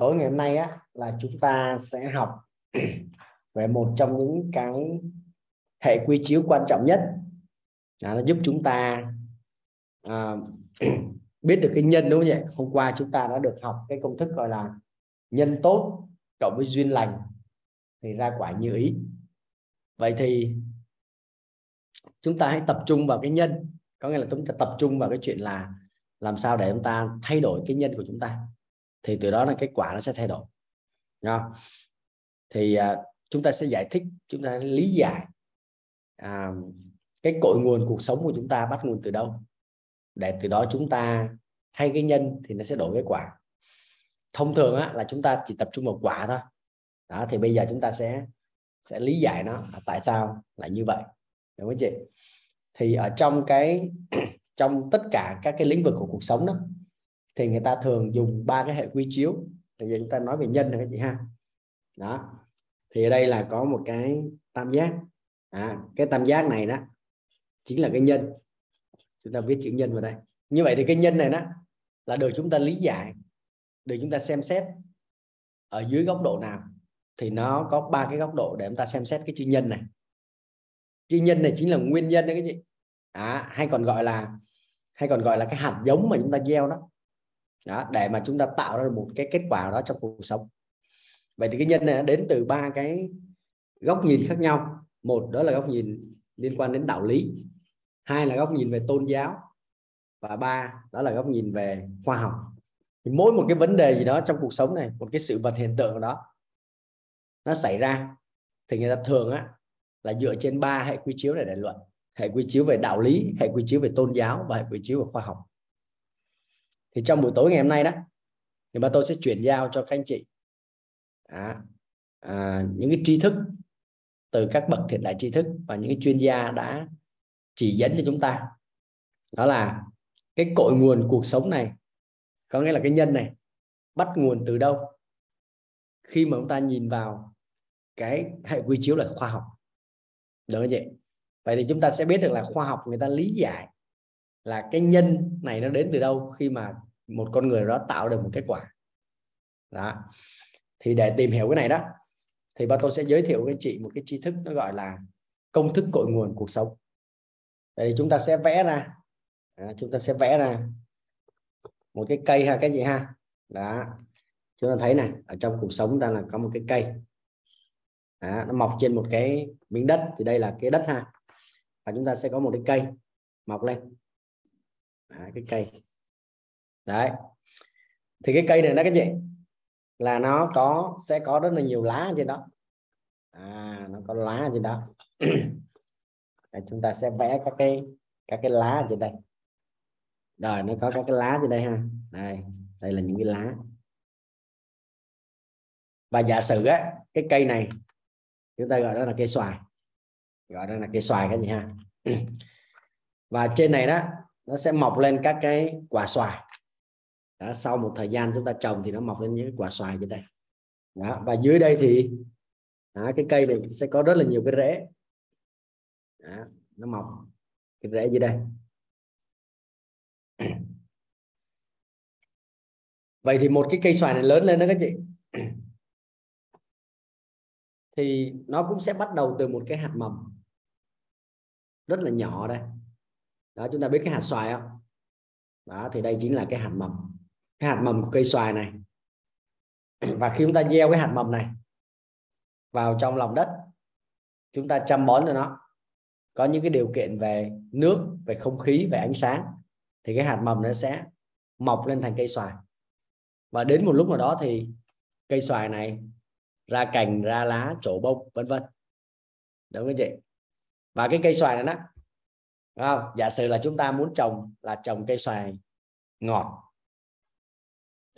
tối ngày hôm nay á là chúng ta sẽ học về một trong những cái hệ quy chiếu quan trọng nhất. Đó, nó giúp chúng ta à, biết được cái nhân đúng không nhỉ? Hôm qua chúng ta đã được học cái công thức gọi là nhân tốt cộng với duyên lành. Thì ra quả như ý. Vậy thì chúng ta hãy tập trung vào cái nhân. Có nghĩa là chúng ta tập trung vào cái chuyện là làm sao để chúng ta thay đổi cái nhân của chúng ta thì từ đó là kết quả nó sẽ thay đổi. Nha. thì à, chúng ta sẽ giải thích chúng ta lý giải à, cái cội nguồn cuộc sống của chúng ta bắt nguồn từ đâu. Để từ đó chúng ta thay cái nhân thì nó sẽ đổi cái quả. Thông thường á, là chúng ta chỉ tập trung vào quả thôi. Đó thì bây giờ chúng ta sẽ sẽ lý giải nó tại sao lại như vậy. Đúng không chị? Thì ở trong cái trong tất cả các cái lĩnh vực của cuộc sống đó thì người ta thường dùng ba cái hệ quy chiếu. Bây giờ chúng ta nói về nhân này các chị ha. Đó. Thì ở đây là có một cái tam giác. À, cái tam giác này đó chính là cái nhân. Chúng ta viết chữ nhân vào đây. Như vậy thì cái nhân này đó là được chúng ta lý giải được chúng ta xem xét ở dưới góc độ nào thì nó có ba cái góc độ để chúng ta xem xét cái chữ nhân này. Chữ nhân này chính là nguyên nhân đấy cái gì à, hay còn gọi là hay còn gọi là cái hạt giống mà chúng ta gieo đó đó, để mà chúng ta tạo ra một cái kết quả đó trong cuộc sống. Vậy thì cái nhân này đến từ ba cái góc nhìn khác nhau. Một, đó là góc nhìn liên quan đến đạo lý. Hai là góc nhìn về tôn giáo. Và ba, đó là góc nhìn về khoa học. Thì mỗi một cái vấn đề gì đó trong cuộc sống này, một cái sự vật hiện tượng đó, nó xảy ra, thì người ta thường á, là dựa trên ba hệ quy chiếu để để luận. Hệ quy chiếu về đạo lý, hệ quy chiếu về tôn giáo và hệ quy chiếu về khoa học thì trong buổi tối ngày hôm nay đó thì ba tôi sẽ chuyển giao cho các anh chị. À, à, những cái tri thức từ các bậc thiện đại tri thức và những cái chuyên gia đã chỉ dẫn cho chúng ta. Đó là cái cội nguồn cuộc sống này có nghĩa là cái nhân này bắt nguồn từ đâu? Khi mà chúng ta nhìn vào cái hệ quy chiếu là khoa học. Được không chị? Vậy thì chúng ta sẽ biết được là khoa học người ta lý giải là cái nhân này nó đến từ đâu khi mà một con người đó tạo được một kết quả. Đó. Thì để tìm hiểu cái này đó thì ba tôi sẽ giới thiệu với chị một cái tri thức nó gọi là công thức cội nguồn cuộc sống. Đây thì chúng ta sẽ vẽ ra. À, chúng ta sẽ vẽ ra một cái cây ha cái gì ha? Đó. Chúng ta thấy này ở trong cuộc sống ta là có một cái cây. Đó, nó mọc trên một cái miếng đất thì đây là cái đất ha. Và chúng ta sẽ có một cái cây mọc lên. Đó, cái cây đấy. Thì cái cây này đó các chị, là nó có, sẽ có rất là nhiều lá trên đó. À nó có lá trên đó. Chúng ta sẽ vẽ các cái các cái lá trên đây. Rồi, nó có các cái lá trên đây ha. Đây đây là những cái lá. Và giả sử á, cái cây này, chúng ta gọi đó là cây xoài. Gọi đó là cây xoài cái gì ha. Và trên này đó, nó sẽ mọc lên các cái quả xoài đó, sau một thời gian chúng ta trồng thì nó mọc lên những quả xoài trên đây. Đó, và dưới đây thì đó, cái cây này sẽ có rất là nhiều cái rễ. Đó, nó mọc cái rễ dưới đây. Vậy thì một cái cây xoài này lớn lên đó các chị. Thì nó cũng sẽ bắt đầu từ một cái hạt mầm. Rất là nhỏ đây. Đó chúng ta biết cái hạt xoài không? Đó thì đây chính là cái hạt mầm cái hạt mầm của cây xoài này. Và khi chúng ta gieo cái hạt mầm này vào trong lòng đất, chúng ta chăm bón cho nó. Có những cái điều kiện về nước, về không khí, về ánh sáng, thì cái hạt mầm nó sẽ mọc lên thành cây xoài. Và đến một lúc nào đó thì cây xoài này ra cành, ra lá, trổ bông, vân vân. Đúng không chị? Và cái cây xoài này đó không? giả sử là chúng ta muốn trồng là trồng cây xoài ngọt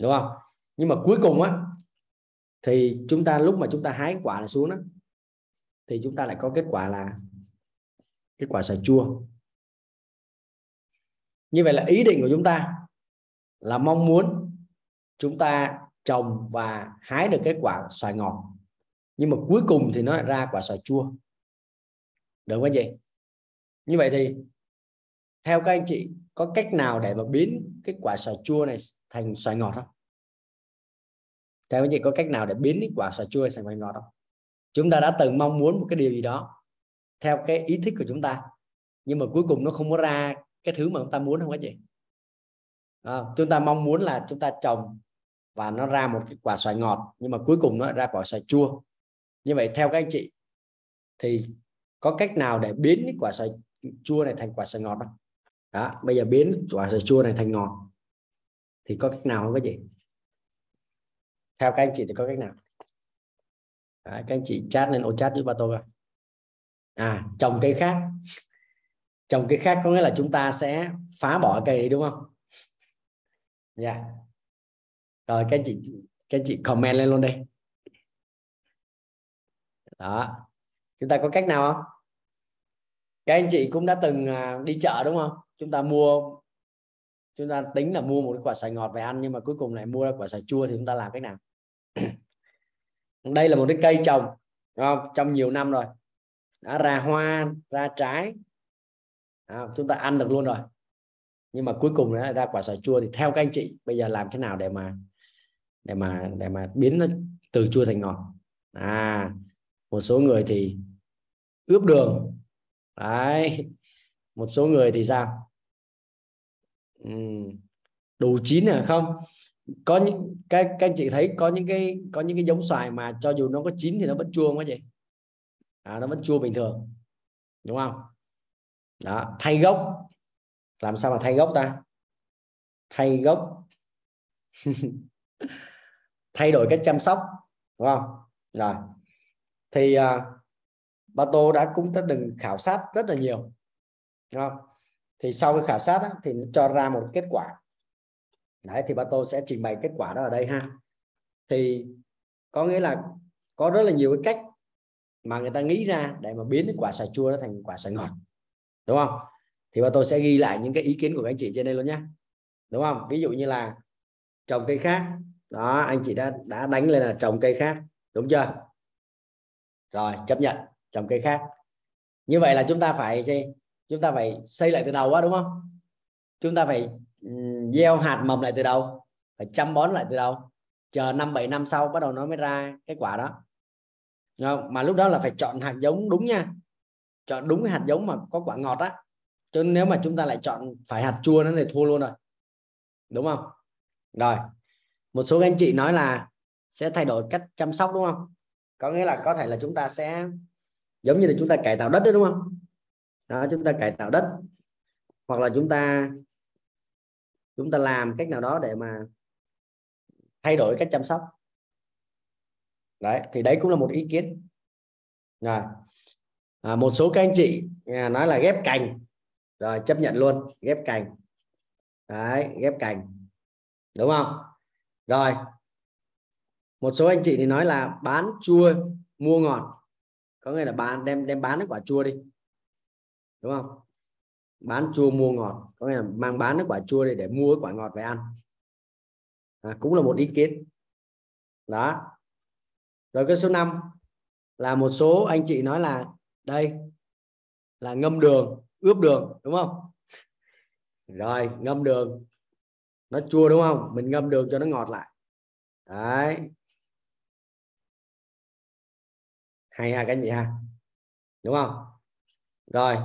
đúng không? Nhưng mà cuối cùng á, thì chúng ta lúc mà chúng ta hái quả này xuống đó, thì chúng ta lại có kết quả là, kết quả xoài chua. Như vậy là ý định của chúng ta là mong muốn chúng ta trồng và hái được kết quả xoài ngọt. Nhưng mà cuối cùng thì nó lại ra quả xoài chua. Được không anh chị? Như vậy thì, theo các anh chị, có cách nào để mà biến kết quả xoài chua này thành xoài ngọt không theo anh chị có cách nào để biến cái quả xoài chua thành xoài ngọt không? Chúng ta đã từng mong muốn một cái điều gì đó theo cái ý thích của chúng ta nhưng mà cuối cùng nó không có ra cái thứ mà chúng ta muốn không anh chị? à, chúng ta mong muốn là chúng ta trồng và nó ra một cái quả xoài ngọt nhưng mà cuối cùng nó ra quả xoài chua. Như vậy theo các anh chị thì có cách nào để biến cái quả xoài chua này thành quả xoài ngọt không? Đó bây giờ biến quả xoài chua này thành ngọt thì có cách nào không cái gì theo các anh chị thì có cách nào? À, các anh chị chat lên ô chat với ba tôi à trồng cây khác. Trồng cây khác có nghĩa là chúng ta sẽ phá bỏ cây đấy đúng không? Dạ. Yeah. rồi các anh chị các anh chị comment lên luôn đây. Đó. Chúng ta có cách nào không? Các anh chị cũng đã từng à, đi chợ đúng không? Chúng ta mua chúng ta tính là mua một quả xoài ngọt về ăn nhưng mà cuối cùng lại mua ra quả xoài chua thì chúng ta làm cách nào? Đây là một cái cây trồng không? trong nhiều năm rồi. Đã ra hoa ra trái. À, chúng ta ăn được luôn rồi. Nhưng mà cuối cùng nó ra quả xoài chua thì theo các anh chị bây giờ làm thế nào để mà để mà để mà biến nó từ chua thành ngọt? À một số người thì ướp đường. Đấy. Một số người thì sao? Đủ chín à không? Có những các các anh chị thấy có những cái có những cái giống xoài mà cho dù nó có chín thì nó vẫn chua không có chị? À, nó vẫn chua bình thường đúng không? Đó thay gốc. Làm sao mà thay gốc ta? Thay gốc. Thay đổi cách chăm sóc đúng không? Rồi thì à, uh, ba tô đã cũng đã từng khảo sát rất là nhiều đúng không? Thì sau cái khảo sát đó, thì nó cho ra một kết quả. Đấy thì ba tôi sẽ trình bày kết quả đó ở đây ha. Thì có nghĩa là có rất là nhiều cái cách mà người ta nghĩ ra để mà biến cái quả xoài chua nó thành quả xoài ngọt. Đúng không? Thì ba tôi sẽ ghi lại những cái ý kiến của các anh chị trên đây luôn nhé đúng không? Ví dụ như là trồng cây khác. Đó anh chị đã đã đánh lên là trồng cây khác. Đúng chưa? Rồi chấp nhận trồng cây khác. Như vậy là chúng ta phải gì chúng ta phải xây lại từ đầu quá đúng không? Chúng ta phải ừ, gieo hạt mầm lại từ đầu, phải chăm bón lại từ đầu. Chờ năm, bảy năm sau bắt đầu nó mới ra cái quả đó. Không? mà lúc đó là phải chọn hạt giống đúng nha. Chọn đúng cái hạt giống mà có quả ngọt á. Chứ nếu mà chúng ta lại chọn phải hạt chua nó thì thua luôn rồi. Đúng không? Rồi. Một số anh chị nói là sẽ thay đổi cách chăm sóc, đúng không? Có nghĩa là có thể là chúng ta sẽ, giống như là chúng ta cải tạo đất đấy, đúng không? Đó chúng ta cải tạo đất. Hoặc là chúng ta chúng ta làm cách nào đó để mà thay đổi cách chăm sóc. Đấy thì đấy cũng là một ý kiến. Rồi. À, một số các anh chị à, nói là ghép cành. Rồi chấp nhận luôn ghép cành. Đấy ghép cành. Đúng không? Rồi. Một số anh chị thì nói là bán chua mua ngọt. Có nghĩa là bán đem đem bán cái quả chua đi đúng không? Bán chua mua ngọt. Có nghĩa là mang bán cái quả chua để để mua cái quả ngọt về ăn. À, cũng là một ý kiến. Đó. Rồi cái số 5 là một số anh chị nói là đây là ngâm đường ướp đường đúng không? Rồi ngâm đường. Nó chua đúng không? Mình ngâm đường cho nó ngọt lại. Đấy. Hay ha cái gì ha. Đúng không? Rồi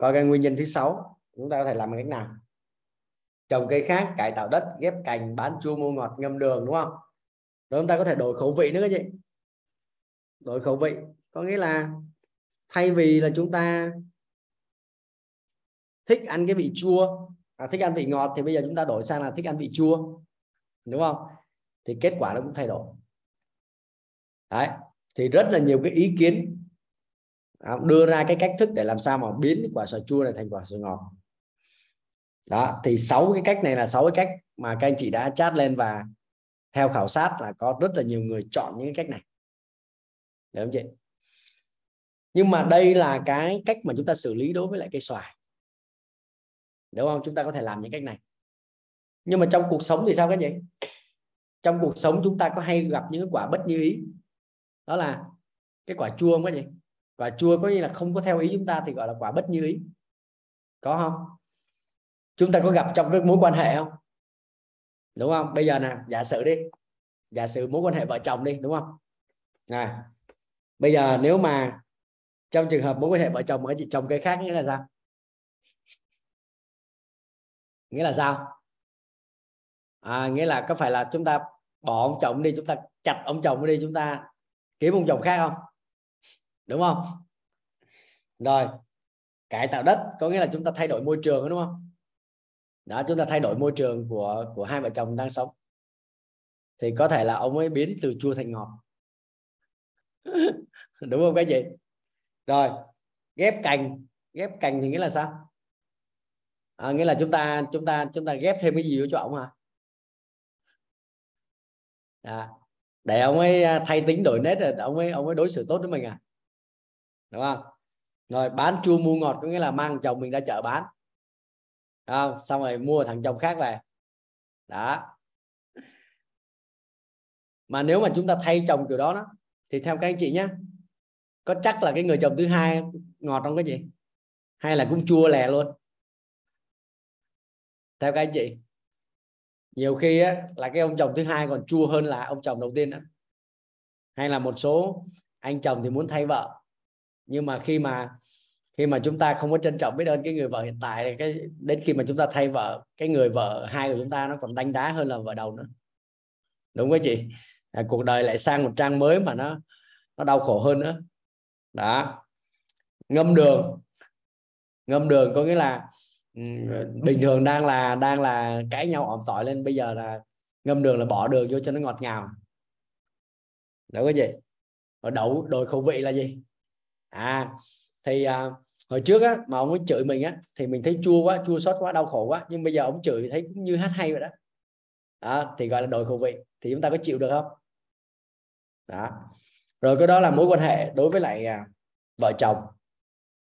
coi cái nguyên nhân thứ sáu chúng ta có thể làm cách nào? Trồng cây khác cải tạo đất ghép cành bán chua mua ngọt ngâm đường đúng không? Rồi chúng ta có thể đổi khẩu vị nữa cái gì đổi khẩu vị có nghĩa là thay vì là chúng ta thích ăn cái vị chua à, thích ăn vị ngọt thì bây giờ chúng ta đổi sang là thích ăn vị chua đúng không? Thì kết quả nó cũng thay đổi. Đấy thì rất là nhiều cái ý kiến đưa ra cái cách thức để làm sao mà biến quả xoài chua này thành quả xoài ngọt. Đó, thì sáu cái cách này là sáu cái cách mà các anh chị đã chat lên và theo khảo sát là có rất là nhiều người chọn những cái cách này. Được không chị? Nhưng mà đây là cái cách mà chúng ta xử lý đối với lại cây xoài. Đúng không? Chúng ta có thể làm những cách này. Nhưng mà trong cuộc sống thì sao các chị? Trong cuộc sống chúng ta có hay gặp những quả bất như ý. Đó là cái quả chua không các chị? Quả chua có nghĩa là không có theo ý chúng ta thì gọi là quả bất như ý. Có không? Chúng ta có gặp trong cái mối quan hệ không? Đúng không? Bây giờ nè giả sử đi. Giả sử mối quan hệ vợ chồng đi đúng không? À, bây giờ nếu mà trong trường hợp mối quan hệ vợ chồng mà chị chồng cái khác nghĩa là sao? Nghĩa là sao? À, nghĩa là có phải là chúng ta bỏ ông chồng đi chúng ta chặt ông chồng đi chúng ta kiếm ông chồng khác không? Đúng không? Rồi cải tạo đất có nghĩa là chúng ta thay đổi môi trường đúng không? Đó chúng ta thay đổi môi trường của của hai vợ chồng đang sống. Thì có thể là ông ấy biến từ chua thành ngọt. Đúng không cái gì rồi ghép cành. Ghép cành thì nghĩa là sao? À, nghĩa là chúng ta chúng ta chúng ta ghép thêm cái gì cho ông hả? À, để ông ấy à, thay tính đổi nét rồi ông ấy ông ấy đối xử tốt với mình à? Đúng không? Rồi bán chua mua ngọt có nghĩa là mang chồng mình ra chợ bán. Không? Xong rồi mua thằng chồng khác về. Đó. Mà nếu mà chúng ta thay chồng kiểu đó đó thì theo các anh chị nhé có chắc là cái người chồng thứ hai ngọt không cái gì hay là cũng chua lè luôn? Theo các anh chị nhiều khi á, là cái ông chồng thứ hai còn chua hơn là ông chồng đầu tiên đó hay là một số anh chồng thì muốn thay vợ nhưng mà khi mà khi mà chúng ta không có trân trọng biết ơn cái người vợ hiện tại cái đến khi mà chúng ta thay vợ cái người vợ hai của chúng ta nó còn đánh đá hơn là vợ đầu nữa. Đúng không chị? À, cuộc đời lại sang một trang mới mà nó nó đau khổ hơn nữa. Đó. Ngâm đường. Ngâm đường có nghĩa là ừ, bình thường đang là đang là cãi nhau ỏm tỏi lên bây giờ là ngâm đường là bỏ đường vô cho nó ngọt ngào. Đúng có gì đậu đổi khẩu vị là gì? À thì à, hồi trước á mà ông ấy chửi mình á thì mình thấy chua quá chua xót quá đau khổ quá nhưng bây giờ ông chửi thấy cũng như hát hay vậy đó. Đó thì gọi là đổi khẩu vị thì chúng ta có chịu được không? Đó. Rồi cái đó là mối quan hệ đối với lại à, vợ chồng.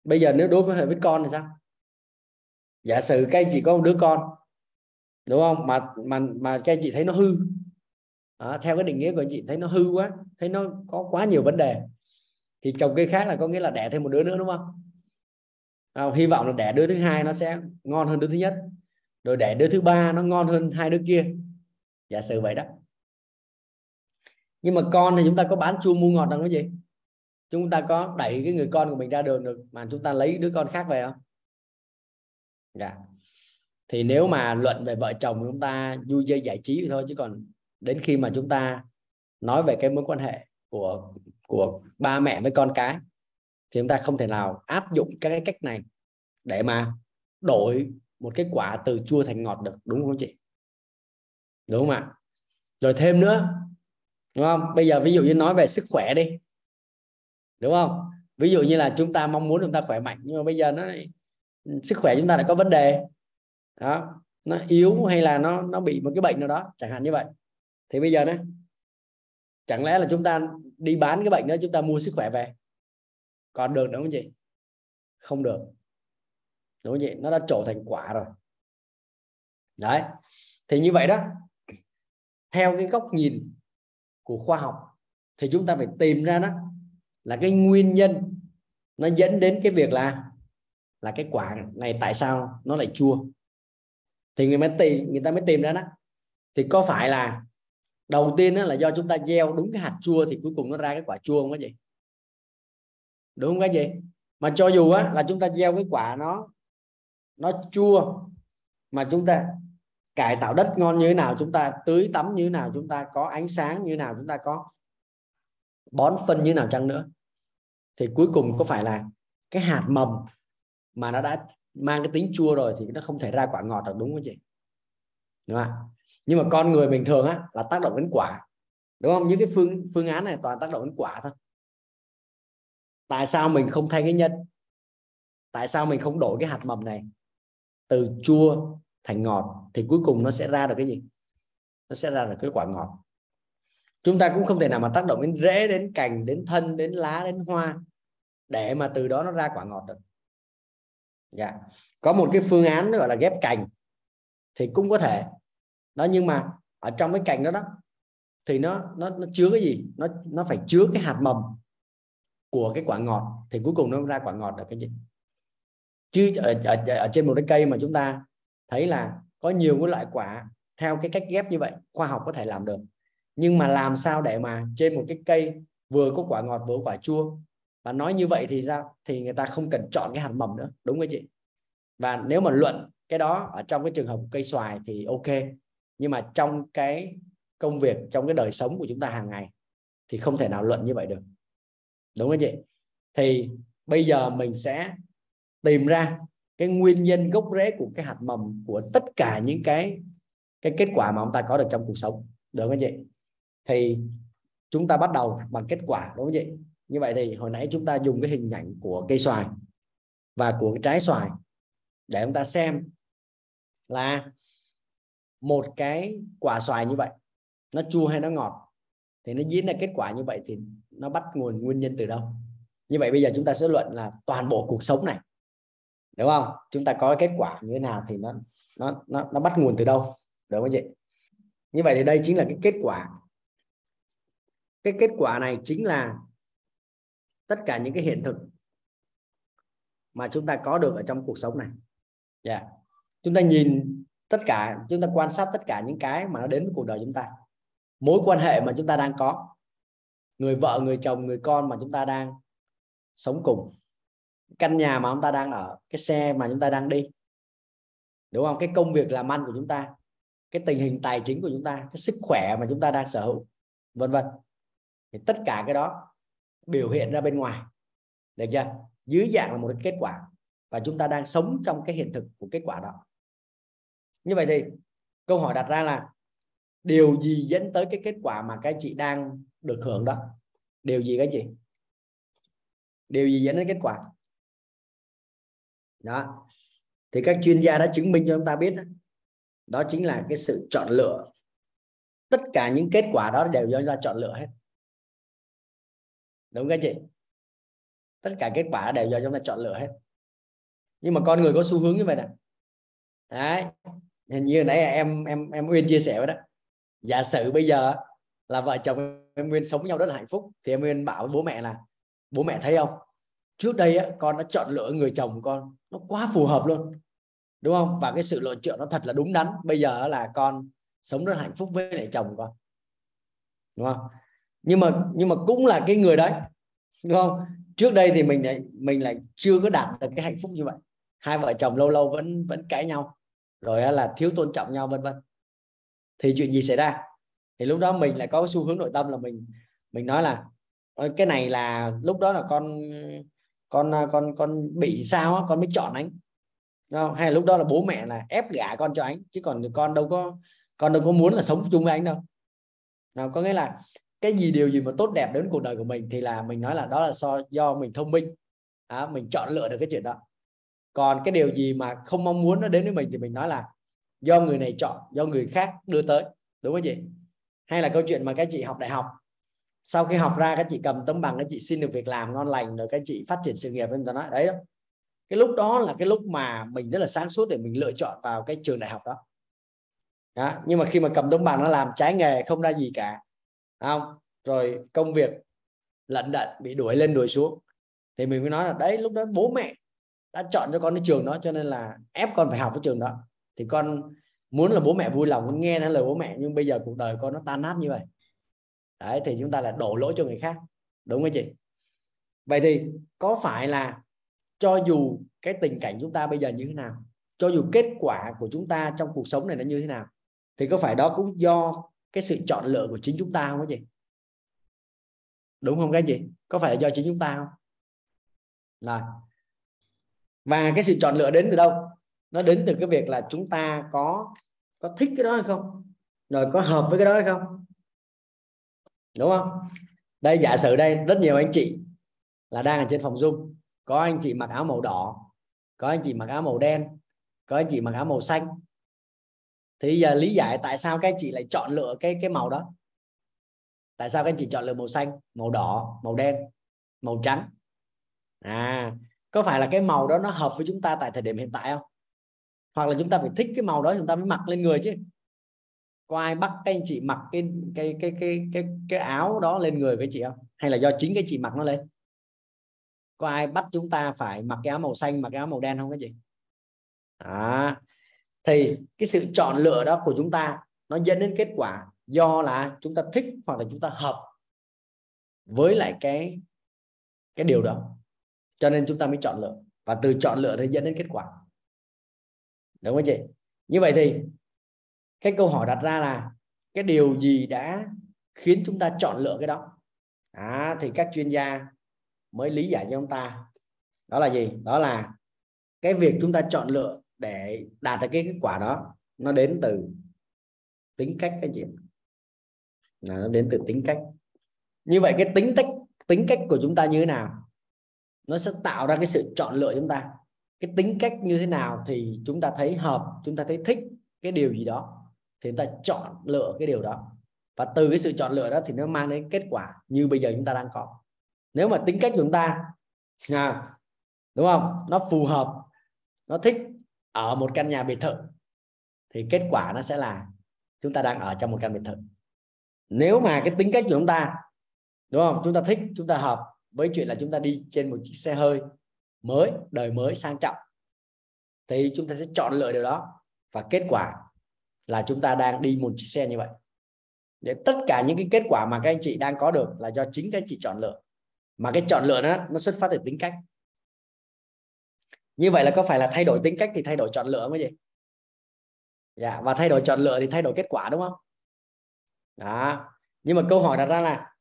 Bây giờ nếu đối với với con thì sao? Giả sử các anh chị có một đứa con đúng không? Mà mà mà các anh chị thấy nó hư. À, theo cái định nghĩa của anh chị thấy nó hư quá thấy nó có quá nhiều vấn đề thì chồng cây khác là có nghĩa là đẻ thêm một đứa nữa đúng không? À, hy vọng là đẻ đứa thứ hai nó sẽ ngon hơn đứa thứ nhất. Rồi đẻ đứa thứ ba nó ngon hơn hai đứa kia. Giả sử vậy đó. Nhưng mà con thì chúng ta có bán chua mua ngọt đâu cái gì. Chúng ta có đẩy cái người con của mình ra đường được mà chúng ta lấy đứa con khác về không? Dạ. Thì nếu mà luận về vợ chồng chúng ta vui chơi giải trí thôi chứ còn đến khi mà chúng ta nói về cái mối quan hệ của của ba mẹ với con cái, thì chúng ta không thể nào áp dụng các cái cách này để mà đổi một cái quả từ chua thành ngọt được, đúng không chị? Đúng không ạ? Rồi thêm nữa, đúng không? Bây giờ ví dụ như nói về sức khỏe đi, đúng không? Ví dụ như là chúng ta mong muốn chúng ta khỏe mạnh, nhưng mà bây giờ nó sức khỏe chúng ta lại có vấn đề. Đó, nó yếu hay là nó nó bị một cái bệnh nào đó, chẳng hạn như vậy. Thì bây giờ này chẳng lẽ là chúng ta đi bán cái bệnh đó, chúng ta mua sức khỏe về? Còn được đúng không chị? Không được. Đúng không chị? Nó đã trổ thành quả rồi. Đấy. Thì như vậy đó, theo cái góc nhìn của khoa học, thì chúng ta phải tìm ra đó là cái nguyên nhân nó dẫn đến cái việc là là cái quả này tại sao nó lại chua. Thì người mới tìm, người ta mới tìm ra đó. Thì có phải là đầu tiên là do chúng ta gieo đúng cái hạt chua thì cuối cùng nó ra cái quả chua không có gì. Đúng không cái gì mà cho dù á là chúng ta gieo cái quả nó nó chua, mà chúng ta cải tạo đất ngon như thế nào, chúng ta tưới tắm như thế nào, chúng ta có ánh sáng như thế nào, chúng ta có bón phân như thế nào chăng nữa, thì cuối cùng có phải là cái hạt mầm mà nó đã mang cái tính chua rồi thì nó không thể ra quả ngọt được, đúng không chị? Đúng không nhưng mà con người bình thường á, là tác động đến quả. Đúng không? Những cái phương phương án này toàn tác động đến quả thôi. Tại sao mình không thay cái nhân? Tại sao mình không đổi cái hạt mầm này? Từ chua thành ngọt thì cuối cùng nó sẽ ra được cái gì? Nó sẽ ra được cái quả ngọt. Chúng ta cũng không thể nào mà tác động đến rễ, đến cành, đến thân, đến lá, đến hoa để mà từ đó nó ra quả ngọt được. Dạ. Có một cái phương án gọi là ghép cành thì cũng có thể đó nhưng mà ở trong cái cành đó đó thì nó nó nó chứa cái gì? Nó nó phải chứa cái hạt mầm của cái quả ngọt. Thì cuối cùng nó ra quả ngọt được cái gì? Chứ ở, ở, ở trên một cái cây mà chúng ta thấy là có nhiều cái loại quả theo cái cách ghép như vậy khoa học có thể làm được. Nhưng mà làm sao để mà trên một cái cây vừa có quả ngọt vừa có quả chua? Và nói như vậy thì sao? Thì người ta không cần chọn cái hạt mầm nữa đúng không chị? Và nếu mà luận cái đó ở trong cái trường hợp cây xoài thì ok nhưng mà trong cái công việc, trong cái đời sống của chúng ta hàng ngày thì không thể nào luận như vậy được. Đúng không chị? Thì bây giờ mình sẽ tìm ra cái nguyên nhân gốc rễ của cái hạt mầm của tất cả những cái cái kết quả mà ông ta có được trong cuộc sống. Được không chị? Thì chúng ta bắt đầu bằng kết quả, đúng không chị? Như vậy thì hồi nãy chúng ta dùng cái hình ảnh của cây xoài và của cái trái xoài để chúng ta xem là một cái quả xoài như vậy, nó chua hay nó ngọt, thì nó diễn ra kết quả như vậy thì nó bắt nguồn nguyên nhân từ đâu? Như vậy bây giờ chúng ta sẽ luận là toàn bộ cuộc sống này, đúng không? Chúng ta có kết quả như thế nào thì nó nó nó nó bắt nguồn từ đâu, đúng không chị? Như vậy thì đây chính là cái kết quả. Cái kết quả này chính là tất cả những cái hiện thực mà chúng ta có được ở trong cuộc sống này. Yeah. Chúng ta nhìn tất cả, chúng ta quan sát tất cả những cái mà nó đến với cuộc đời chúng ta. Mối quan hệ mà chúng ta đang có. Người vợ, người chồng, người con mà chúng ta đang sống cùng. Căn nhà mà chúng ta đang ở. Cái xe mà chúng ta đang đi. Đúng không? Cái công việc làm ăn của chúng ta. Cái tình hình tài chính của chúng ta. Cái sức khỏe mà chúng ta đang sở hữu. Vân vân. Thì tất cả cái đó biểu hiện ra bên ngoài. Được chưa? Dưới dạng là một cái kết quả. Và chúng ta đang sống trong cái hiện thực của kết quả đó như vậy thì câu hỏi đặt ra là điều gì dẫn tới cái kết quả mà các chị đang được hưởng đó? Điều gì các chị? Điều gì dẫn đến kết quả? Đó. Thì các chuyên gia đã chứng minh cho chúng ta biết đó, đó chính là cái sự chọn lựa. Tất cả những kết quả đó đều do chúng ta chọn lựa hết. Đúng các chị? Tất cả kết quả đều do chúng ta chọn lựa hết. Nhưng mà con người có xu hướng như vậy nè. Đấy như nãy em em em nguyên chia sẻ đó. Giả sử bây giờ là vợ chồng em Nguyên sống nhau rất là hạnh phúc thì em Nguyên bảo với bố mẹ là bố mẹ thấy không? Trước đây á, con đã chọn lựa người chồng của con nó quá phù hợp luôn. Đúng không? Và cái sự lựa chọn nó thật là đúng đắn. Bây giờ là con sống rất hạnh phúc với lại chồng con. Đúng không? Nhưng mà nhưng mà cũng là cái người đấy. Đúng không? Trước đây thì mình lại mình lại chưa có đạt được cái hạnh phúc như vậy. Hai vợ chồng lâu lâu vẫn vẫn cãi nhau rồi là thiếu tôn trọng nhau vân vân. Thì chuyện gì xảy ra? Thì lúc đó mình lại có xu hướng nội tâm là mình mình nói là cái này là lúc đó là con con con con bị sao con mới chọn anh. Không? hay là lúc đó là bố mẹ là ép gả con cho anh chứ còn con đâu có con đâu có muốn là sống chung với anh đâu. Nào có nghĩa là cái gì điều gì mà tốt đẹp đến cuộc đời của mình thì là mình nói là đó là do do mình thông minh. À, mình chọn lựa được cái chuyện đó còn cái điều gì mà không mong muốn nó đến với mình thì mình nói là do người này chọn do người khác đưa tới. Đúng không chị? Hay là câu chuyện mà các chị học đại học sau khi học ra các chị cầm tấm bằng các chị xin được việc làm ngon lành rồi các chị phát triển sự nghiệp em ta nói đấy đó. Cái lúc đó là cái lúc mà mình rất là sáng suốt để mình lựa chọn vào cái trường đại học đó, đó. nhưng mà khi mà cầm tấm bằng nó làm trái nghề không ra gì cả không? Rồi công việc lận đận bị đuổi lên đuổi xuống. Thì mình mới nói là đấy lúc đó bố mẹ đã chọn cho con cái trường đó, cho nên là ép con phải học cái trường đó. Thì con muốn là bố mẹ vui lòng, con nghe theo lời bố mẹ, nhưng bây giờ cuộc đời con nó tan nát như vậy. Đấy, thì chúng ta là đổ lỗi cho người khác. Đúng không chị? Vậy thì có phải là cho dù cái tình cảnh chúng ta bây giờ như thế nào, cho dù kết quả của chúng ta trong cuộc sống này nó như thế nào, thì có phải đó cũng do cái sự chọn lựa của chính chúng ta không các chị? Đúng không các chị? Có phải là do chính chúng ta không? Là và cái sự chọn lựa đến từ đâu? Nó đến từ cái việc là chúng ta có có thích cái đó hay không? Rồi có hợp với cái đó hay không? Đúng không? Đây, giả sử đây, rất nhiều anh chị là đang ở trên phòng zoom. Có anh chị mặc áo màu đỏ, có anh chị mặc áo màu đen, có anh chị mặc áo màu xanh. Thì giờ lý giải tại sao các anh chị lại chọn lựa cái cái màu đó. Tại sao các anh chị chọn lựa màu xanh, màu đỏ, màu đen, màu trắng? À có phải là cái màu đó nó hợp với chúng ta tại thời điểm hiện tại không? Hoặc là chúng ta phải thích cái màu đó chúng ta mới mặc lên người chứ. Có ai bắt các anh chị mặc cái cái cái cái cái cái áo đó lên người với chị không? Hay là do chính cái chị mặc nó lên? Có ai bắt chúng ta phải mặc cái áo màu xanh mặc cái áo màu đen không các chị? À, thì cái sự chọn lựa đó của chúng ta nó dẫn đến kết quả do là chúng ta thích hoặc là chúng ta hợp với lại cái cái điều đó cho nên chúng ta mới chọn lựa. Và từ chọn lựa thì dẫn đến kết quả. Đúng không chị? Như vậy thì cái câu hỏi đặt ra là cái điều gì đã khiến chúng ta chọn lựa cái đó? À, thì các chuyên gia mới lý giải cho chúng ta. Đó là gì? Đó là cái việc chúng ta chọn lựa để đạt được cái kết quả đó nó đến từ tính cách các chị. Nó đến từ tính cách. Như vậy cái tính cách tính cách của chúng ta như thế nào? Nó sẽ tạo ra cái sự chọn lựa chúng ta. Cái tính cách như thế nào thì chúng ta thấy hợp chúng ta thấy thích cái điều gì đó thì chúng ta chọn lựa cái điều đó. Và từ cái sự chọn lựa đó thì nó mang đến kết quả như bây giờ chúng ta đang có. Nếu mà tính cách của chúng ta à, đúng không? Nó phù hợp nó thích ở một căn nhà biệt thự thì kết quả nó sẽ là chúng ta đang ở trong một căn biệt thự. Nếu mà cái tính cách của chúng ta đúng không? Chúng ta thích chúng ta hợp với chuyện là chúng ta đi trên một chiếc xe hơi mới, đời mới, sang trọng, thì chúng ta sẽ chọn lựa điều đó. Và kết quả là chúng ta đang đi một chiếc xe như vậy. Để tất cả những cái kết quả mà các anh chị đang có được là do chính các anh chị chọn lựa. Mà cái chọn lựa đó, nó xuất phát từ tính cách. Như vậy là có phải là thay đổi tính cách thì thay đổi chọn lựa không gì dạ và thay đổi chọn lựa thì thay đổi kết quả đúng không? Đó. Nhưng mà câu hỏi đặt ra là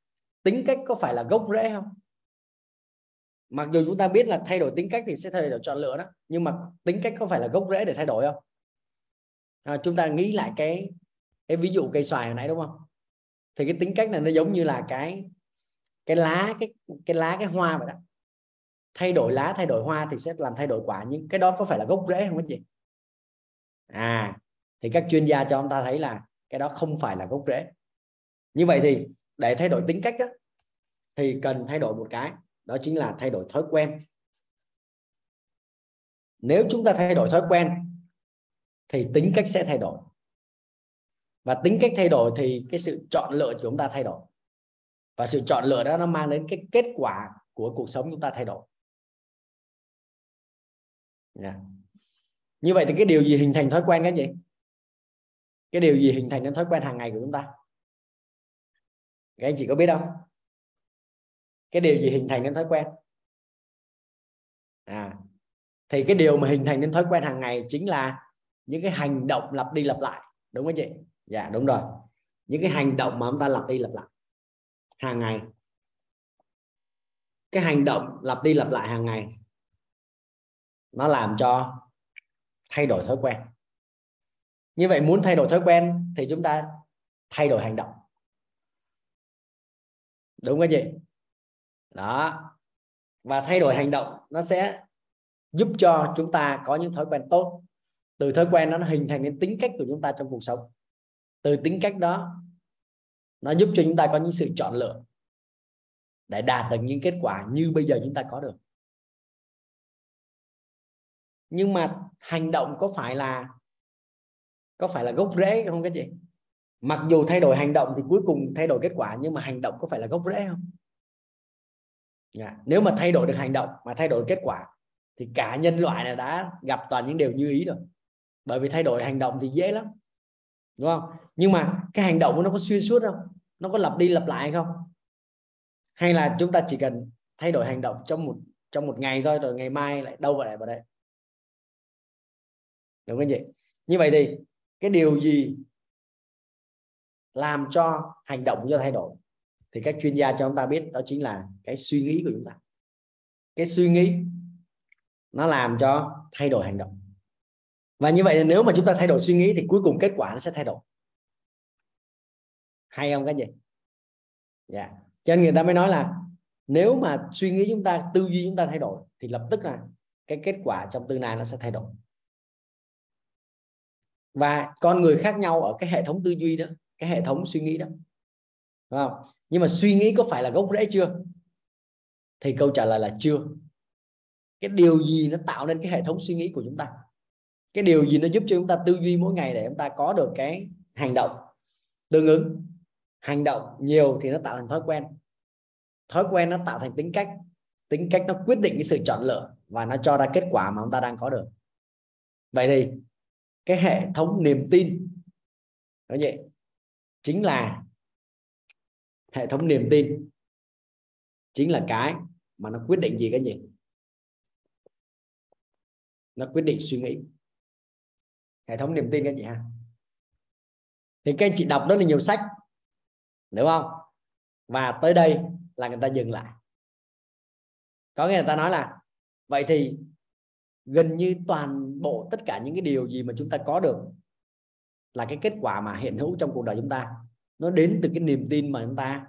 tính cách có phải là gốc rễ không? Mặc dù chúng ta biết là thay đổi tính cách thì sẽ thay đổi chọn lựa đó nhưng mà tính cách có phải là gốc rễ để thay đổi không? À, chúng ta nghĩ lại cái cái ví dụ cây xoài hồi nãy đúng không? Thì cái tính cách này nó giống như là cái cái lá cái cái lá cái hoa vậy đó. Thay đổi lá thay đổi hoa thì sẽ làm thay đổi quả nhưng cái đó có phải là gốc rễ không anh chị? À thì các chuyên gia cho chúng ta thấy là cái đó không phải là gốc rễ. Như vậy thì để thay đổi tính cách đó, thì cần thay đổi một cái đó chính là thay đổi thói quen. Nếu chúng ta thay đổi thói quen, thì tính cách sẽ thay đổi. Và tính cách thay đổi thì cái sự chọn lựa của chúng ta thay đổi. Và sự chọn lựa đó nó mang đến cái kết quả của cuộc sống chúng ta thay đổi. Yeah. như vậy thì cái điều gì hình thành thói quen cái gì cái điều gì hình thành nên thói quen hàng ngày của chúng ta? Các anh chị có biết không? Cái điều gì hình thành nên thói quen? À thì cái điều mà hình thành nên thói quen hàng ngày chính là những cái hành động lặp đi lặp lại. Đúng không chị? Dạ đúng rồi. Những cái hành động mà chúng ta lặp đi lặp lại hàng ngày. Cái hành động lặp đi lặp lại hàng ngày, nó làm cho thay đổi thói quen. Như vậy muốn thay đổi thói quen thì chúng ta thay đổi hành động. Đúng không chị? Đó. Và thay đổi hành động, nó sẽ giúp cho chúng ta có những thói quen tốt. Từ thói quen đó, nó hình thành nên tính cách của chúng ta trong cuộc sống. Từ tính cách đó, nó giúp cho chúng ta có những sự chọn lựa để đạt được những kết quả như bây giờ chúng ta có được. Nhưng mà hành động có phải là, có phải là gốc rễ không các chị? Mặc dù thay đổi hành động thì cuối cùng thay đổi kết quả, nhưng mà hành động có phải là gốc rễ không? Yeah. Nếu mà thay đổi được hành động mà thay đổi kết quả thì cả nhân loại này đã gặp toàn những điều như ý rồi. Bởi vì thay đổi hành động thì dễ lắm. Đúng không? Nhưng mà cái hành động của nó có xuyên suốt không? Nó có lặp đi lặp lại không? Hay là chúng ta chỉ cần thay đổi hành động trong một trong một ngày thôi, rồi ngày mai lại đâu vào lại vào đây? Đúng không chị? Như vậy thì cái điều gì làm cho hành động của chúng ta thay đổi? Thì các chuyên gia cho chúng ta biết đó chính là cái suy nghĩ của chúng ta. Cái suy nghĩ nó làm cho thay đổi hành động. Và như vậy nếu mà chúng ta thay đổi suy nghĩ thì cuối cùng kết quả nó sẽ thay đổi. Hay không cái gì dạ. Cho nên người ta mới nói là nếu mà suy nghĩ chúng ta, tư duy chúng ta thay đổi thì lập tức là cái kết quả trong tương lai nó sẽ thay đổi. Và con người khác nhau ở cái hệ thống tư duy đó, cái hệ thống suy nghĩ đó không? nhưng mà suy nghĩ có phải là gốc rễ chưa? Thì câu trả lời là chưa. Cái điều gì nó tạo nên cái hệ thống suy nghĩ của chúng ta? Cái điều gì nó giúp cho chúng ta tư duy mỗi ngày để chúng ta có được cái hành động tương ứng? Hành động nhiều thì nó tạo thành thói quen. Thói quen nó tạo thành tính cách. Tính cách nó quyết định cái sự chọn lựa và nó cho ra kết quả mà chúng ta đang có được. Vậy thì cái hệ thống niềm tin, nói vậy chính là hệ thống niềm tin chính là cái mà nó quyết định gì cái gì? Nó quyết định suy nghĩ. Hệ thống niềm tin các chị ha? Thì các anh chị đọc rất là nhiều sách, đúng không? Và tới đây là người ta dừng lại. Có nghĩa người ta nói là, vậy thì gần như toàn bộ tất cả những cái điều gì mà chúng ta có được là cái kết quả mà hiện hữu trong cuộc đời chúng ta nó đến từ cái niềm tin mà chúng ta,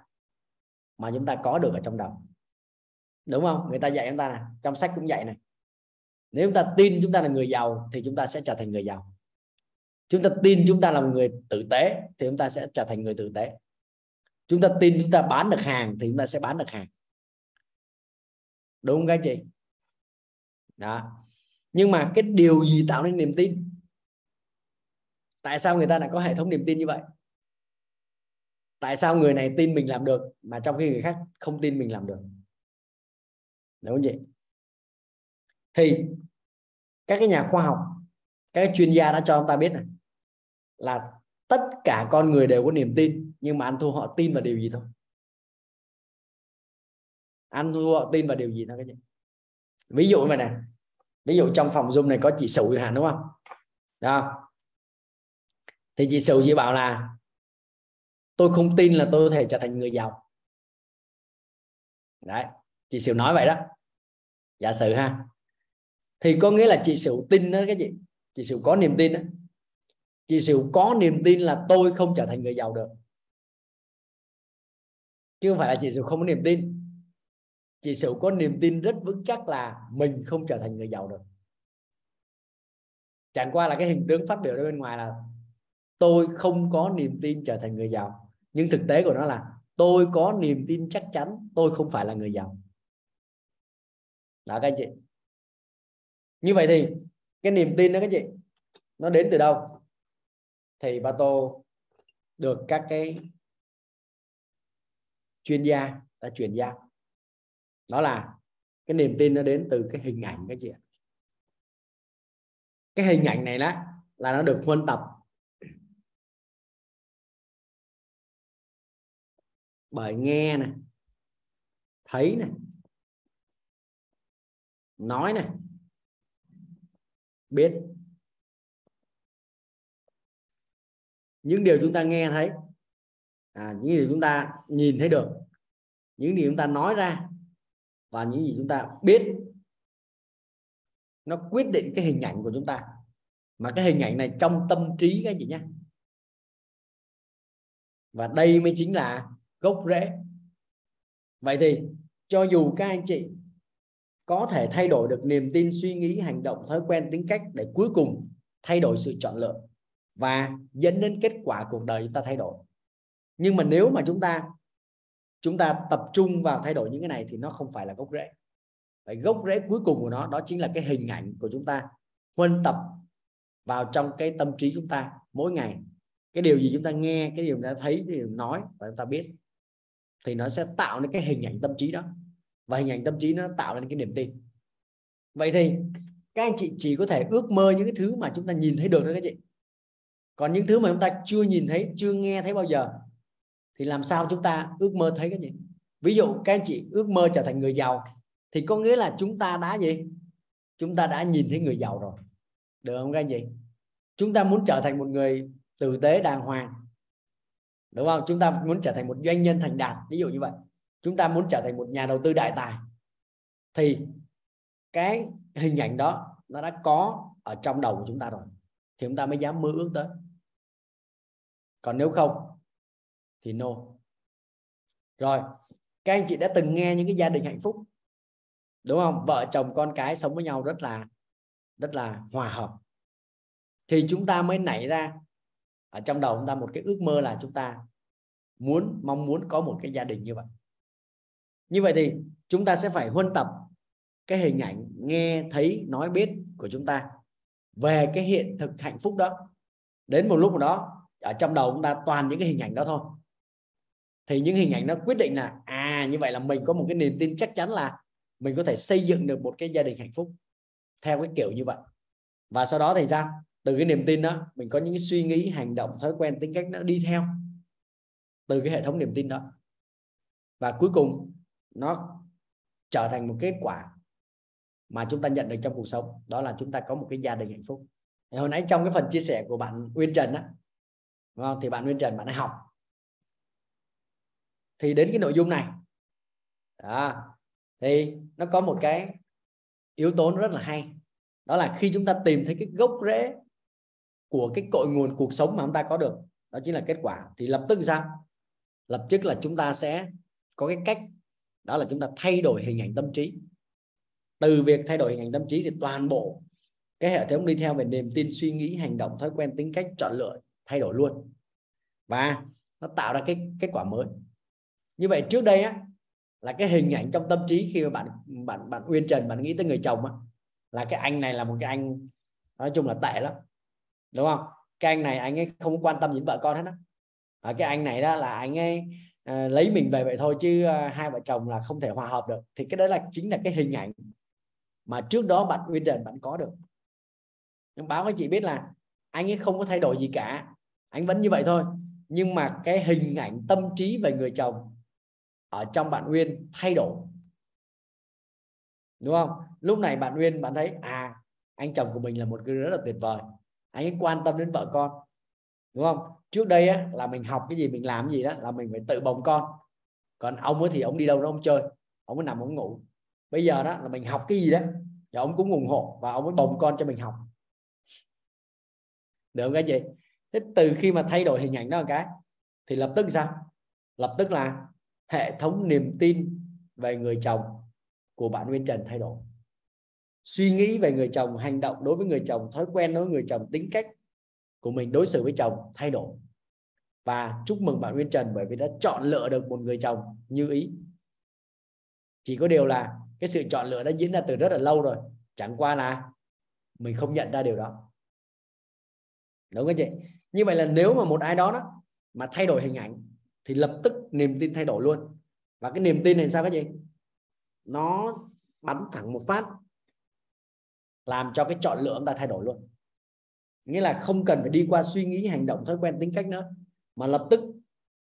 mà chúng ta có được ở trong đầu. Đúng không? Người ta dạy chúng ta này trong sách cũng dạy này nếu chúng ta tin chúng ta là người giàu thì chúng ta sẽ trở thành người giàu. Chúng ta tin chúng ta là một người tử tế thì chúng ta sẽ trở thành người tử tế. Chúng ta tin chúng ta bán được hàng thì chúng ta sẽ bán được hàng. Đúng không các chị? Đó. Nhưng mà cái điều gì tạo nên niềm tin? Tại sao người ta lại có hệ thống niềm tin như vậy? Tại sao người này tin mình làm được mà trong khi người khác không tin mình làm được? Đúng không chị? Thì các cái nhà khoa học, các chuyên gia đã cho chúng ta biết này, là tất cả con người đều có niềm tin, nhưng mà anh thua họ tin vào điều gì thôi? Anh thua họ tin vào điều gì thôi các chị? Ví dụ như vậy nè, ví dụ trong phòng zoom này có chị sửu hẳn đúng không? Đó. Thì chị sửu chị bảo là tôi không tin là tôi có thể trở thành người giàu. Đấy, chị sửu nói vậy đó. Giả sử ha. Thì có nghĩa là chị sửu tin đó, cái gì? Chị sửu có niềm tin đó. Chị sửu có niềm tin là tôi không trở thành người giàu được. Chứ không phải là chị sửu không có niềm tin. Chị sửu có niềm tin rất vững chắc là mình không trở thành người giàu được. Chẳng qua là cái hình tướng phát biểu ở bên ngoài là tôi không có niềm tin trở thành người giàu nhưng thực tế của nó là tôi có niềm tin chắc chắn tôi không phải là người giàu. Đó, các anh chị. Như vậy thì cái niềm tin đó các chị, nó đến từ đâu? Thì ba tô được các cái chuyên gia đã truyền giao. Đó là cái niềm tin nó đến từ cái hình ảnh các chị cái hình ảnh này đó là nó được huân tập bởi nghe này thấy này nói này biết. Những điều chúng ta nghe thấy à, những điều chúng ta nhìn thấy được những điều chúng ta nói ra và những gì chúng ta biết nó quyết định cái hình ảnh của chúng ta. Mà cái hình ảnh này trong tâm trí các chị nhé. Và đây mới chính là gốc rễ. Vậy thì, cho dù các anh chị có thể thay đổi được niềm tin, suy nghĩ, hành động, thói quen, tính cách để cuối cùng thay đổi sự chọn lựa và dẫn đến kết quả cuộc đời chúng ta thay đổi. Nhưng mà nếu mà chúng ta chúng ta tập trung vào thay đổi những cái này thì nó không phải là gốc rễ. Vậy gốc rễ cuối cùng của nó, đó chính là cái hình ảnh của chúng ta huân tập vào trong cái tâm trí chúng ta mỗi ngày. Cái điều gì chúng ta nghe, cái điều chúng ta thấy, cái điều nói, và chúng ta biết thì nó sẽ tạo nên cái hình ảnh tâm trí đó. Và hình ảnh tâm trí nó tạo nên cái niềm tin. Vậy thì, các anh chị chỉ có thể ước mơ những cái thứ mà chúng ta nhìn thấy được thôi các chị. Còn những thứ mà chúng ta chưa nhìn thấy, chưa nghe thấy bao giờ, thì làm sao chúng ta ước mơ thấy cái gì ví dụ, các anh chị ước mơ trở thành người giàu, thì có nghĩa là chúng ta đã gì? Chúng ta đã nhìn thấy người giàu rồi. Được không các anh chị? Chúng ta muốn trở thành một người tử tế đàng hoàng đúng không? Chúng ta muốn trở thành một doanh nhân thành đạt, ví dụ như vậy. Chúng ta muốn trở thành một nhà đầu tư đại tài. Thì cái hình ảnh đó, nó đã có ở trong đầu của chúng ta rồi, thì chúng ta mới dám mơ ước tới. Còn nếu không, thì no. Rồi, các anh chị đã từng nghe những cái gia đình hạnh phúc, đúng không? Vợ chồng con cái sống với nhau rất là rất là hòa hợp. Thì chúng ta mới nảy ra ở trong đầu chúng ta một cái ước mơ là chúng ta muốn, mong muốn có một cái gia đình như vậy. Như vậy thì chúng ta sẽ phải huân tập cái hình ảnh nghe, thấy, nói, biết của chúng ta về cái hiện thực hạnh phúc đó. Đến một lúc nào đó, ở trong đầu chúng ta toàn những cái hình ảnh đó thôi. Thì những hình ảnh nó quyết định là à như vậy là mình có một cái niềm tin chắc chắn là mình có thể xây dựng được một cái gia đình hạnh phúc theo cái kiểu như vậy. Và sau đó thì ra từ cái niềm tin đó mình có những cái suy nghĩ hành động thói quen tính cách nó đi theo từ cái hệ thống niềm tin đó. Và cuối cùng nó trở thành một kết quả mà chúng ta nhận được trong cuộc sống. Đó là chúng ta có một cái gia đình hạnh phúc. Hồi nãy trong cái phần chia sẻ của bạn Nguyên Trần á không? thì bạn Nguyên Trần bạn ấy học. Thì đến cái nội dung này đó, thì nó có một cái yếu tố rất là hay. Đó là khi chúng ta tìm thấy cái gốc rễ của cái cội nguồn cuộc sống mà chúng ta có được. Đó chính là kết quả. Thì lập tức sao? Lập tức là chúng ta sẽ có cái cách. Đó là chúng ta thay đổi hình ảnh tâm trí. Từ việc thay đổi hình ảnh tâm trí thì toàn bộ cái hệ thống đi theo về niềm tin, suy nghĩ, hành động, thói quen, tính cách, chọn lựa thay đổi luôn. Và nó tạo ra cái kết quả mới. Như vậy trước đây á, là cái hình ảnh trong tâm trí khi mà bạn bạn bạn Uyên Trần, bạn nghĩ tới người chồng á, là cái anh này là một cái anh nói chung là tệ lắm đúng không? Cái anh này anh ấy không quan tâm đến vợ con hết á. À, cái anh này đó là anh ấy à, lấy mình về vậy thôi chứ à, hai vợ chồng là không thể hòa hợp được. Thì cái đó là chính là cái hình ảnh mà trước đó bạn Nguyên Trần bạn có được. Nhưng báo với chị biết là anh ấy không có thay đổi gì cả. Anh vẫn như vậy thôi. Nhưng mà cái hình ảnh tâm trí về người chồng ở trong bạn Nguyên thay đổi. Đúng không? Lúc này bạn Nguyên bạn thấy à anh chồng của mình là một người rất là tuyệt vời anh ấy quan tâm đến vợ con đúng không? Trước đây á, là mình học cái gì mình làm cái gì đó là mình phải tự bồng con. Còn ông ấy thì ông đi đâu đó ông chơi ông ấy nằm ông ngủ. Bây giờ đó là mình học cái gì đó và ông cũng ủng hộ và ông ấy bồng con cho mình học. Được không các chị? Thế từ khi mà thay đổi hình ảnh đó một cái thì lập tức sao? Lập tức là hệ thống niềm tin về người chồng của bạn Nguyên Trần thay đổi suy nghĩ về người chồng, hành động đối với người chồng, thói quen đối với người chồng, tính cách của mình đối xử với chồng thay đổi. Và chúc mừng bạn Nguyên Trần bởi vì đã chọn lựa được một người chồng như ý. Chỉ có điều là cái sự chọn lựa đã diễn ra từ rất là lâu rồi, chẳng qua là mình không nhận ra điều đó. Đúng không chị? Như vậy là nếu mà một ai đó đó mà thay đổi hình ảnh thì lập tức niềm tin thay đổi luôn. Và cái niềm tin này sao các chị? nó bắn thẳng một phát làm cho cái chọn lựa chúng ta thay đổi luôn. Nghĩa là không cần phải đi qua suy nghĩ hành động thói quen tính cách nữa mà lập tức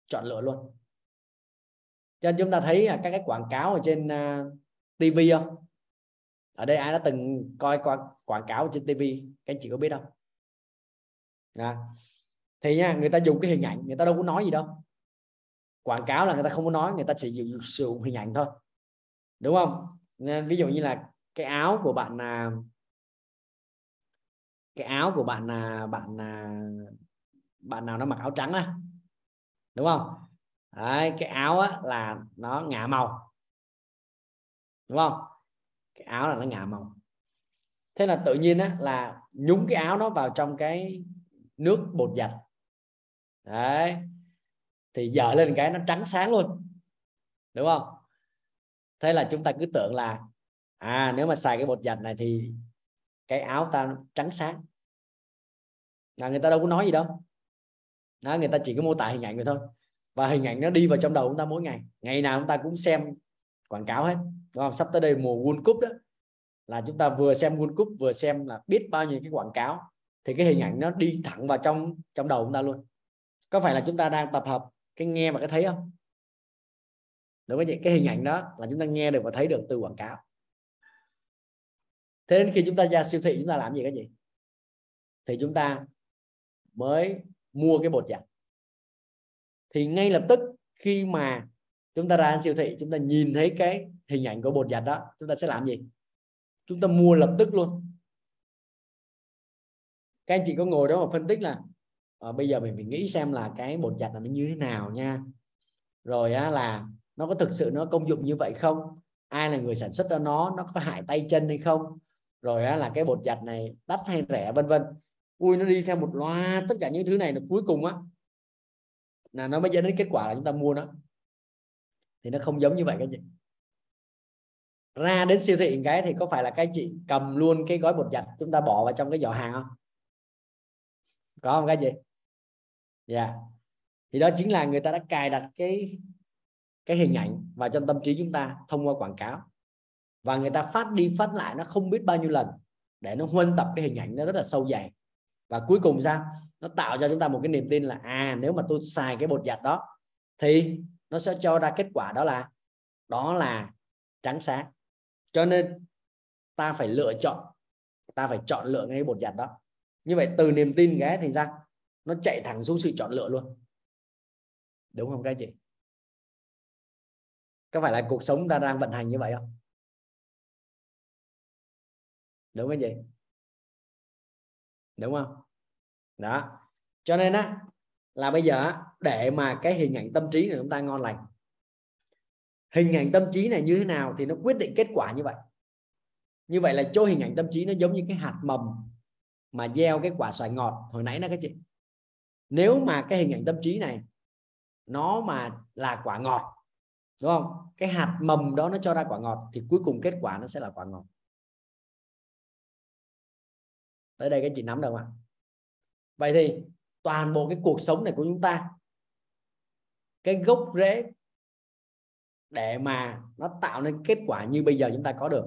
chọn lựa luôn. Cho nên chúng ta thấy các cái quảng cáo ở trên à, uh, TV không? Ở đây ai đã từng coi qua quảng cáo trên TV các anh chị có biết không? À. thì nha người ta dùng cái hình ảnh người ta đâu có nói gì đâu. Quảng cáo là người ta không có nói người ta chỉ dùng sử dụng hình ảnh thôi. Đúng không? Nên ví dụ như là cái áo của bạn là cái áo của bạn là bạn là bạn nào nó mặc áo trắng á đúng không? Đấy, cái áo á, là nó ngả màu đúng không? Cái áo là nó ngả màu. Thế là tự nhiên á, là nhúng cái áo nó vào trong cái nước bột giặt. Đấy thì dở lên cái nó trắng sáng luôn đúng không? Thế là chúng ta cứ tưởng là à nếu mà xài cái bột giặt này thì cái áo ta trắng sáng là người ta đâu có nói gì đâu. Đó, người ta chỉ có mô tả hình ảnh rồi thôi. Và hình ảnh nó đi vào trong đầu chúng ta mỗi ngày. Ngày nào chúng ta cũng xem quảng cáo hết. Đúng không? Sắp tới đây mùa World Cup đó là chúng ta vừa xem World Cup vừa xem là biết bao nhiêu cái quảng cáo thì cái hình ảnh nó đi thẳng vào trong trong đầu chúng ta luôn. Có phải là chúng ta đang tập hợp cái nghe và cái thấy không? Đúng không chị? Cái hình ảnh đó là chúng ta nghe được và thấy được từ quảng cáo. Thế nên khi chúng ta ra siêu thị chúng ta làm gì cái gì thì chúng ta mới mua cái bột giặt. Thì ngay lập tức khi mà chúng ta ra siêu thị chúng ta nhìn thấy cái hình ảnh của bột giặt đó chúng ta sẽ làm gì? Chúng ta mua lập tức luôn. Các anh chị có ngồi đó mà phân tích là à, bây giờ mình phải nghĩ xem là cái bột giặt là nó như thế nào nha. Rồi á, là nó có thực sự nó công dụng như vậy không? Ai là người sản xuất ra nó? Nó có hại tay chân hay không? Rồi á, là cái bột giặt này đắt hay rẻ? Vân vân vui nó đi theo một loa, tất cả những thứ này là cuối cùng á. Là nó mới dẫn đến kết quả là chúng ta mua nó. Thì nó không giống như vậy các chị. Ra đến siêu thị cái thì có phải là cái chị cầm luôn cái gói bột giặt chúng ta bỏ vào trong cái giỏ hàng không? Có không các chị? Dạ. Yeah. thì đó chính là người ta đã cài đặt cái cái hình ảnh vào trong tâm trí chúng ta thông qua quảng cáo. Và người ta phát đi phát lại nó không biết bao nhiêu lần để nó huân tập cái hình ảnh nó rất là sâu dày và cuối cùng sao? Nó tạo cho chúng ta một cái niềm tin là à nếu mà tôi xài cái bột giặt đó, thì nó sẽ cho ra kết quả đó là đó là trắng sáng. Cho nên ta phải lựa chọn, ta phải chọn lựa ngay bột giặt đó. Như vậy từ niềm tin cái thì ra nó chạy thẳng xuống sự chọn lựa luôn. Đúng không các chị? Có phải là cuộc sống ta đang vận hành như vậy không? Đúng cái gì đúng không? Đó. Cho nên á, là bây giờ để mà cái hình ảnh tâm trí của chúng ta ngon lành. Hình ảnh tâm trí này như thế nào thì nó quyết định kết quả như vậy. Như vậy là cho hình ảnh tâm trí nó giống như cái hạt mầm mà gieo cái quả xoài ngọt hồi nãy đó các chị. Nếu mà cái hình ảnh tâm trí này nó mà là quả ngọt, đúng không? Cái hạt mầm đó nó cho ra quả ngọt thì cuối cùng kết quả nó sẽ là quả ngọt tới đây các chị nắm được không ạ? Vậy thì toàn bộ cái cuộc sống này của chúng ta cái gốc rễ để mà nó tạo nên kết quả như bây giờ chúng ta có được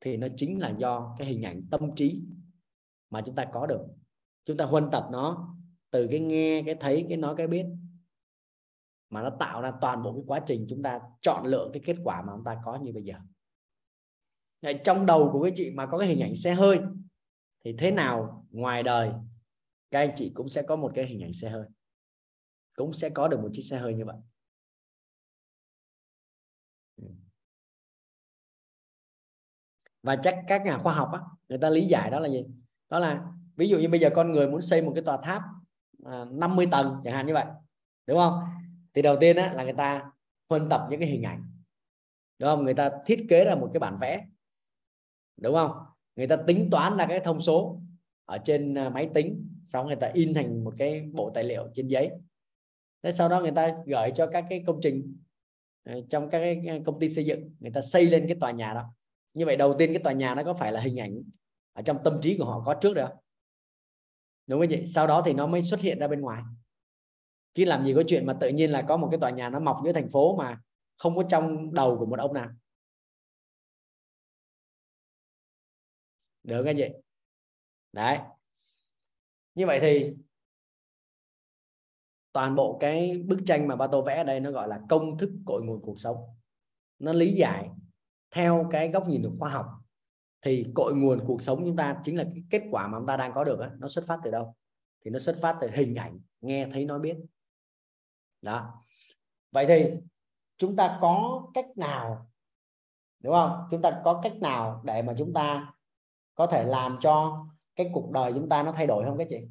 thì nó chính là do cái hình ảnh tâm trí mà chúng ta có được. Chúng ta huân tập nó từ cái nghe cái thấy cái nói cái biết mà nó tạo ra toàn bộ cái quá trình chúng ta chọn lựa cái kết quả mà chúng ta có như bây giờ. Đấy, trong đầu của cái chị mà có cái hình ảnh xe hơi thì thế nào ngoài đời các anh chị cũng sẽ có một cái hình ảnh xe hơi. Cũng sẽ có được một chiếc xe hơi như vậy. Và chắc các nhà khoa học á, người ta lý giải đó là gì? Đó là ví dụ như bây giờ con người muốn xây một cái tòa tháp à, 50 tầng chẳng hạn như vậy đúng không? Thì đầu tiên á, là người ta huân tập những cái hình ảnh. Đúng không? Người ta thiết kế ra một cái bản vẽ. Đúng không? Người ta tính toán ra cái thông số ở trên à, máy tính, xong người ta in thành một cái bộ tài liệu trên giấy. Thế sau đó người ta gửi cho các cái công trình à, trong các cái à, công ty xây dựng, người ta xây lên cái tòa nhà đó. Như vậy đầu tiên cái tòa nhà nó có phải là hình ảnh ở trong tâm trí của họ có trước được đúng không chị? Sau đó thì nó mới xuất hiện ra bên ngoài. Chứ làm gì có chuyện mà tự nhiên là có một cái tòa nhà nó mọc giữa thành phố mà không có trong đầu của một ông nào. Được cái gì đấy. Như vậy thì toàn bộ cái bức tranh mà ba tô vẽ ở đây nó gọi là công thức cội nguồn cuộc sống. Nó lý giải theo cái góc nhìn của khoa học. Thì cội nguồn cuộc sống chúng ta chính là cái kết quả mà chúng ta đang có được đó. nó xuất phát từ đâu? Thì nó xuất phát từ hình ảnh nghe thấy nói biết. Đó. Vậy thì chúng ta có cách nào đúng không? Chúng ta có cách nào để mà chúng ta có thể làm cho cái cuộc đời chúng ta nó thay đổi không các chị?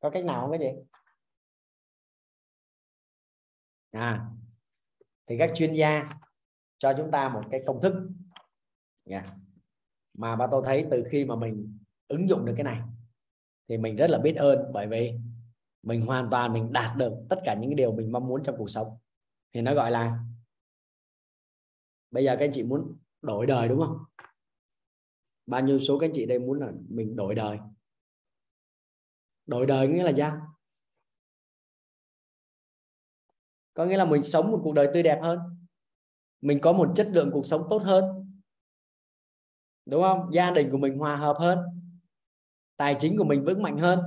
Có cách nào không các chị? À thì các chuyên gia cho chúng ta một cái công thức. Yeah. mà ba tôi thấy từ khi mà mình ứng dụng được cái này, thì mình rất là biết ơn bởi vì mình hoàn toàn mình đạt được tất cả những điều mình mong muốn trong cuộc sống. Thì nó gọi là, bây giờ các anh chị muốn đổi đời đúng không? Bao nhiêu số các anh chị đây muốn là mình đổi đời. Đổi đời nghĩa là sao có nghĩa là mình sống một cuộc đời tươi đẹp hơn. Mình có một chất lượng cuộc sống tốt hơn. Đúng không? Gia đình của mình hòa hợp hơn. Tài chính của mình vững mạnh hơn.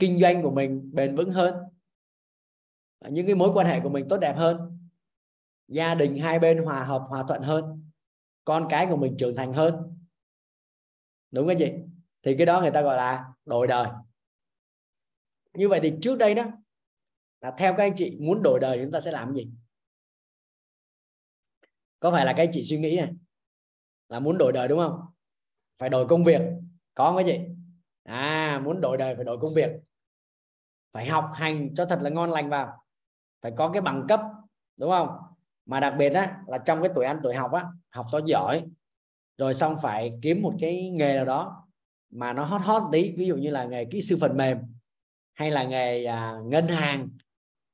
Kinh doanh của mình bền vững hơn. Những cái mối quan hệ của mình tốt đẹp hơn. Gia đình hai bên hòa hợp, hòa thuận hơn con cái của mình trưởng thành hơn. Đúng cái gì thì cái đó người ta gọi là đổi đời. Như vậy thì trước đây đó, là theo các anh chị muốn đổi đời chúng ta sẽ làm gì? Có phải là các anh chị suy nghĩ này, là muốn đổi đời đúng không? Phải đổi công việc. Có không gì à muốn đổi đời phải đổi công việc. Phải học hành cho thật là ngon lành vào. Phải có cái bằng cấp, đúng không? Mà đặc biệt á là trong cái tuổi ăn tuổi học á học cho giỏi rồi xong phải kiếm một cái nghề nào đó mà nó hot hot tí ví dụ như là nghề kỹ sư phần mềm hay là nghề à, ngân hàng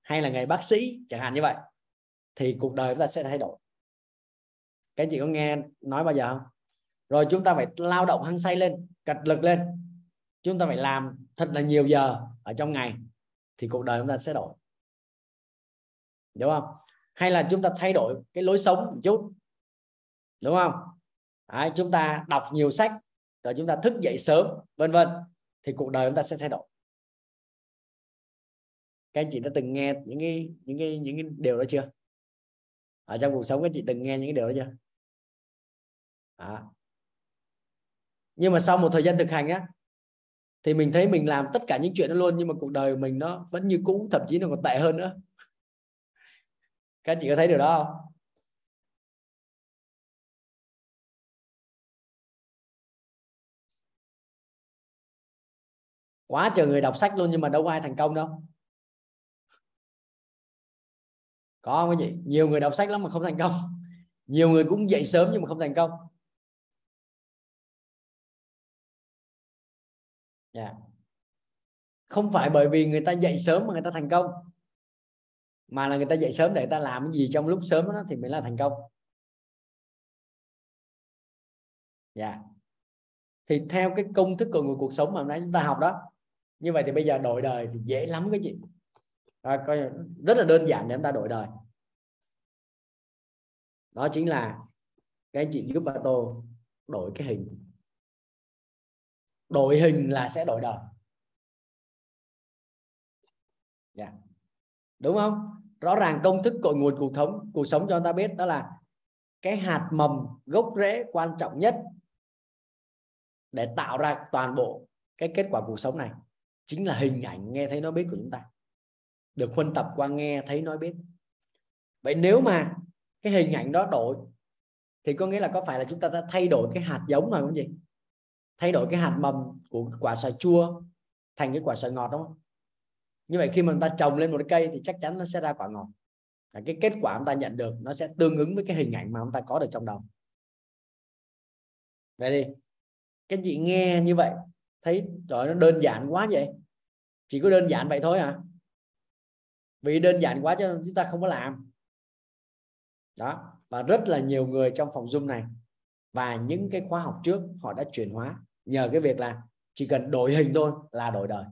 hay là nghề bác sĩ chẳng hạn như vậy thì cuộc đời chúng ta sẽ thay đổi. Các chị có nghe nói bao giờ không? Rồi chúng ta phải lao động hăng say lên cật lực lên. Chúng ta phải làm thật là nhiều giờ ở trong ngày thì cuộc đời chúng ta sẽ đổi. Đúng không? Hay là chúng ta thay đổi cái lối sống một chút đúng không? Đấy, chúng ta đọc nhiều sách rồi chúng ta thức dậy sớm vân vân thì cuộc đời chúng ta sẽ thay đổi. Các anh chị đã từng nghe những cái những cái những cái điều đó chưa? Ở trong cuộc sống các chị từng nghe những cái điều đó chưa? Đó. nhưng mà sau một thời gian thực hành á thì mình thấy mình làm tất cả những chuyện đó luôn nhưng mà cuộc đời mình nó vẫn như cũ thậm chí nó còn tệ hơn nữa các chị có thấy điều đó không? Quá trời người đọc sách luôn nhưng mà đâu có ai thành công đâu. Có không cái gì nhiều người đọc sách lắm mà không thành công. Nhiều người cũng dậy sớm nhưng mà không thành công. Yeah. Không phải bởi vì người ta dậy sớm mà người ta thành công mà là người ta dậy sớm để người ta làm cái gì trong lúc sớm đó thì mới là thành công dạ yeah. thì theo cái công thức của người cuộc sống mà nãy chúng ta học đó như vậy thì bây giờ đổi đời thì dễ lắm cái chị à, coi rất là đơn giản để chúng ta đổi đời đó chính là cái chị giúp bà tô đổi cái hình đổi hình là sẽ đổi đời yeah. Dạ. đúng không rõ ràng công thức cội nguồn cuộc sống cuộc sống cho ta biết đó là cái hạt mầm gốc rễ quan trọng nhất để tạo ra toàn bộ cái kết quả cuộc sống này chính là hình ảnh nghe thấy nói biết của chúng ta, được huân tập qua nghe thấy nói biết. Vậy nếu mà cái hình ảnh đó đổi thì có nghĩa là có phải là chúng ta đã thay đổi cái hạt giống rồi không gì thay đổi cái hạt mầm của quả xoài chua thành cái quả xoài ngọt đúng không? Như vậy khi mà người ta trồng lên một cái cây thì chắc chắn nó sẽ ra quả ngọt. Và cái kết quả chúng ta nhận được nó sẽ tương ứng với cái hình ảnh mà chúng ta có được trong đầu. Vậy đi cái chị nghe như vậy, thấy rồi nó đơn giản quá vậy. Chỉ có đơn giản vậy thôi à vì đơn giản quá cho nên chúng ta không có làm. Đó, và rất là nhiều người trong phòng zoom này và những cái khóa học trước họ đã chuyển hóa nhờ cái việc là chỉ cần đổi hình thôi là đổi đời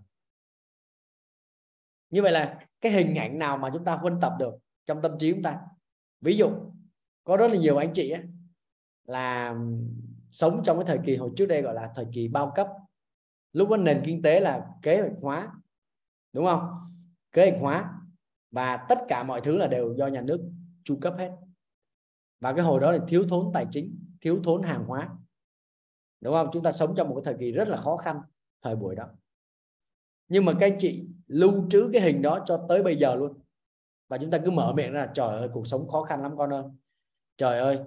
như vậy là cái hình ảnh nào mà chúng ta huân tập được trong tâm trí chúng ta? Ví dụ có rất là nhiều anh chị ấy, là sống trong cái thời kỳ hồi trước đây gọi là thời kỳ bao cấp. Lúc đó nền kinh tế là kế hoạch hóa đúng không? Kế hoạch hóa và tất cả mọi thứ là đều do nhà nước chu cấp hết. Và cái hồi đó là thiếu thốn tài chính thiếu thốn hàng hóa đúng không? Chúng ta sống trong một cái thời kỳ rất là khó khăn thời buổi đó nhưng mà các anh chị lưu trữ cái hình đó cho tới bây giờ luôn. Và chúng ta cứ mở miệng ra, trời ơi, cuộc sống khó khăn lắm con ơi. Trời ơi,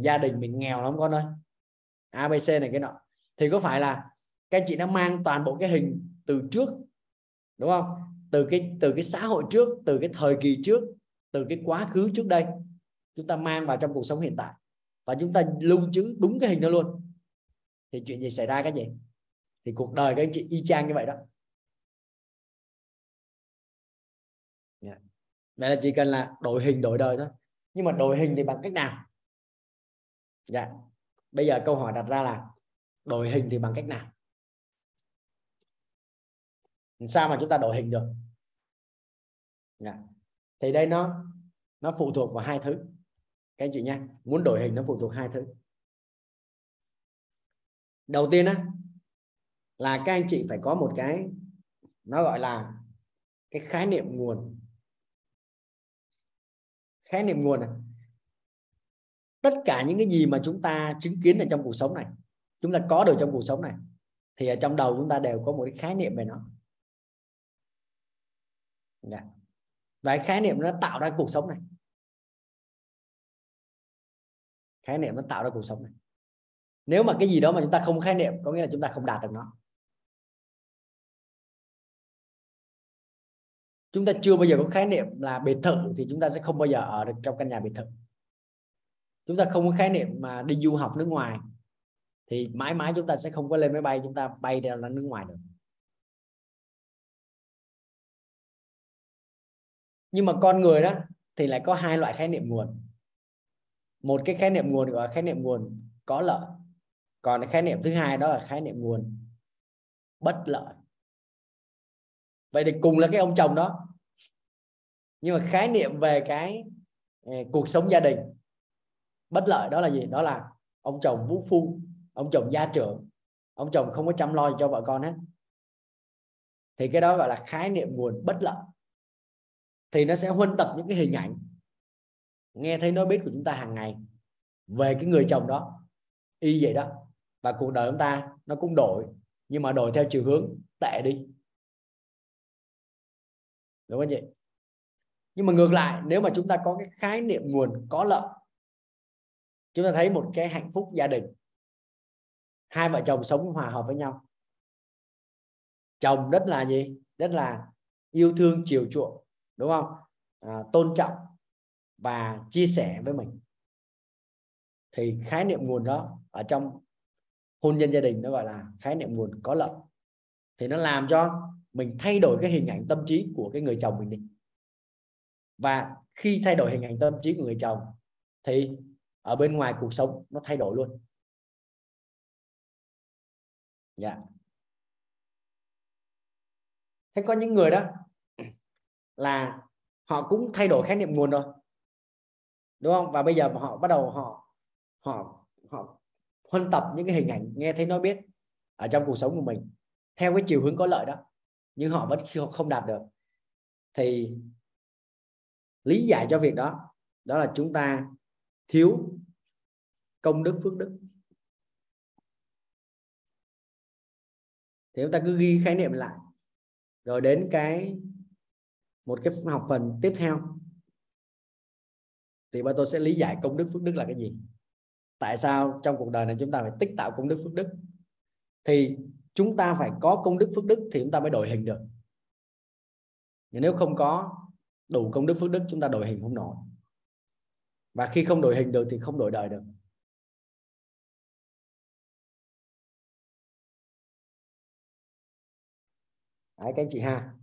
gia đình mình nghèo lắm con ơi. Abc này cái nọ. Thì có phải là các anh chị đã mang toàn bộ cái hình từ trước, đúng không? Từ cái từ cái xã hội trước, từ cái thời kỳ trước, từ cái quá khứ trước đây, chúng ta mang vào trong cuộc sống hiện tại. Và chúng ta lưu trữ đúng cái hình đó luôn. Thì chuyện gì xảy ra cái gì thì cuộc đời các anh chị y chang như vậy đó. Vậy là chỉ cần là đổi hình đổi đời thôi. Nhưng mà đổi hình thì bằng cách nào? Dạ. Bây giờ câu hỏi đặt ra là đổi hình thì bằng cách nào? Sao mà chúng ta đổi hình được? Dạ. thì đây nó nó phụ thuộc vào hai thứ. Các anh chị nha, muốn đổi hình nó phụ thuộc hai thứ. Đầu tiên á, là các anh chị phải có một cái, nó gọi là cái khái niệm nguồn khái niệm nguồn này. tất cả những cái gì mà chúng ta chứng kiến ở trong cuộc sống này, chúng ta có được trong cuộc sống này, thì ở trong đầu chúng ta đều có một cái khái niệm về nó yeah. Và cái khái niệm nó tạo ra cuộc sống này khái niệm nó tạo ra cuộc sống này nếu mà cái gì đó mà chúng ta không khái niệm, có nghĩa là chúng ta không đạt được nó chúng ta chưa bao giờ có khái niệm là biệt thự thì chúng ta sẽ không bao giờ ở được trong căn nhà biệt thự. Chúng ta không có khái niệm mà đi du học nước ngoài thì mãi mãi chúng ta sẽ không có lên máy bay, chúng ta bay ra nước ngoài được. Nhưng mà con người đó thì lại có hai loại khái niệm nguồn. Một cái khái niệm nguồn gọi là khái niệm nguồn có lợi, còn cái khái niệm thứ hai đó là khái niệm nguồn bất lợi vậy thì cùng là cái ông chồng đó. Nhưng mà khái niệm về cái à, cuộc sống gia đình, bất lợi đó là gì? Đó là ông chồng vũ phu, ông chồng gia trưởng, ông chồng không có chăm lo cho vợ con hết. Thì cái đó gọi là khái niệm nguồn bất lợi. Thì nó sẽ huân tập những cái hình ảnh, nghe thấy nói biết của chúng ta hàng ngày về cái người chồng đó. Y vậy đó. Và cuộc đời chúng ta nó cũng đổi, nhưng mà đổi theo chiều hướng tệ đi đúng không chị? Nhưng mà ngược lại nếu mà chúng ta có cái khái niệm nguồn có lợi chúng ta thấy một cái hạnh phúc gia đình hai vợ chồng sống hòa hợp với nhau. Chồng rất là gì? Rất là yêu thương chiều chuộng đúng không? À, tôn trọng và chia sẻ với mình. Thì khái niệm nguồn đó ở trong hôn nhân gia đình nó gọi là khái niệm nguồn có lợi. Thì nó làm cho mình thay đổi cái hình ảnh tâm trí của cái người chồng mình đi. Và khi thay đổi hình ảnh tâm trí của người chồng thì ở bên ngoài cuộc sống nó thay đổi luôn. Dạ. Thế có những người đó là họ cũng thay đổi khái niệm nguồn rồi đúng không? Và bây giờ họ bắt đầu họ họ họ huân tập những cái hình ảnh nghe thấy nói biết ở trong cuộc sống của mình theo cái chiều hướng có lợi đó nhưng họ vẫn không đạt được. Thì lý giải cho việc đó đó là chúng ta thiếu công đức phước đức. Thì chúng ta cứ ghi khái niệm lại. Rồi đến cái, một cái học phần tiếp theo. Thì ba tôi sẽ lý giải công đức phước đức là cái gì. Tại sao trong cuộc đời này chúng ta phải tích tạo công đức phước đức? Thì chúng ta phải có công đức phước đức thì chúng ta mới đổi hình được. Nếu không có đủ công đức phước đức chúng ta đổi hình không nổi. Và khi không đổi hình được thì không đổi đời được. Đấy, các anh chị ha.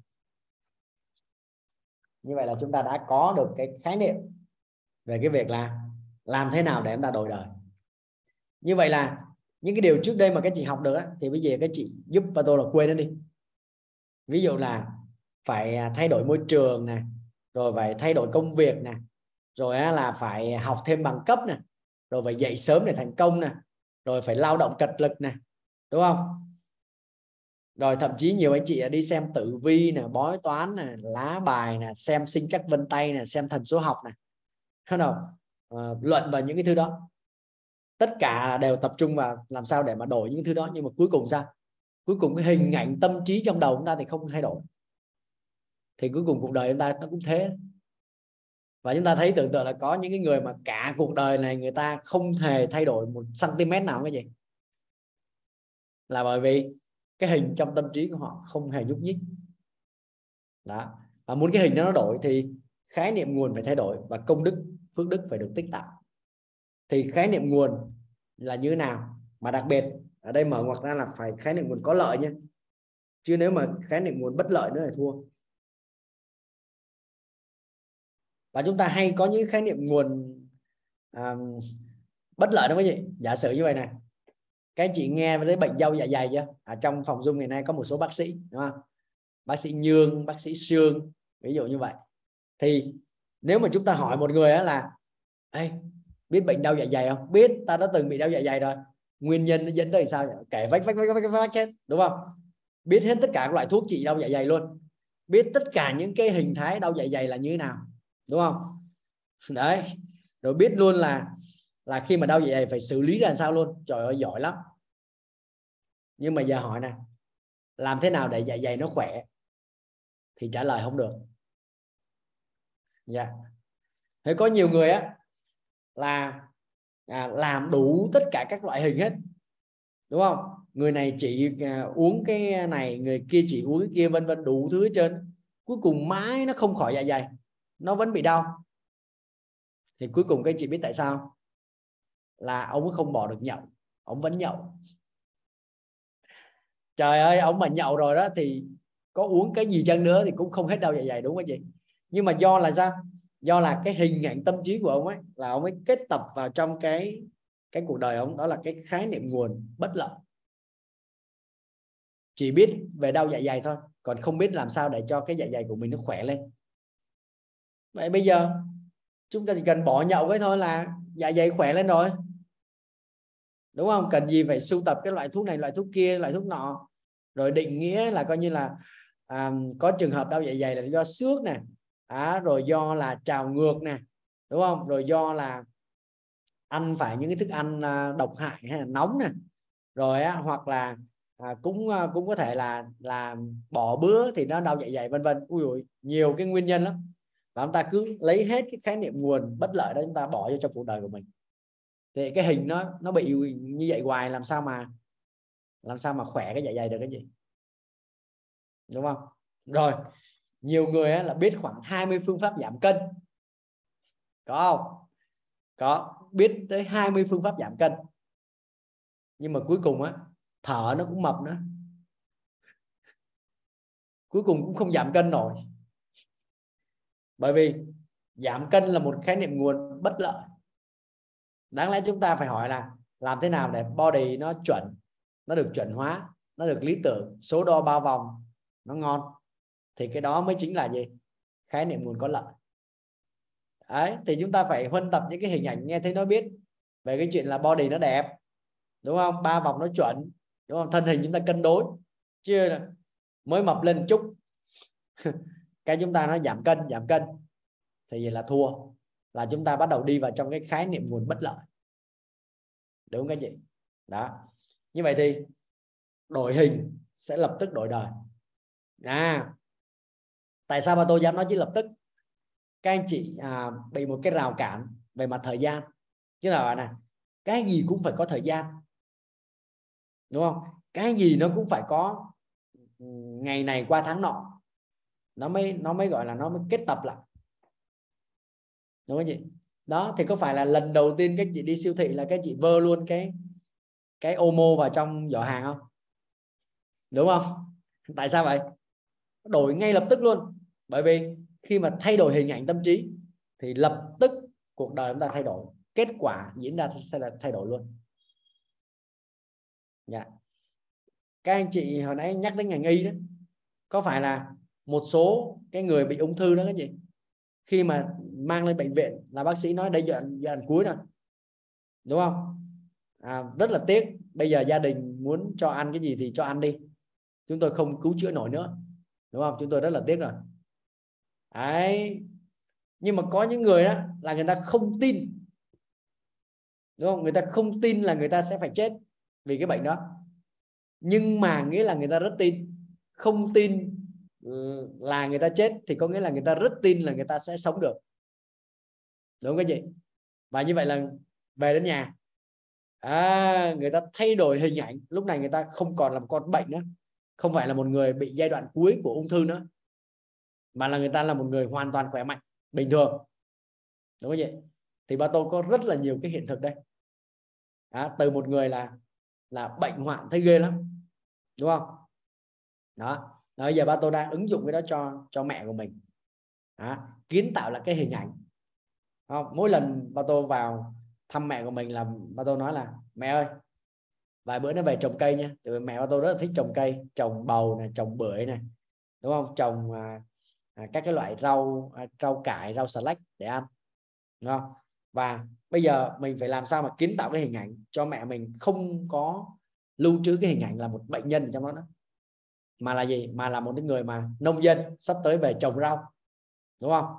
Như vậy là chúng ta đã có được cái khái niệm về cái việc là làm thế nào để chúng ta đổi đời. Như vậy là những cái điều trước đây mà các chị học được á, thì bây giờ các chị giúp và tôi là quên nó đi. Ví dụ là phải à, thay đổi môi trường nè rồi phải thay đổi công việc nè rồi là phải học thêm bằng cấp nè rồi phải dậy sớm để thành công nè rồi phải lao động cật lực nè đúng không? Rồi thậm chí nhiều anh chị đi xem tử vi nè bói toán nè lá bài nè xem sinh chắc vân tay nè xem thần số học nè. Thấy không à, luận vào những cái thứ đó tất cả đều tập trung vào làm sao để mà đổi những thứ đó, nhưng mà cuối cùng sao? Cuối cùng cái hình ảnh tâm trí trong đầu chúng ta thì không thay đổi. Thì cuối cùng cuộc đời chúng ta nó cũng thế. Và chúng ta thấy tưởng tượng là có những cái người mà cả cuộc đời này người ta không hề thay đổi một cm nào cái gì. Là bởi vì cái hình trong tâm trí của họ không hề nhúc nhích. Đó. Và muốn cái hình đó nó đổi thì khái niệm nguồn phải thay đổi và công đức, phước đức phải được tích tạo thì khái niệm nguồn là như thế nào? Mà đặc biệt ở đây mở ngoặc ra là phải khái niệm nguồn có lợi nhé. Chứ nếu mà khái niệm nguồn bất lợi nữa là thua. Và chúng ta hay có những khái niệm nguồn à, bất lợi đó quý vị. Giả sử như vậy này các chị nghe với bệnh dâu dạ dày chưa? À, trong phòng dung ngày nay có một số bác sĩ đúng không? Bác sĩ nhương bác sĩ xương ví dụ như vậy. Thì nếu mà chúng ta hỏi một người là Ê, biết bệnh đau dạ dày không? Biết, ta đã từng bị đau dạ dày rồi. Nguyên nhân nó dẫn tới sao kể vách vách vách vách vách hết, đúng không? Biết hết tất cả các loại thuốc trị đau dạ dày luôn. Biết tất cả những cái hình thái đau dạ dày là như thế nào, đúng không? Đấy. Rồi biết luôn là là khi mà đau dạ dày phải xử lý ra làm sao luôn. Trời ơi, giỏi lắm. Nhưng mà giờ hỏi nè, làm thế nào để dạ dày nó khỏe? Thì trả lời không được. Dạ. Thế có nhiều người á là à, làm đủ tất cả các loại hình hết đúng không? Người này chỉ à, uống cái này người kia chỉ uống cái kia vân vân đủ thứ hết trơn. Cuối cùng mãi nó không khỏi dạ dày nó vẫn bị đau. Thì cuối cùng các chị biết tại sao? Là ông không bỏ được nhậu ông vẫn nhậu. Trời ơi ông mà nhậu rồi đó thì có uống cái gì chân nữa thì cũng không hết đau dạ dày đúng không chị? Nhưng mà do là sao? Do là cái hình ảnh tâm trí của ông ấy là ông ấy kết tập vào trong cái cái cuộc đời ông đó là cái khái niệm nguồn bất lợi. Chỉ biết về đau dạ dày thôi còn không biết làm sao để cho cái dạ dày của mình nó khỏe lên. Vậy bây giờ chúng ta chỉ cần bỏ nhậu cái thôi là dạ dày khỏe lên rồi. Đúng không? Cần gì phải sưu tập cái loại thuốc này loại thuốc kia loại thuốc nọ. Rồi định nghĩa là coi như là à, có trường hợp đau dạ dày là do xước nè à, rồi do là trào ngược nè đúng không? Rồi do là ăn phải những cái thức ăn à, độc hại hay là nóng nè. Rồi á, hoặc là à, cũng à, cũng có thể là là bỏ bữa thì nó đau dạ dày vân vân. Ui ui nhiều cái nguyên nhân lắm. Và chúng ta cứ lấy hết cái khái niệm nguồn bất lợi đó chúng ta bỏ vô trong cuộc đời của mình. Thì cái hình nó nó bị như vậy hoài làm sao mà làm sao mà khỏe cái dạ dày được cái gì? Đúng không? Rồi nhiều người á, là biết khoảng 20 phương pháp giảm cân. Có không? Có biết tới 20 phương pháp giảm cân. Nhưng mà cuối cùng á thở nó cũng mập nữa. Cuối cùng cũng không giảm cân nổi. Bởi vì giảm cân là một khái niệm nguồn bất lợi. Đáng lẽ chúng ta phải hỏi là làm thế nào để body nó chuẩn nó được chuẩn hóa nó được lý tưởng số đo bao vòng nó ngon? Thì cái đó mới chính là gì? Khái niệm nguồn có lợi. Đấy, thì chúng ta phải huân tập những cái hình ảnh nghe thấy nó biết về cái chuyện là body nó đẹp, đúng không? Ba vòng nó chuẩn, đúng không? Thân hình chúng ta cân đối chưa mới mập lên chút. Cái chúng ta nó giảm cân giảm cân, thì vậy là thua. Là chúng ta bắt đầu đi vào trong cái khái niệm nguồn bất lợi. Đúng không các chị đó. Như vậy thì đổi hình sẽ lập tức đổi đời. À tại sao mà tôi dám nói chứ? Lập tức các anh chị à, bị một cái rào cản về mặt thời gian. Chứ là nè cái gì cũng phải có thời gian. Đúng không? Cái gì nó cũng phải có ừ, ngày này qua tháng nọ. Nó mới nó mới gọi là nó mới kết tập lại. Đúng không chị? Đó thì có phải là lần đầu tiên các chị đi siêu thị là các chị vơ luôn cái cái omo vào trong giỏ hàng không? Đúng không? Tại sao vậy? Đổi ngay lập tức luôn bởi vì khi mà thay đổi hình ảnh tâm trí thì lập tức cuộc đời chúng ta thay đổi. Kết quả diễn ra sẽ là thay đổi luôn. Dạ. Các anh chị hồi nãy nhắc đến ngành y đó có phải là một số cái người bị ung thư đó cái gì khi mà mang lên bệnh viện là bác sĩ nói đây giờ giai đoạn cuối rồi. Đúng không? À, rất là tiếc. Bây giờ gia đình muốn cho ăn cái gì thì cho ăn đi. Chúng tôi không cứu chữa nổi nữa. Đúng không? Chúng tôi rất là tiếc rồi đấy. Nhưng mà có những người đó là người ta không tin. Đúng không? Người ta không tin là người ta sẽ phải chết vì cái bệnh đó. Nhưng mà nghĩa là người ta rất tin. Không tin là người ta chết thì có nghĩa là người ta rất tin là người ta sẽ sống được. Đúng không các chị? Và như vậy là về đến nhà. À, người ta thay đổi hình ảnh. Lúc này người ta không còn là một con bệnh nữa. Không phải là một người bị giai đoạn cuối của ung thư nữa mà là người ta là một người hoàn toàn khỏe mạnh bình thường. Đúng không vậy thì ba tôi có rất là nhiều cái hiện thực đây. Đó, từ một người là là bệnh hoạn thấy ghê lắm. Đúng không? Đó bây giờ ba tôi đang ứng dụng cái đó cho cho mẹ của mình. Đó, kiến tạo là cái hình ảnh. Không? mỗi lần ba tôi vào thăm mẹ của mình là ba tôi nói là mẹ ơi vài bữa nó về trồng cây nha. Từ mẹ ba tôi rất là thích trồng cây trồng bầu này trồng bưởi này. Đúng không? Trồng à, à, các cái loại rau à, rau cải rau xà lách để ăn đúng không? Và bây giờ mình phải làm sao mà kiến tạo cái hình ảnh cho mẹ mình không có lưu trữ cái hình ảnh là một bệnh nhân trong đó đó mà là gì? Mà là một cái người mà nông dân sắp tới về trồng rau đúng không?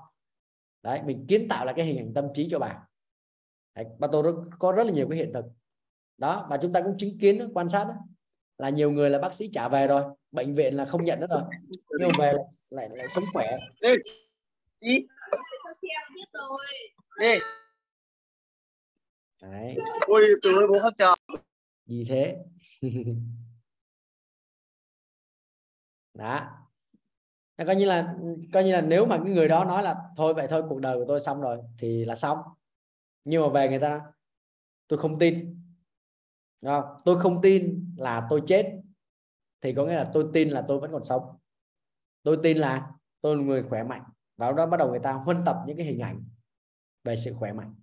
Đấy mình kiến tạo là cái hình ảnh tâm trí cho bà. Đấy, và tôi có rất là nhiều cái hiện thực. Đó và chúng ta cũng chứng kiến quan sát đó, là nhiều người là bác sĩ trả về rồi bệnh viện là không nhận nữa rồi nhưng về lại lại, lại sống khỏe. Đi đi đi đấy. Ôi từ bố khóc chờ gì thế? Đó. Nó coi như là coi như là nếu mà cái người đó nói là thôi vậy thôi cuộc đời của tôi xong rồi thì là xong. Nhưng mà về người ta tôi không tin. Không? tôi không tin là tôi chết. Thì có nghĩa là tôi tin là tôi vẫn còn sống tôi tin là tôi là người khỏe mạnh. Và đó bắt đầu người ta huân tập những cái hình ảnh về sự khỏe mạnh.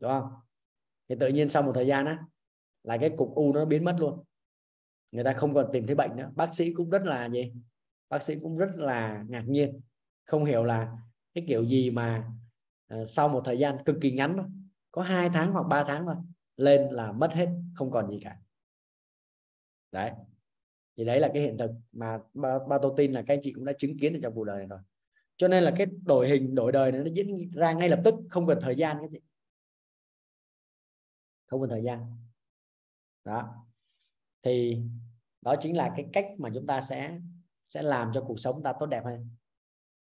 Đúng không? Thì tự nhiên sau một thời gian á là cái cục u nó biến mất luôn. Người ta không còn tìm thấy bệnh nữa. Bác sĩ cũng rất là gì? Bác sĩ cũng rất là ngạc nhiên. Không hiểu là cái kiểu gì mà uh, sau một thời gian cực kỳ ngắn thôi có hai tháng hoặc 3 tháng thôi lên là mất hết không còn gì cả. Đấy thì đấy là cái hiện thực mà ba, ba tôi tin là các anh chị cũng đã chứng kiến ở trong cuộc đời này rồi. Cho nên là cái đổi hình đổi đời này nó diễn ra ngay lập tức không cần thời gian các chị. Không cần thời gian. Đó. Thì đó chính là cái cách mà chúng ta sẽ sẽ làm cho cuộc sống ta tốt đẹp hơn.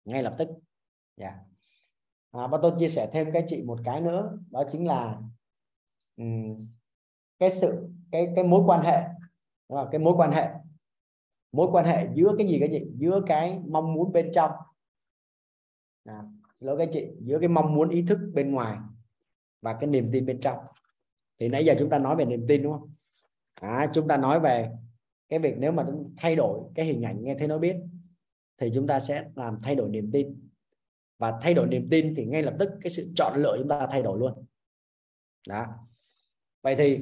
Ngay lập tức. Yeah. Dạ. à, và tôi chia sẻ thêm các chị một cái nữa. Đó chính là um, cái sự cái cái mối quan hệ. Đó cái mối quan hệ mối quan hệ giữa cái gì cái gì? Giữa cái mong muốn bên trong. À, lỗi các chị giữa cái mong muốn ý thức bên ngoài và cái niềm tin bên trong. Thì nãy giờ chúng ta nói về niềm tin đúng không? À, chúng ta nói về cái việc nếu mà chúng thay đổi cái hình ảnh nghe thấy nó biết thì chúng ta sẽ làm thay đổi niềm tin. Và thay đổi niềm tin thì ngay lập tức cái sự chọn lựa chúng ta thay đổi luôn. Đó. Vậy thì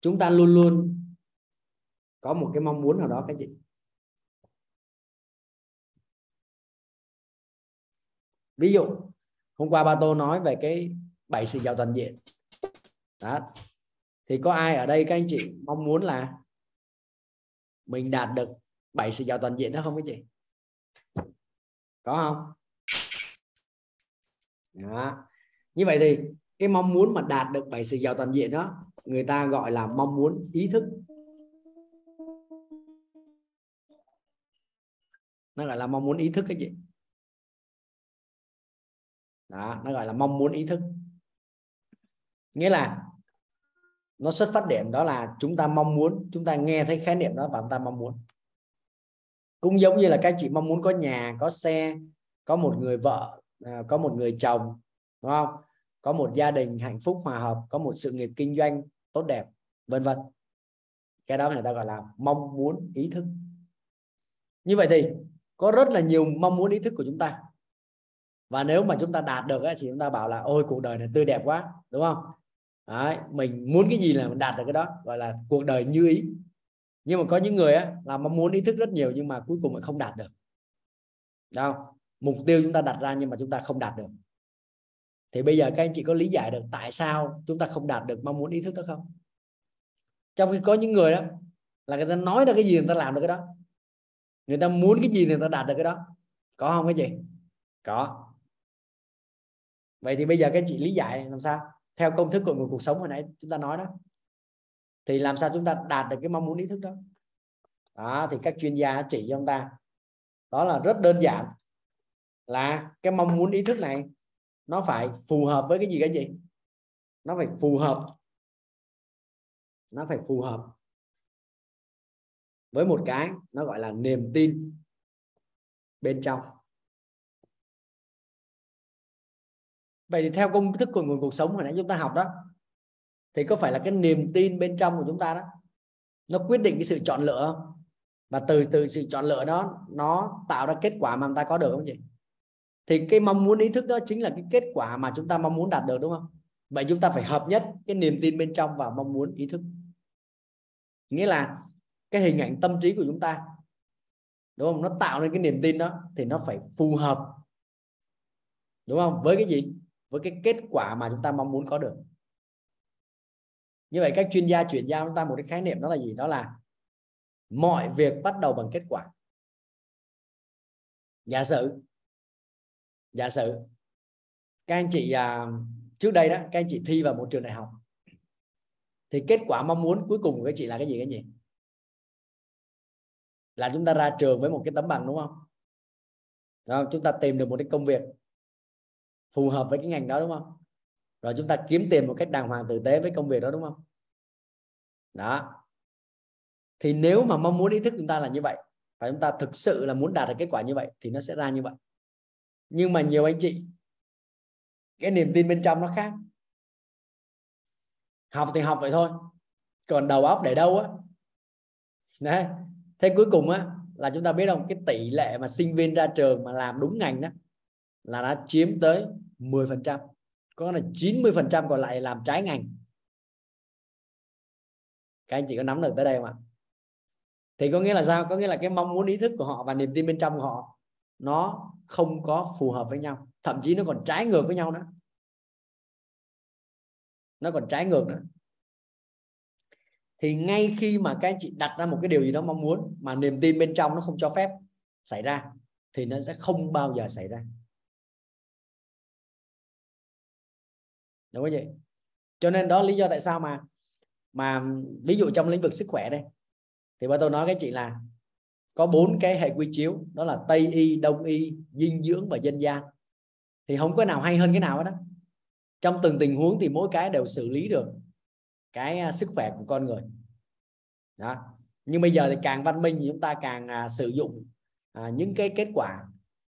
chúng ta luôn luôn có một cái mong muốn nào đó các chị? Ví dụ, hôm qua ba tô nói về cái bảy sự giàu toàn diện. Đó. Thì có ai ở đây các anh chị mong muốn là mình đạt được bảy sự giàu toàn diện đó không các chị? Có không? Đó. như vậy thì cái mong muốn mà đạt được bảy sự giàu toàn diện đó, người ta gọi là mong muốn ý thức. Nó gọi là mong muốn ý thức cái gì đó, nó gọi là mong muốn ý thức. Nghĩa là nó xuất phát điểm đó là chúng ta mong muốn, chúng ta nghe thấy khái niệm đó và chúng ta mong muốn. Cũng giống như là các chị mong muốn có nhà, có xe, có một người vợ à, có một người chồng, đúng không? Có một gia đình hạnh phúc, hòa hợp, có một sự nghiệp kinh doanh tốt đẹp, vân vân. Cái đó người ta gọi là mong muốn ý thức. Như vậy thì có rất là nhiều mong muốn ý thức của chúng ta. Và nếu mà chúng ta đạt được thì chúng ta bảo là ôi cuộc đời này tươi đẹp quá đúng không? Đấy, mình muốn cái gì là mình đạt được cái đó gọi là cuộc đời như ý. Nhưng mà có những người á, là mong muốn ý thức rất nhiều nhưng mà cuối cùng lại không đạt được. Đâu mục tiêu chúng ta đặt ra nhưng mà chúng ta không đạt được. Thì bây giờ các anh chị có lý giải được tại sao chúng ta không đạt được mong muốn ý thức đó không? Trong khi có những người đó là người ta nói ra cái gì người ta làm được cái đó người ta muốn cái gì thì người ta đạt được cái đó. Có không cái gì? Có. Vậy thì bây giờ các chị lý giải làm sao? Theo công thức của người cuộc sống hồi nãy chúng ta nói đó. Thì làm sao chúng ta đạt được cái mong muốn ý thức đó? Đó, thì các chuyên gia chỉ cho chúng ta. Đó là rất đơn giản. Là cái mong muốn ý thức này, nó phải phù hợp với cái gì cái gì nó phải phù hợp. Nó phải phù hợp với một cái nó gọi là niềm tin bên trong. Vậy thì theo công thức của nguồn cuộc sống hồi nãy chúng ta học đó, thì có phải là cái niềm tin bên trong của chúng ta đó, nó quyết định cái sự chọn lựa không? Và từ từ sự chọn lựa đó, nó tạo ra kết quả mà chúng ta có được không chị? Thì cái mong muốn, ý thức đó chính là cái kết quả mà chúng ta mong muốn đạt được, đúng không? Vậy chúng ta phải hợp nhất cái niềm tin bên trong và mong muốn, ý thức. Nghĩa là cái hình ảnh tâm trí của chúng ta. Đúng không? Nó tạo nên cái niềm tin đó thì nó phải phù hợp. Đúng không? Với cái gì? Với cái kết quả mà chúng ta mong muốn có được. Như vậy các chuyên gia chuyển giao chúng ta một cái khái niệm đó là gì? Đó là mọi việc bắt đầu bằng kết quả. Giả sử giả sử các anh chị à, trước đây đó các anh chị thi vào một trường đại học thì kết quả mong muốn cuối cùng của các chị là cái gì cái gì là chúng ta ra trường với một cái tấm bằng, đúng không? Đúng không? chúng ta tìm được một cái công việc phù hợp với cái ngành đó, đúng không? Rồi chúng ta kiếm tiền một cách đàng hoàng tử tế với công việc đó, đúng không? Đó. Thì nếu mà mong muốn ý thức chúng ta là như vậy, và chúng ta thực sự là muốn đạt được kết quả như vậy, thì nó sẽ ra như vậy. Nhưng mà nhiều anh chị, cái niềm tin bên trong nó khác. Học thì học vậy thôi, còn đầu óc để đâu á? Đấy thế cuối cùng á, là chúng ta biết không? Cái tỷ lệ mà sinh viên ra trường mà làm đúng ngành đó là đã chiếm tới 10% có là 90% còn lại làm trái ngành. Các anh chị có nắm được tới đây không ạ? Thì có nghĩa là sao? Có nghĩa là cái mong muốn, ý thức của họ và niềm tin bên trong của họ, nó không có phù hợp với nhau. Thậm chí nó còn trái ngược với nhau nữa. Nó còn trái ngược nữa thì ngay khi mà các anh chị đặt ra một cái điều gì đó mong muốn mà niềm tin bên trong nó không cho phép xảy ra, thì nó sẽ không bao giờ xảy ra. Đúng không vậy cho nên đó lý do tại sao mà mà ví dụ trong lĩnh vực sức khỏe đây, thì bà tôi nói các chị là có bốn cái hệ quy chiếu, đó là tây y, đông y, dinh dưỡng và dân gian. Thì không có nào hay hơn cái nào đó trong từng tình huống thì mỗi cái đều xử lý được cái à, sức khỏe của con người. Đó. Nhưng bây giờ thì càng văn minh chúng ta càng à, sử dụng à, những cái kết quả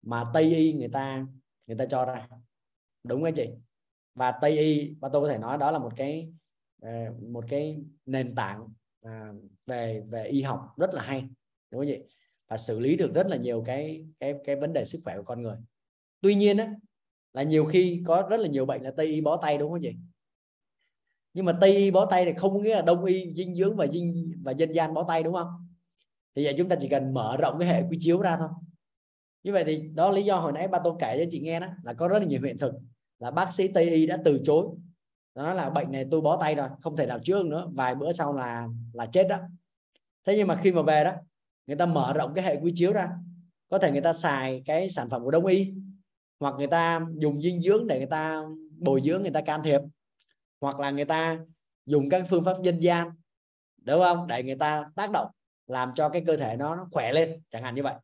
mà tây y người ta người ta cho ra. Đúng không chị? Và tây y và tôi có thể nói đó là một cái à, một cái nền tảng à, về về y học rất là hay. Đúng không chị? Và xử lý được rất là nhiều cái cái cái vấn đề sức khỏe của con người. Tuy nhiên á là nhiều khi có rất là nhiều bệnh là tây y bó tay đúng không chị? Nhưng mà tây y bó tay thì không có nghĩa là đông y, dinh dưỡng và dinh, và dân gian bó tay, đúng không? Thì vậy chúng ta chỉ cần mở rộng cái hệ quy chiếu ra thôi. Như vậy thì đó lý do hồi nãy ba tôi kể cho chị nghe đó, là có rất là nhiều hiện thực. Là bác sĩ tây y đã từ chối. Nó nói là bệnh này tôi bó tay rồi, không thể nào chữa nữa, vài bữa sau là là chết đó. Thế nhưng mà khi mà về đó, người ta mở rộng cái hệ quy chiếu ra. Có thể người ta xài cái sản phẩm của đông y, hoặc người ta dùng dinh dưỡng để người ta bồi dưỡng, người ta can thiệp hoặc là người ta dùng các phương pháp dân gian đúng không? Để người ta tác động làm cho cái cơ thể nó, nó khỏe lên chẳng hạn như vậy.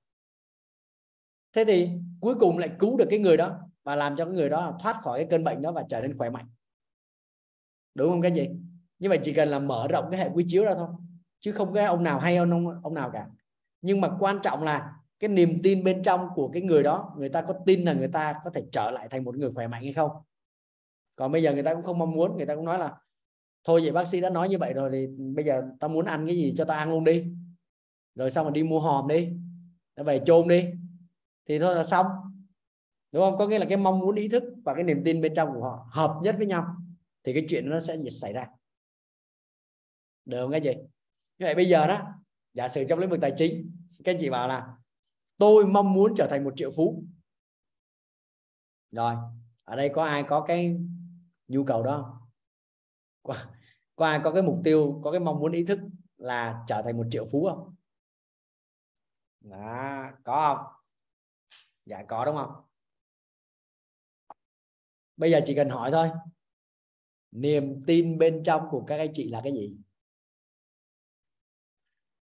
Thế thì cuối cùng lại cứu được cái người đó và làm cho cái người đó thoát khỏi cái cơn bệnh đó và trở nên khỏe mạnh. Đúng không cái gì như vậy chỉ cần là mở rộng cái hệ quy chiếu ra thôi chứ không có ông nào hay ông ông nào cả. Nhưng mà quan trọng là cái niềm tin bên trong của cái người đó người ta có tin là người ta có thể trở lại thành một người khỏe mạnh hay không? Còn bây giờ người ta cũng không mong muốn, người ta cũng nói là, thôi vậy bác sĩ đã nói như vậy rồi thì bây giờ tao muốn ăn cái gì cho tao ăn luôn đi. Rồi xong mà đi mua hòm đi nó về chôn đi. Thì thôi là xong. Đúng không? Có nghĩa là cái mong muốn, ý thức và cái niềm tin bên trong của họ hợp nhất với nhau thì cái chuyện nó sẽ xảy ra. Được không cái gì như vậy bây giờ đó, giả sử trong lĩnh vực tài chính, các anh chị bảo là, tôi mong muốn trở thành một triệu phú. Rồi, ở đây có ai có cái nhu cầu đó. Có, có ai có cái mục tiêu có cái mong muốn ý thức là trở thành một triệu phú không? Đó có không? Dạ có đúng không? Bây giờ chỉ cần hỏi thôi. Niềm tin bên trong của các anh chị là cái gì?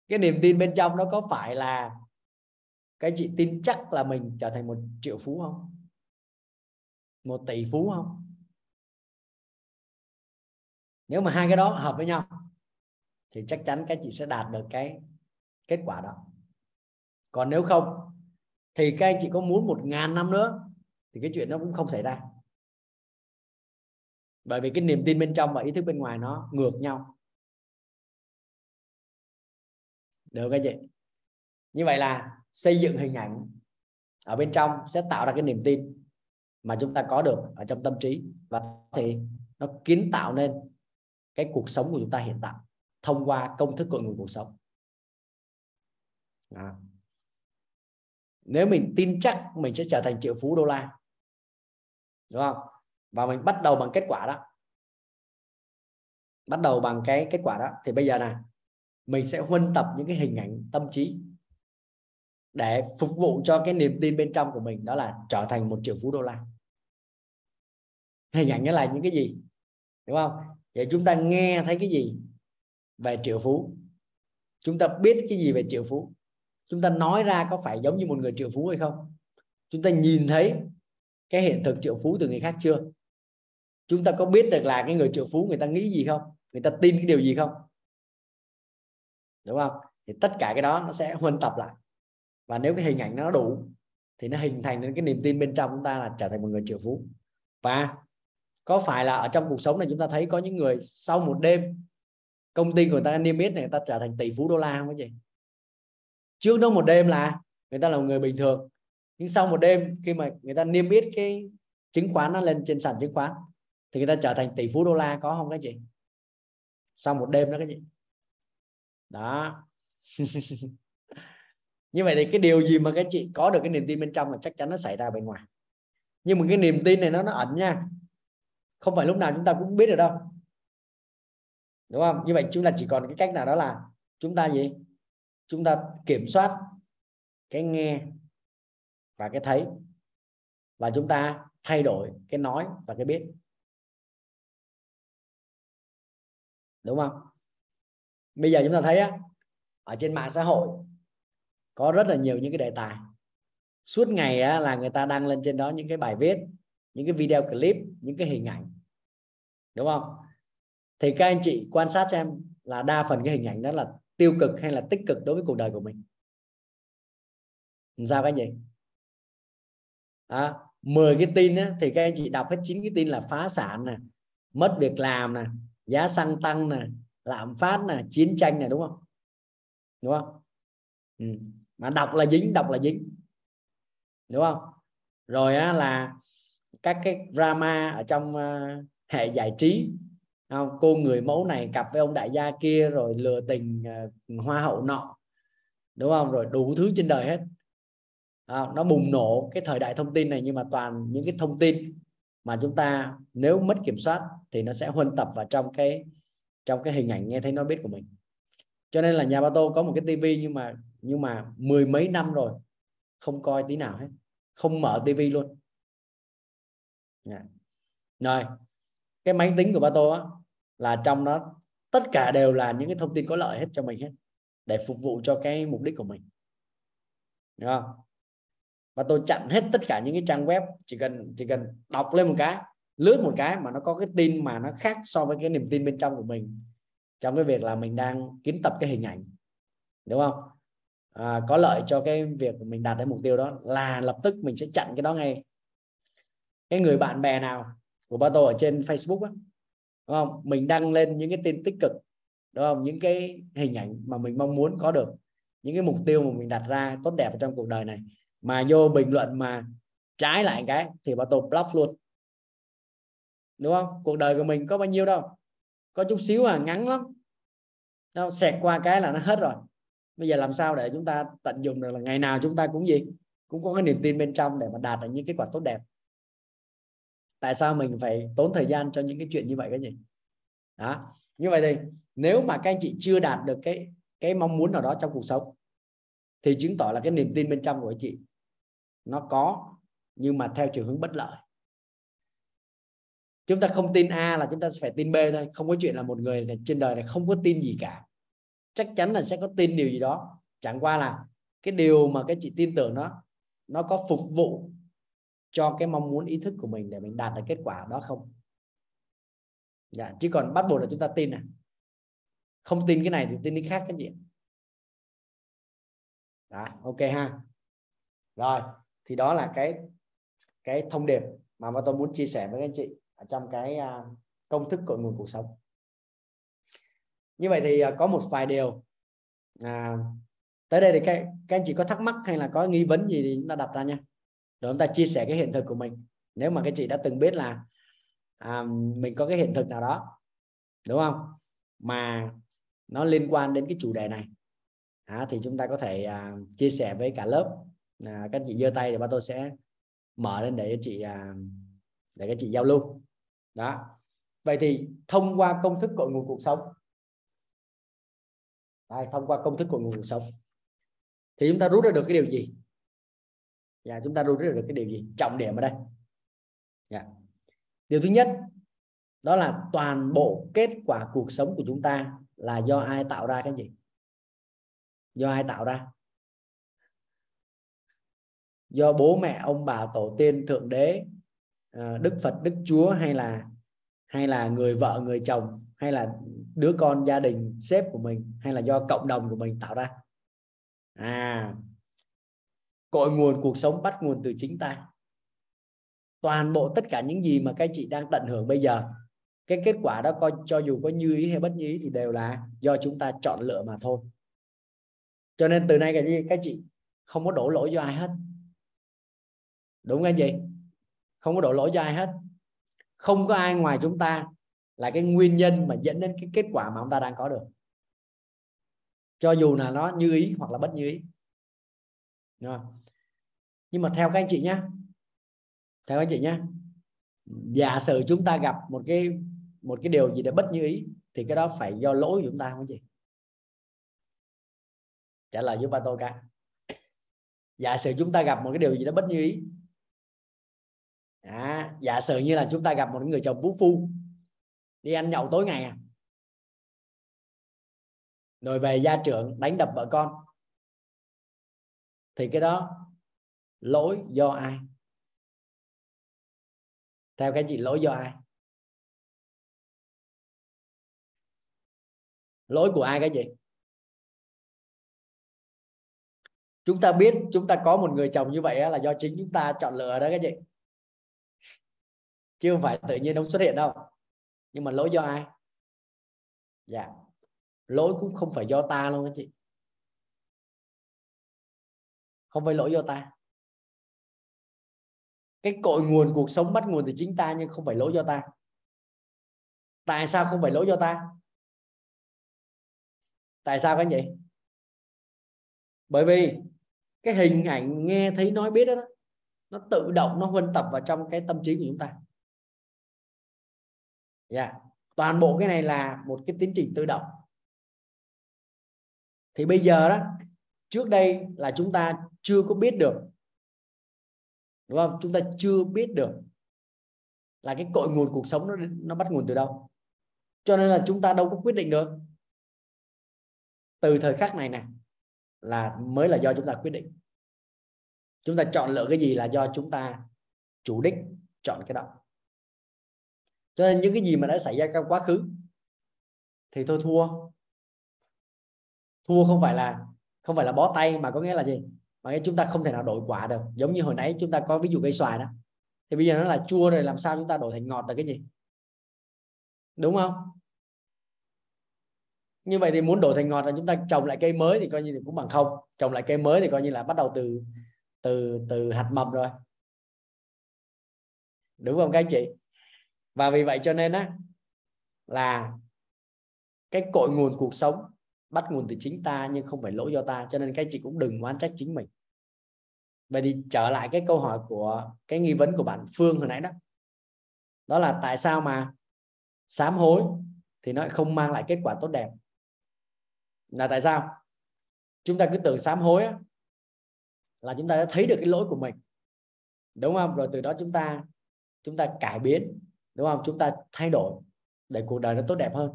Cái niềm tin bên trong nó có phải là các chị tin chắc là mình trở thành một triệu phú không? Một tỷ phú không? Nếu mà hai cái đó hợp với nhau, thì chắc chắn các chị sẽ đạt được cái kết quả đó. Còn nếu không, thì các anh chị có muốn một ngàn năm nữa, thì cái chuyện nó cũng không xảy ra. Bởi vì cái niềm tin bên trong và ý thức bên ngoài nó ngược nhau. Được các chị? Như vậy là xây dựng hình ảnh ở bên trong sẽ tạo ra cái niềm tin mà chúng ta có được ở trong tâm trí và thì nó kiến tạo nên cái cuộc sống của chúng ta hiện tại thông qua công thức cội nguồn cuộc sống. Đó. nếu mình tin chắc mình sẽ trở thành triệu phú đô la. Đúng không? Và mình bắt đầu bằng kết quả đó. Bắt đầu bằng cái kết quả đó. Thì bây giờ này mình sẽ huân tập những cái hình ảnh tâm trí để phục vụ cho cái niềm tin bên trong của mình, đó là trở thành một triệu phú đô la. Hình ảnh đó là những cái gì? Đúng không? Vậy chúng ta nghe thấy cái gì về triệu phú? Chúng ta biết cái gì về triệu phú? Chúng ta nói ra có phải giống như một người triệu phú hay không? Chúng ta nhìn thấy cái hiện thực triệu phú từ người khác chưa? Chúng ta có biết được là cái người triệu phú người ta nghĩ gì không? Người ta tin cái điều gì không? Đúng không? Thì tất cả cái đó nó sẽ huân tập lại. Và nếu cái hình ảnh nó đủ, thì nó hình thành nên cái niềm tin bên trong chúng ta là trở thành một người triệu phú. Và có phải là ở trong cuộc sống này chúng ta thấy có những người sau một đêm, công ty của người ta niêm yết này, người ta trở thành tỷ phú đô la không có gì? Trước đó một đêm là người ta là một người bình thường, nhưng sau một đêm khi mà người ta niêm yết cái chứng khoán nó lên trên sàn chứng khoán, thì người ta trở thành tỷ phú đô la, có không cái gì? Sau một đêm đó cái gì? Đó. Như vậy thì cái điều gì mà các chị có được cái niềm tin bên trong là chắc chắn nó xảy ra bên ngoài. Nhưng mà cái niềm tin này nó nó ẩn nha không phải lúc nào chúng ta cũng biết được đâu. Đúng không? Như vậy chúng ta chỉ còn cái cách nào đó là chúng ta gì? Chúng ta kiểm soát cái nghe và cái thấy. Và chúng ta thay đổi cái nói và cái biết. Đúng không? Bây giờ chúng ta thấy á ở trên mạng xã hội có rất là nhiều những cái đề tài. Suốt ngày á, là người ta đăng lên trên đó những cái bài viết những cái video clip những cái hình ảnh đúng không? Thì các anh chị quan sát xem là đa phần cái hình ảnh đó là tiêu cực hay là tích cực đối với cuộc đời của mình. Làm sao cái gì à, 10 cái tin á, thì các anh chị đọc hết chín cái tin là phá sản nè mất việc làm nè giá xăng tăng nè lạm phát nè chiến tranh nè đúng không? Đúng không? Ừ. mà đọc là dính đọc là dính. Đúng không? Rồi á, là các cái drama ở trong uh, hệ giải trí. Không? cô người mẫu này cặp với ông đại gia kia rồi lừa tình uh, hoa hậu nọ đúng không? Rồi đủ thứ trên đời hết. À, nó bùng nổ cái thời đại thông tin này nhưng mà toàn những cái thông tin mà chúng ta nếu mất kiểm soát thì nó sẽ huân tập vào trong cái trong cái hình ảnh nghe thấy nó biết của mình. Cho nên là nhà ba tô có một cái tivi nhưng mà nhưng mà mười mấy năm rồi không coi tí nào hết. Không mở tivi luôn. Yeah. rồi cái máy tính của ba tô á, là trong nó tất cả đều là những cái thông tin có lợi hết cho mình hết để phục vụ cho cái mục đích của mình. Đúng không? Và tôi chặn hết tất cả những cái trang web chỉ cần chỉ cần đọc lên một cái lướt một cái mà nó có cái tin mà nó khác so với cái niềm tin bên trong của mình trong cái việc là mình đang kiến tập cái hình ảnh. Đúng không? À, có lợi cho cái việc mình đạt đến mục tiêu đó là lập tức mình sẽ chặn cái đó ngay. Cái người bạn bè nào của ba tô ở trên Facebook á, đúng không? Mình đăng lên những cái tin tích cực, đúng không? Những cái hình ảnh mà mình mong muốn có được, những cái mục tiêu mà mình đặt ra tốt đẹp trong cuộc đời này. Mà vô bình luận mà trái lại cái thì ba tô block luôn. Đúng không? Cuộc đời của mình có bao nhiêu đâu. Có chút xíu à ngắn lắm. Nó xẹt qua cái là nó hết rồi. Bây giờ làm sao để chúng ta tận dụng được là ngày nào chúng ta cũng gì? Cũng có cái niềm tin bên trong để mà đạt được những kết quả tốt đẹp tại sao mình phải tốn thời gian cho những cái chuyện như vậy cái gì? Đó. Như vậy thì nếu mà các anh chị chưa đạt được cái cái mong muốn nào đó trong cuộc sống, thì chứng tỏ là cái niềm tin bên trong của anh chị nó có, nhưng mà theo chiều hướng bất lợi. Chúng ta không tin A là chúng ta sẽ phải tin B thôi. Không có chuyện là một người trên đời này không có tin gì cả. Chắc chắn là sẽ có tin điều gì đó. Chẳng qua là cái điều mà các chị tin tưởng nó nó có phục vụ cho cái mong muốn ý thức của mình để mình đạt được kết quả đó không? Dạ chứ còn bắt buộc là chúng ta tin à? Không tin cái này thì tin cái khác cái gì đó ok ha. Rồi thì đó là cái cái thông điệp mà mà tôi muốn chia sẻ với các anh chị ở trong cái à, công thức cội nguồn cuộc sống. Như vậy thì à, có một vài điều à, tới đây thì các, các anh chị có thắc mắc hay là có nghi vấn gì thì chúng ta đặt ra nha rồi chúng ta chia sẻ cái hiện thực của mình. Nếu mà các chị đã từng biết là à, mình có cái hiện thực nào đó đúng không? Mà nó liên quan đến cái chủ đề này. À, thì chúng ta có thể à, chia sẻ với cả lớp. À, các chị giơ tay thì ba tôi sẽ mở lên để chị à, để các chị giao lưu. Đó. Vậy thì thông qua công thức cội nguồn cuộc sống. Đây, thông qua công thức cội nguồn cuộc sống. Thì chúng ta rút ra được cái điều gì? Dạ, chúng ta rút ra được cái điều gì? Trọng điểm ở đây. Dạ. điều thứ nhất đó là toàn bộ kết quả cuộc sống của chúng ta là do ai tạo ra cái gì? Do ai tạo ra? Do bố mẹ ông bà tổ tiên thượng đế ờ, đức phật đức chúa hay là hay là người vợ người chồng hay là đứa con gia đình sếp của mình hay là do cộng đồng của mình tạo ra? À cội nguồn cuộc sống, bắt nguồn từ chính ta toàn bộ tất cả những gì mà các chị đang tận hưởng bây giờ, cái kết quả đó coi, cho dù có như ý hay bất như ý thì đều là do chúng ta chọn lựa mà thôi. Cho nên từ nay cái các chị không có đổ lỗi cho ai hết. Đúng không anh chị? Không có đổ lỗi cho ai hết. Không có ai ngoài chúng ta là cái nguyên nhân mà dẫn đến cái kết quả mà chúng ta đang có được. Cho dù là nó như ý hoặc là bất như ý. Đúng không? Nhưng mà theo các anh chị nhé theo các anh chị nhé giả sử chúng ta gặp một cái một cái điều gì đó bất như ý thì cái đó phải do lỗi của chúng ta không chị? Trả lời giúp ba tôi cái. Giả sử chúng ta gặp một cái điều gì đó bất như ý. À, giả sử như là chúng ta gặp một người chồng vũ phu đi ăn nhậu tối ngày à. Rồi về gia trưởng đánh đập vợ con. Thì cái đó lỗi do ai? Theo các chị lỗi do ai? Lỗi của ai cái gì chúng ta biết chúng ta có một người chồng như vậy là do chính chúng ta chọn lựa đó cái gì chứ không phải tự nhiên ông xuất hiện đâu. Nhưng mà lỗi do ai? Dạ. Lỗi cũng không phải do ta luôn anh chị. Không phải lỗi do ta cái cội nguồn cuộc sống bắt nguồn từ chính ta nhưng không phải lỗi do ta tại sao không phải lỗi do ta tại sao cái vậy? bởi vì cái hình ảnh nghe thấy nói biết đó, nó tự động nó huân tập vào trong cái tâm trí của chúng ta yeah. Dạ. toàn bộ cái này là một cái tiến trình tự động thì bây giờ đó trước đây là chúng ta chưa có biết được đúng không? Chúng ta chưa biết được là cái cội nguồn cuộc sống nó nó bắt nguồn từ đâu. Cho nên là chúng ta đâu có quyết định được. Từ thời khắc này nè, là mới là do chúng ta quyết định. Chúng ta chọn lựa cái gì là do chúng ta chủ đích chọn cái đó. Cho nên những cái gì mà đã xảy ra trong quá khứ thì tôi thua. Thua không phải là, không phải là bó tay mà có nghĩa là gì? Mà chúng ta không thể nào đổi quả được. Giống như hồi nãy chúng ta có ví dụ cây xoài đó. Thì bây giờ nó là chua rồi, làm sao chúng ta đổi thành ngọt là cái gì? Đúng không? Như vậy thì muốn đổi thành ngọt là chúng ta trồng lại cây mới thì coi như cũng bằng không. Trồng lại cây mới thì coi như là bắt đầu từ từ từ hạt mầm rồi. Đúng không các anh chị? Và vì vậy cho nên á, là cái cội nguồn cuộc sống bắt nguồn từ chính ta nhưng không phải lỗi do ta. Cho nên các anh chị cũng đừng oán trách chính mình vậy thì trở lại cái câu hỏi của cái nghi vấn của bạn Phương hồi nãy đó. Đó là tại sao mà sám hối thì nó không mang lại kết quả tốt đẹp? Là tại sao? Chúng ta cứ tưởng sám hối á, là chúng ta đã thấy được cái lỗi của mình. Đúng không? Rồi từ đó chúng ta chúng ta cải biến đúng không? Chúng ta thay đổi để cuộc đời nó tốt đẹp hơn.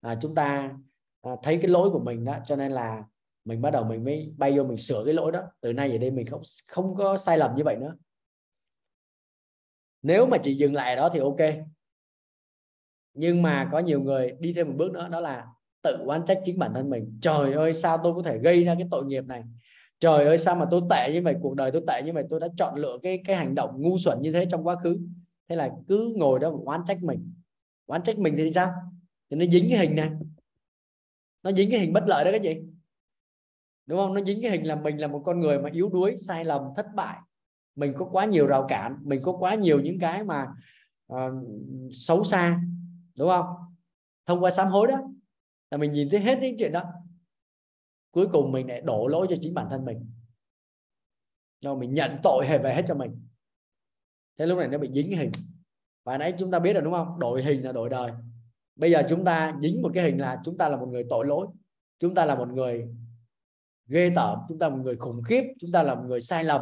À, chúng ta à, thấy cái lỗi của mình đó cho nên là mình bắt đầu mình mới bay vô mình sửa cái lỗi đó. Từ nay về đây mình không không có sai lầm như vậy nữa. Nếu mà chỉ dừng lại đó thì ok. Nhưng mà có nhiều người đi thêm một bước nữa, đó là tự oán trách chính bản thân mình. Trời ơi, sao tôi có thể gây ra cái tội nghiệp này? Trời ơi, sao mà tôi tệ như vậy? Cuộc đời tôi tệ như vậy, tôi đã chọn lựa cái cái hành động ngu xuẩn như thế trong quá khứ. Thế là cứ ngồi đó oán trách mình. Oán trách mình thì sao? Thì nó dính cái hình này. Nó dính cái hình bất lợi đó cái gì? Đúng không? Nó dính cái hình là mình là một con người mà yếu đuối sai lầm thất bại. Mình có quá nhiều rào cản mình có quá nhiều những cái mà uh, xấu xa đúng không? Thông qua sám hối đó là mình nhìn thấy hết những chuyện đó. Cuối cùng mình lại đổ lỗi cho chính bản thân mình. Cho mình nhận tội hề về hết cho mình. Thế lúc này nó bị dính cái hình. Và nãy chúng ta biết rồi đúng không? Đổi hình là đổi đời. Bây giờ chúng ta dính một cái hình là chúng ta là một người tội lỗi. Chúng ta là một người ghê tởm chúng ta là một người khủng khiếp chúng ta là một người sai lầm.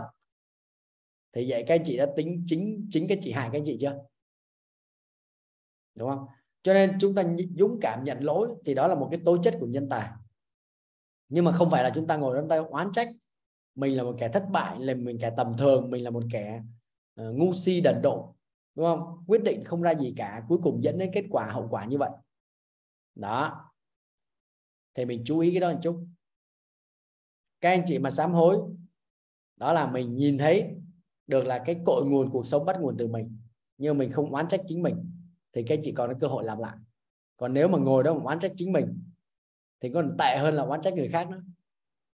Thì vậy các anh chị đã tính chính chính cái chị hại các anh chị chưa? Đúng không? Cho nên chúng ta dũng cảm nhận lỗi thì đó là một cái tố chất của nhân tài. Nhưng mà không phải là chúng ta ngồi chúng ta oán trách. Mình là một kẻ thất bại là mình kẻ tầm thường mình là một kẻ uh, ngu si đần độ đúng không? Quyết định không ra gì cả cuối cùng dẫn đến kết quả hậu quả như vậy. Đó. Thì mình chú ý cái đó một chút các anh chị mà sám hối đó là mình nhìn thấy được là cái cội nguồn cuộc sống bắt nguồn từ mình nhưng mình không oán trách chính mình thì các anh chị còn có cơ hội làm lại. Còn nếu mà ngồi đó mà oán trách chính mình thì còn tệ hơn là oán trách người khác nữa.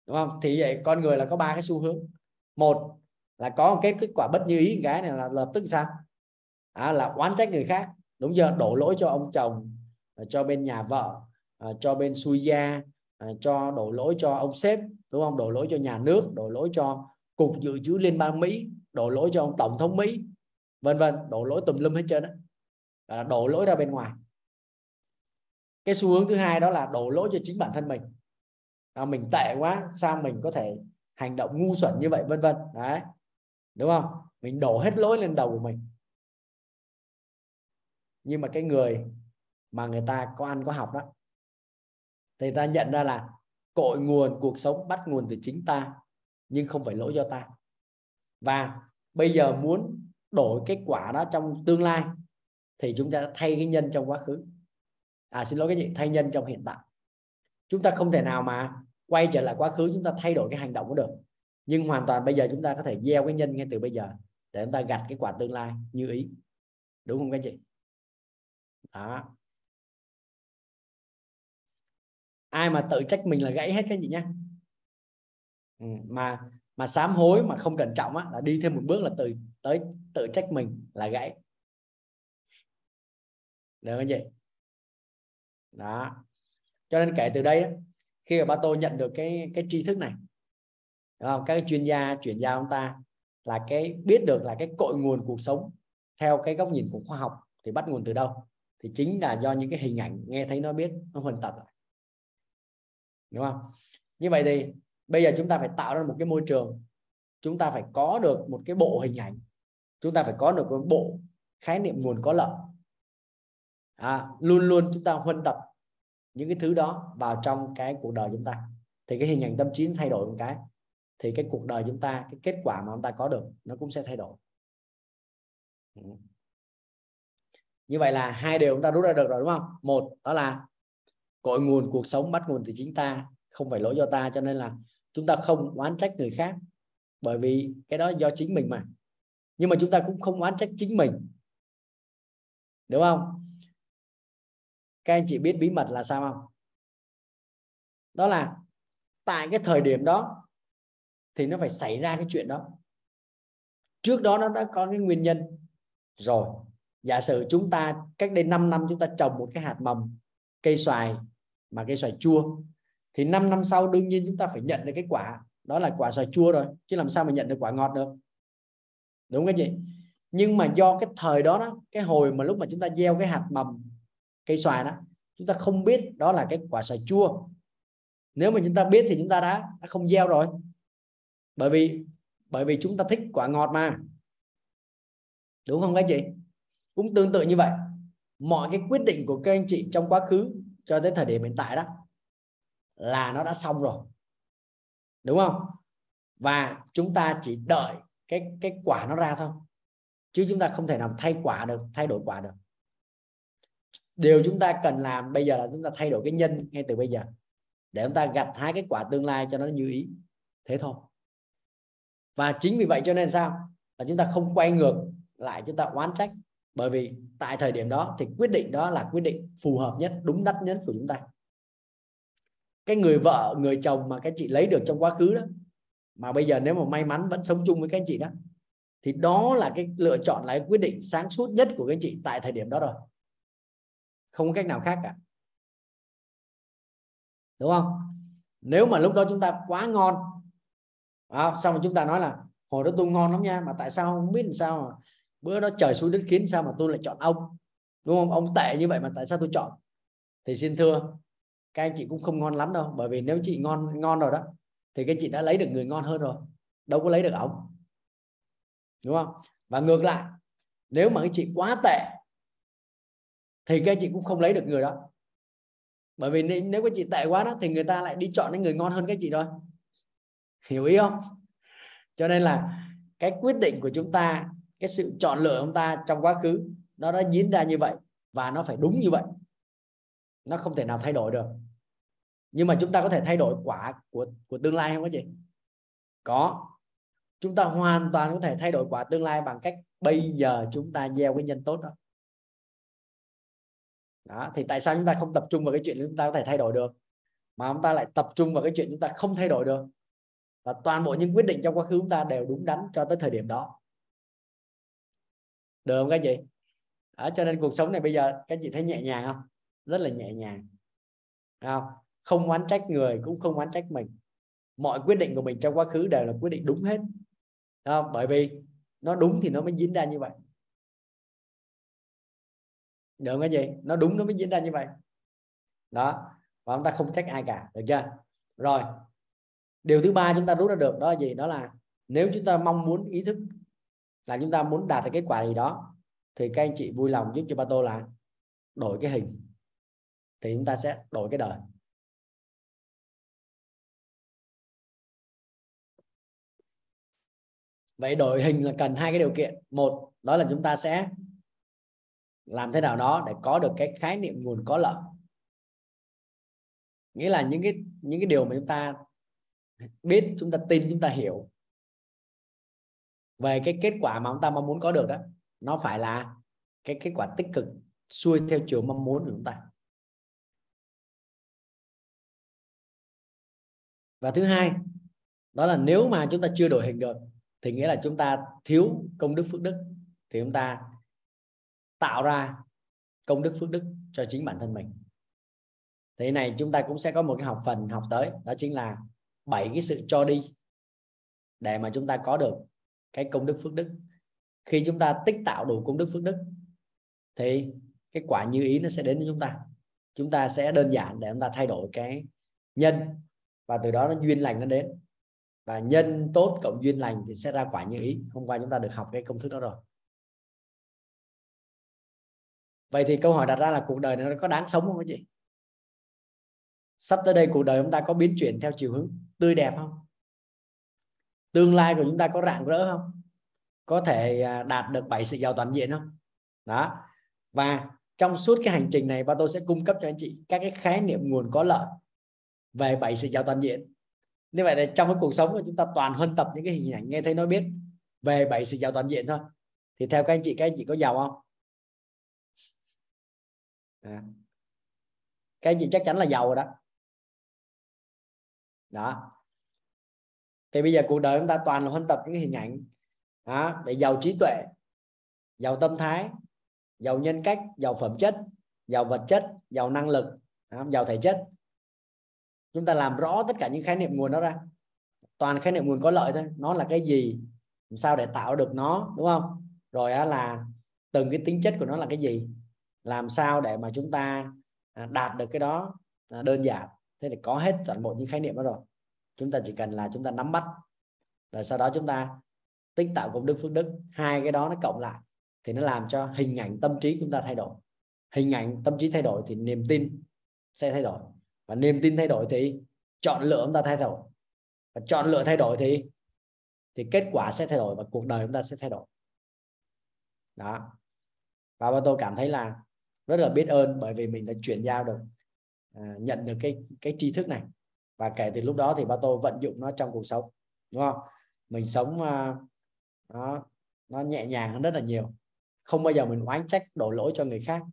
Đúng không? Thì vậy con người là có ba cái xu hướng. Một là có một cái kết quả bất như ý cái này là lập tức sao? À, là oán trách người khác. Đúng chưa? Đổ lỗi cho ông chồng à, cho bên nhà vợ à, cho bên xui gia à, cho đổ lỗi cho ông sếp đúng không? Đổ lỗi cho nhà nước đổ lỗi cho cục dự trữ liên bang mỹ đổ lỗi cho ông tổng thống mỹ vân vân đổ lỗi tùm lum hết trơn đó là đổ lỗi ra bên ngoài. Cái xu hướng thứ hai đó là đổ lỗi cho chính bản thân mình. À, mình tệ quá sao mình có thể hành động ngu xuẩn như vậy vân vân. Đấy. Đúng không? Mình đổ hết lỗi lên đầu của mình. Nhưng mà cái người mà người ta có ăn có học đó thì ta nhận ra là cội nguồn, cuộc sống bắt nguồn từ chính ta, nhưng không phải lỗi do ta. Và bây giờ muốn đổi kết quả đó trong tương lai, thì chúng ta thay cái nhân trong quá khứ. À xin lỗi cái gì? Thay nhân trong hiện tại. Chúng ta không thể nào mà quay trở lại quá khứ, chúng ta thay đổi cái hành động có được. Nhưng hoàn toàn bây giờ chúng ta có thể gieo cái nhân ngay từ bây giờ, để chúng ta gặt cái quả tương lai như ý. Đúng không các chị? Đó. Ai mà tự trách mình là gãy hết cái gì nhá. Ừ, mà mà sám hối mà không cẩn trọng á là đi thêm một bước là từ tới tự trách mình là gãy. Được không chị? Đó. Cho nên kể từ đây khi mà ba tô nhận được cái cái tri thức này đúng không? các chuyên gia chuyển giao ông ta là cái biết được là cái cội nguồn cuộc sống theo cái góc nhìn của khoa học thì bắt nguồn từ đâu? Thì chính là do những cái hình ảnh nghe thấy nó biết nó huần tập lại đúng không? Như vậy thì bây giờ chúng ta phải tạo ra một cái môi trường chúng ta phải có được một cái bộ hình ảnh chúng ta phải có được một bộ khái niệm nguồn có lợi. À, luôn luôn chúng ta huân tập những cái thứ đó vào trong cái cuộc đời chúng ta. Thì cái hình ảnh tâm trí thay đổi một cái thì cái cuộc đời chúng ta cái kết quả mà chúng ta có được nó cũng sẽ thay đổi. Ừ. Như vậy là hai điều chúng ta rút ra được rồi đúng không? Một đó là cội nguồn cuộc sống, bắt nguồn từ chính ta, không phải lỗi do ta. Cho nên là chúng ta không oán trách người khác, bởi vì cái đó do chính mình mà. Nhưng mà chúng ta cũng không oán trách chính mình. Đúng không? Các anh chị biết bí mật là sao không? Đó là tại cái thời điểm đó thì nó phải xảy ra cái chuyện đó. Trước đó nó đã có cái nguyên nhân rồi. Giả sử chúng ta cách đây 5 năm chúng ta trồng một cái hạt mầm, cây xoài mà cây xoài chua. Thì 5 năm sau đương nhiên chúng ta phải nhận được cái quả. Đó là quả xoài chua rồi chứ làm sao mà nhận được quả ngọt được? Đúng cái gì nhưng mà do cái thời đó đó cái hồi mà lúc mà chúng ta gieo cái hạt mầm cây xoài đó chúng ta không biết đó là cái quả xoài chua. Nếu mà chúng ta biết thì chúng ta đã, đã không gieo rồi. Bởi vì bởi vì chúng ta thích quả ngọt mà. Đúng không các chị? Cũng tương tự như vậy. Mọi cái quyết định của các anh chị trong quá khứ cho tới thời điểm hiện tại đó, là nó đã xong rồi. Đúng không? Và chúng ta chỉ đợi cái cái quả nó ra thôi. Chứ chúng ta không thể nào thay quả được, thay đổi quả được. Điều chúng ta cần làm bây giờ là chúng ta thay đổi cái nhân ngay từ bây giờ. Để chúng ta gặt hai cái quả tương lai cho nó như ý. Thế thôi. Và chính vì vậy cho nên sao? Là chúng ta không quay ngược lại, chúng ta oán trách bởi vì tại thời điểm đó thì quyết định đó là quyết định phù hợp nhất đúng đắn nhất của chúng ta. Cái người vợ người chồng mà các chị lấy được trong quá khứ đó mà bây giờ nếu mà may mắn vẫn sống chung với các chị đó thì đó là cái lựa chọn là cái quyết định sáng suốt nhất của các chị tại thời điểm đó rồi. Không có cách nào khác cả. Đúng không? Nếu mà lúc đó chúng ta quá ngon à, xong rồi chúng ta nói là hồi đó tôi ngon lắm nha mà tại sao không biết làm sao mà bữa đó trời xuống đất khiến sao mà tôi lại chọn ông? Đúng không? Ông tệ như vậy mà tại sao tôi chọn? Thì xin thưa, các anh chị cũng không ngon lắm đâu. Bởi vì nếu chị ngon ngon rồi đó, thì các chị đã lấy được người ngon hơn rồi. Đâu có lấy được ông. Đúng không? Và ngược lại, nếu mà các chị quá tệ, thì các chị cũng không lấy được người đó. Bởi vì nếu các chị tệ quá đó, thì người ta lại đi chọn những người ngon hơn các chị thôi. Hiểu ý không? Cho nên là cái quyết định của chúng ta cái sự chọn lựa của chúng ta trong quá khứ, nó đã diễn ra như vậy và nó phải đúng như vậy. Nó không thể nào thay đổi được. Nhưng mà chúng ta có thể thay đổi quả của của tương lai không có chị có. Chúng ta hoàn toàn có thể thay đổi quả tương lai bằng cách bây giờ chúng ta gieo cái nhân tốt đó. Đó, thì tại sao chúng ta không tập trung vào cái chuyện chúng ta có thể thay đổi được? Mà chúng ta lại tập trung vào cái chuyện chúng ta không thay đổi được. Và toàn bộ những quyết định trong quá khứ chúng ta đều đúng đắn cho tới thời điểm đó được không các chị? Đó, cho nên cuộc sống này bây giờ các chị thấy nhẹ nhàng không? Rất là nhẹ nhàng. Không? Không oán trách người cũng không oán trách mình. Mọi quyết định của mình trong quá khứ đều là quyết định đúng hết. Không? bởi vì nó đúng thì nó mới diễn ra như vậy. Được cái gì nó đúng nó mới diễn ra như vậy. Đó và chúng ta không trách ai cả được chưa? Rồi điều thứ ba chúng ta rút ra được đó là gì? Đó là nếu chúng ta mong muốn ý thức là chúng ta muốn đạt được kết quả gì đó, thì các anh chị vui lòng giúp cho ba tô là đổi cái hình, thì chúng ta sẽ đổi cái đời. Vậy đổi hình là cần hai cái điều kiện. Một, đó là chúng ta sẽ làm thế nào đó để có được cái khái niệm nguồn có lợi. Nghĩa là những cái những cái điều mà chúng ta biết, chúng ta tin, chúng ta hiểu về cái kết quả mà chúng ta mong muốn có được đó, nó phải là cái kết quả tích cực, xuôi theo chiều mong muốn của chúng ta. Và thứ hai, đó là nếu mà chúng ta chưa đổi hình được, thì nghĩa là chúng ta thiếu công đức phước đức, thì chúng ta tạo ra công đức phước đức cho chính bản thân mình. Thế này chúng ta cũng sẽ có một cái học phần học tới, đó chính là bảy cái sự cho đi để mà chúng ta có được cái công đức phước đức. Khi chúng ta tích tạo đủ công đức phước đức, thì cái quả như ý nó sẽ đến với chúng ta. Chúng ta sẽ đơn giản để chúng ta thay đổi cái nhân, và từ đó nó duyên lành nó đến. Và nhân tốt cộng duyên lành thì sẽ ra quả như ý. Hôm qua chúng ta được học cái công thức đó rồi. Vậy thì câu hỏi đặt ra là cuộc đời này nó có đáng sống không các chị? Sắp tới đây cuộc đời chúng ta có biến chuyển theo chiều hướng tươi đẹp không? Tương lai của chúng ta có rạng rỡ không? Có thể à, đạt được bảy sự giàu toàn diện không? Đó. Và trong suốt cái hành trình này, ba tôi sẽ cung cấp cho anh chị các cái khái niệm nguồn có lợi về bảy sự giàu toàn diện. Như vậy là trong cái cuộc sống của chúng ta toàn huân tập những cái hình ảnh nghe thấy nói biết về bảy sự giàu toàn diện thôi. Thì theo các anh chị, các anh chị có giàu không? À. các anh chị chắc chắn là giàu rồi đó. Đó thì bây giờ cuộc đời chúng ta toàn là huân tập những hình ảnh đó, để giàu trí tuệ giàu tâm thái giàu nhân cách giàu phẩm chất giàu vật chất giàu năng lực đó, giàu thể chất. Chúng ta làm rõ tất cả những khái niệm nguồn đó ra. Toàn khái niệm nguồn có lợi thôi. Nó là cái gì? Làm sao để tạo được nó đúng không? Rồi á là từng cái tính chất của nó là cái gì? Làm sao để mà chúng ta à, đạt được cái đó à, đơn giản. Thế thì có hết toàn bộ những khái niệm đó rồi chúng ta chỉ cần là chúng ta nắm bắt. Rồi sau đó chúng ta tích tạo công đức phước đức. Hai cái đó nó cộng lại thì nó làm cho hình ảnh tâm trí chúng ta thay đổi. Hình ảnh tâm trí thay đổi thì niềm tin sẽ thay đổi. Và niềm tin thay đổi thì chọn lựa chúng ta thay đổi. Và chọn lựa thay đổi thì thì kết quả sẽ thay đổi và cuộc đời chúng ta sẽ thay đổi. Đó. Và ba tôi cảm thấy là rất là biết ơn bởi vì mình đã chuyển giao được à, nhận được cái cái tri thức này và kể từ lúc đó thì ba tôi vận dụng nó trong cuộc sống đúng không? Mình sống uh, nó nó nhẹ nhàng hơn rất là nhiều. Không bao giờ mình oán trách đổ lỗi cho người khác.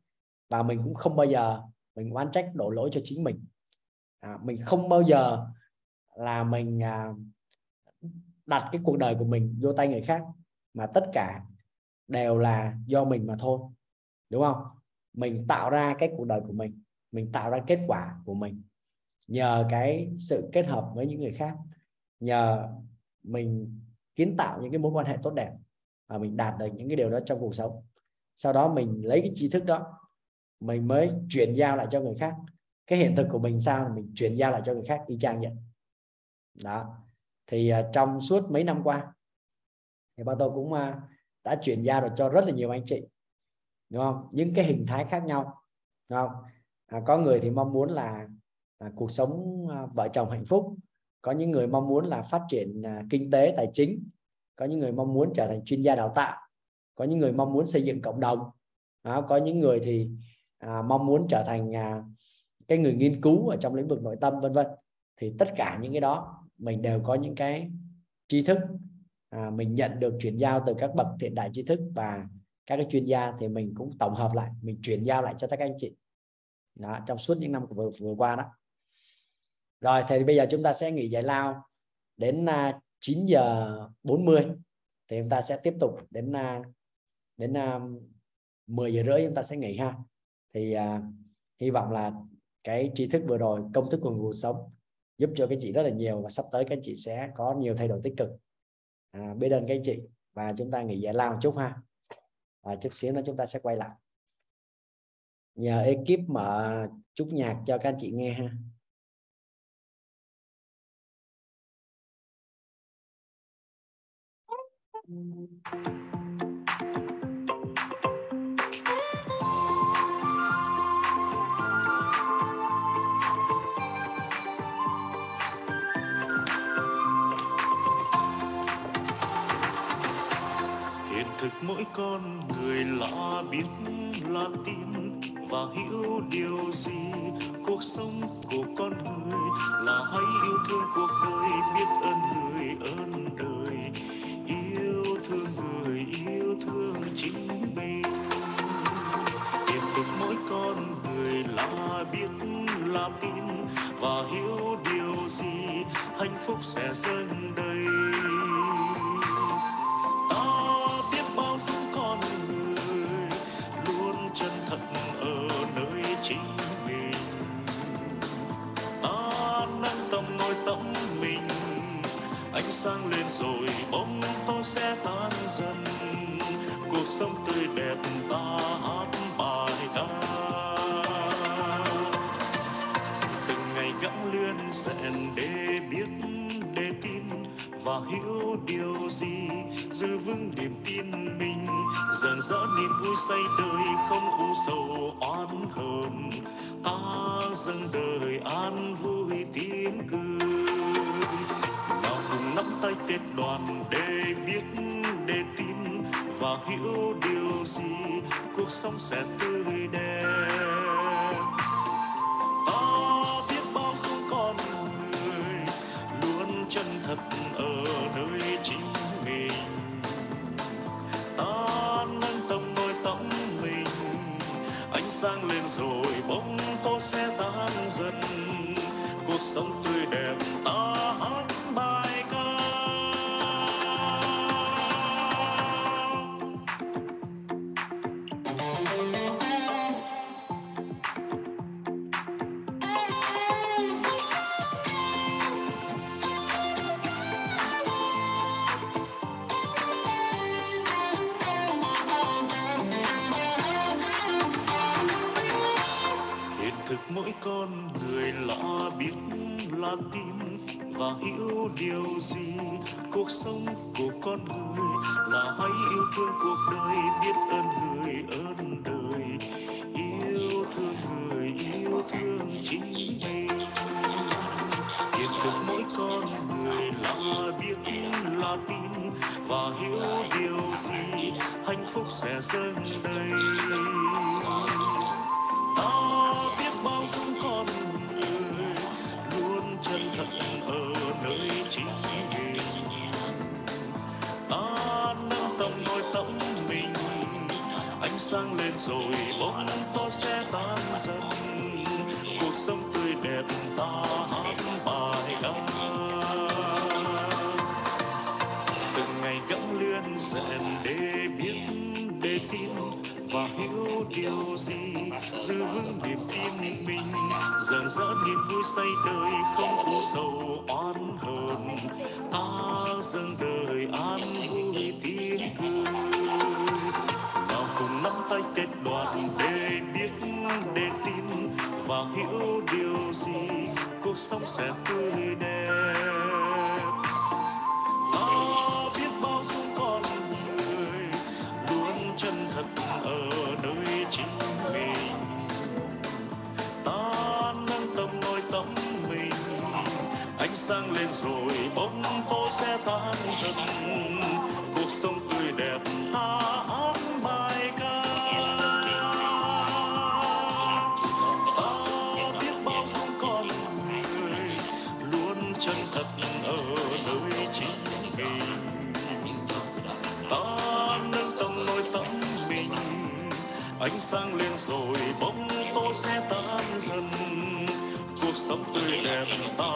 Và mình cũng không bao giờ mình oán trách đổ lỗi cho chính mình. À, mình không bao giờ là mình à, đặt cái cuộc đời của mình vô tay người khác mà tất cả đều là do mình mà thôi đúng không? Mình tạo ra cái cuộc đời của mình mình tạo ra kết quả của mình nhờ cái sự kết hợp với những người khác. Nhờ mình kiến tạo những cái mối quan hệ tốt đẹp và mình đạt được những cái điều đó trong cuộc sống. Sau đó mình lấy cái tri thức đó mình mới chuyển giao lại cho người khác. Cái hiện thực của mình sao mình chuyển giao lại cho người khác y chang vậy? Đó. Thì uh, trong suốt mấy năm qua thì ba tôi cũng uh, đã chuyển giao được cho rất là nhiều anh chị. Đúng không? Những cái hình thái khác nhau. Đúng không? À, có người thì mong muốn là à, cuộc sống à, vợ chồng hạnh phúc. Có những người mong muốn là phát triển à, kinh tế tài chính. Có những người mong muốn trở thành chuyên gia đào tạo. Có những người mong muốn xây dựng cộng đồng. Có những người thì à, mong muốn trở thành à, cái người nghiên cứu ở trong lĩnh vực nội tâm vân vân. Thì tất cả những cái đó mình đều có những cái tri thức. À, mình nhận được chuyển giao từ các bậc thiện đại tri thức và các cái chuyên gia thì mình cũng tổng hợp lại mình chuyển giao lại cho các anh chị. Đó, trong suốt những năm vừa vừa qua đó rồi thì bây giờ chúng ta sẽ nghỉ giải lao đến à, 9 giờ 40 thì chúng ta sẽ tiếp tục đến à, đến à, 10 giờ rưỡi chúng ta sẽ nghỉ ha. Thì uh, hy vọng là cái tri thức vừa rồi công thức của cuộc sống giúp cho các chị rất là nhiều và sắp tới các chị sẽ có nhiều thay đổi tích cực. À, biết ơn các chị và chúng ta nghỉ giải lao một chút ha. Và chút xíu nữa chúng ta sẽ quay lại. Nhờ ekip mở chút nhạc cho các anh chị nghe ha. Hiện thực mỗi con người là biết là tin và hiểu điều gì. Cuộc sống của con người là hãy yêu thương cuộc đời biết ơn người ơn đời người yêu thương chính mình. Hiện thực mỗi con người là biết, là tin và hiểu điều gì hạnh phúc sẽ dâng đầy sáng lên rồi, bóng tối sẽ tan dần. Cuộc sống tươi đẹp ta hát bài ca. Từng ngày gắng luyện rèn để biết, để tin và hiểu điều gì. Giữ vững niềm tin mình, dần dỡ niềm vui say đời không u sầu oán hờn. Ta dâng đời an vui tiếng cười nắm tay kết đoàn để biết, để tin và hiểu điều gì cuộc sống sẽ tươi đẹp. Ta biết bao dung con người, luôn chân thật ở nơi chính mình. Ta nâng tầm nơi tâm mình, ánh sáng lên rồi bóng tối sẽ tan dần. Cuộc sống tươi đẹp ta hát bài con người lạ biết là tin và hiểu điều gì. Cuộc sống của con người là hãy yêu thương cuộc đời, biết ơn người, ơn đời. Yêu thương người, yêu thương chính mình. Hiện thực mỗi con người là biết là tin và hiểu điều gì. Hạnh phúc sẽ dâng đầy. Ánh sáng lên rồi bóng to sẽ tan dần. Cuộc sống tươi đẹp ta hát bài ca. Từng ngày gẫm lươn rèn để biết, để tin và hiểu điều gì. Giữ vững niềm tin mình, dần dã niềm vui say đời không u sầu oan. Sẽ tươi đẹp ta biết bao dung con người, luôn chân thật ở nơi chính mình. Ta nâng tầm nội tâm mình, ánh sáng lên rồi bóng tối sẽ tan dần. Sang lên rồi bóng tôi sẽ tan dần. Cuộc sống tươi đẹp ta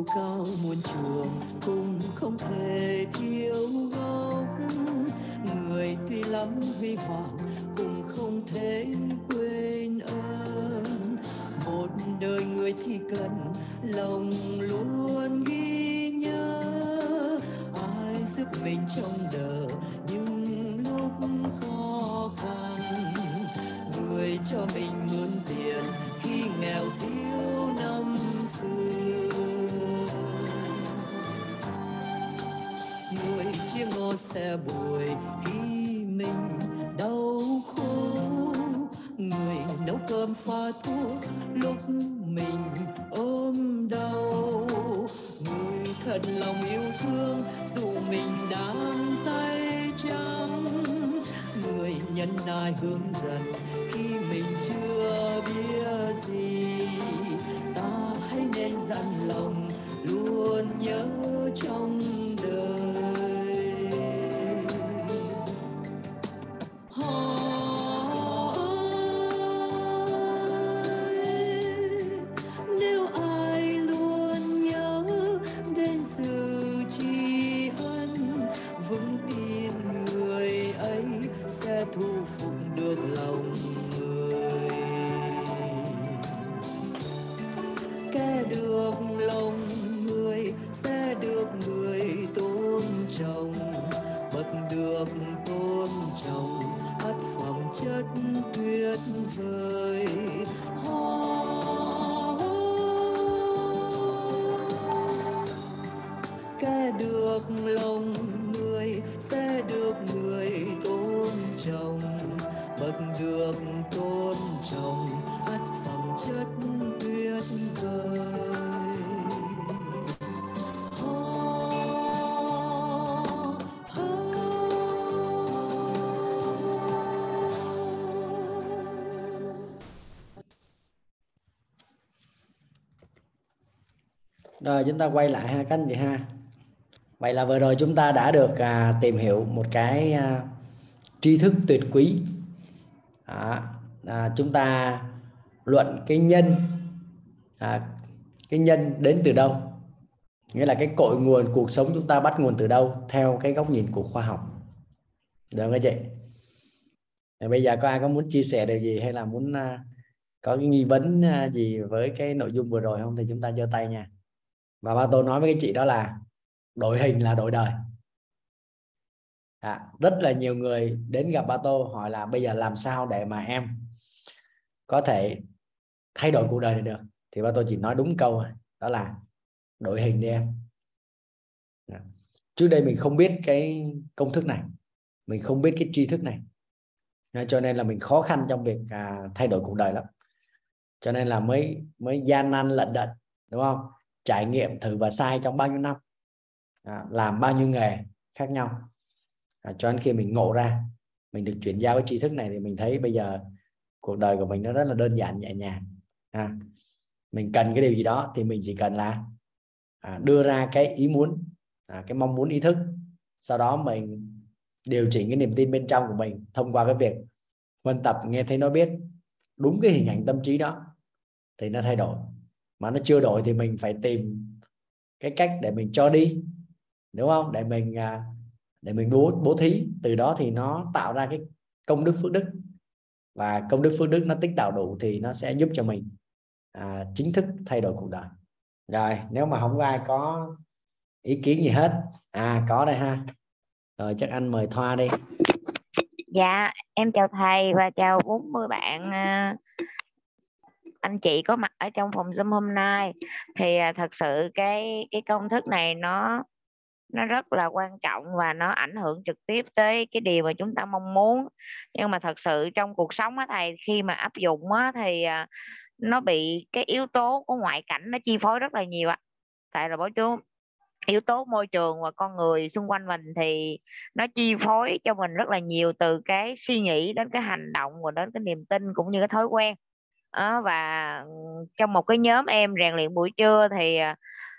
dù cao muôn trường cũng không thể thiếu gốc. Người tuy lắm huy hoàng cũng không thể quên ơn. Một đời người thì cần lòng luôn ghi nhớ. Ai giúp mình trong đời xe bùi khi mình đau khổ. Người nấu cơm pha thuốc lúc Rồi chúng ta quay lại ha các anh chị ha. Vậy là vừa rồi chúng ta đã được à, tìm hiểu một cái à, tri thức tuyệt quý. à, À, chúng ta luận cái nhân à, cái nhân đến từ đâu? Nghĩa là cái cội nguồn cuộc sống chúng ta bắt nguồn từ đâu theo cái góc nhìn của khoa học. Được không các chị? Rồi bây giờ có ai có muốn chia sẻ điều gì hay là muốn à, có cái nghi vấn à, gì với cái nội dung vừa rồi không thì chúng ta giơ tay nha và ba tôi nói với cái chị đó là đội hình là đội đời. À, rất là nhiều người đến gặp ba tô hỏi là bây giờ làm sao để mà em có thể thay đổi cuộc đời này được? Thì ba tôi chỉ nói đúng câu đó là đội hình đi em. À. trước đây mình không biết cái công thức này mình không biết cái tri thức này. Nên cho nên là mình khó khăn trong việc à, thay đổi cuộc đời lắm. Cho nên là mới mới gian nan lận đận đúng không? Trải nghiệm thử và sai trong bao nhiêu năm. À, làm bao nhiêu nghề khác nhau. À, cho đến khi mình ngộ ra mình được chuyển giao cái tri thức này thì mình thấy bây giờ cuộc đời của mình nó rất là đơn giản nhẹ nhàng. À, mình cần cái điều gì đó thì mình chỉ cần là à, đưa ra cái ý muốn à, cái mong muốn ý thức. Sau đó mình điều chỉnh cái niềm tin bên trong của mình thông qua cái việc huân tập nghe thấy nó biết đúng cái hình ảnh tâm trí đó thì nó thay đổi mà nó chưa đổi thì mình phải tìm cái cách để mình cho đi đúng không? Để mình à, để mình bố bố thí. Từ đó thì nó tạo ra cái công đức phước đức. Và công đức phước đức nó tích tạo đủ thì nó sẽ giúp cho mình à, chính thức thay đổi cuộc đời. Rồi nếu mà không có ai có ý kiến gì hết à có đây ha. Rồi chắc anh mời thoa đi. Dạ em chào thầy và chào 40 bạn à, anh chị có mặt ở trong phòng zoom hôm nay. Thì à, thật sự cái cái công thức này nó nó rất là quan trọng và nó ảnh hưởng trực tiếp tới cái điều mà chúng ta mong muốn. Nhưng mà thật sự trong cuộc sống á thầy, khi mà áp dụng á thì à, nó bị cái yếu tố của ngoại cảnh nó chi phối rất là nhiều ạ. Tại là bố chú yếu tố môi trường và con người xung quanh mình thì nó chi phối cho mình rất là nhiều từ cái suy nghĩ đến cái hành động và đến cái niềm tin cũng như cái thói quen à, và ừ, trong một cái nhóm em rèn luyện buổi trưa thì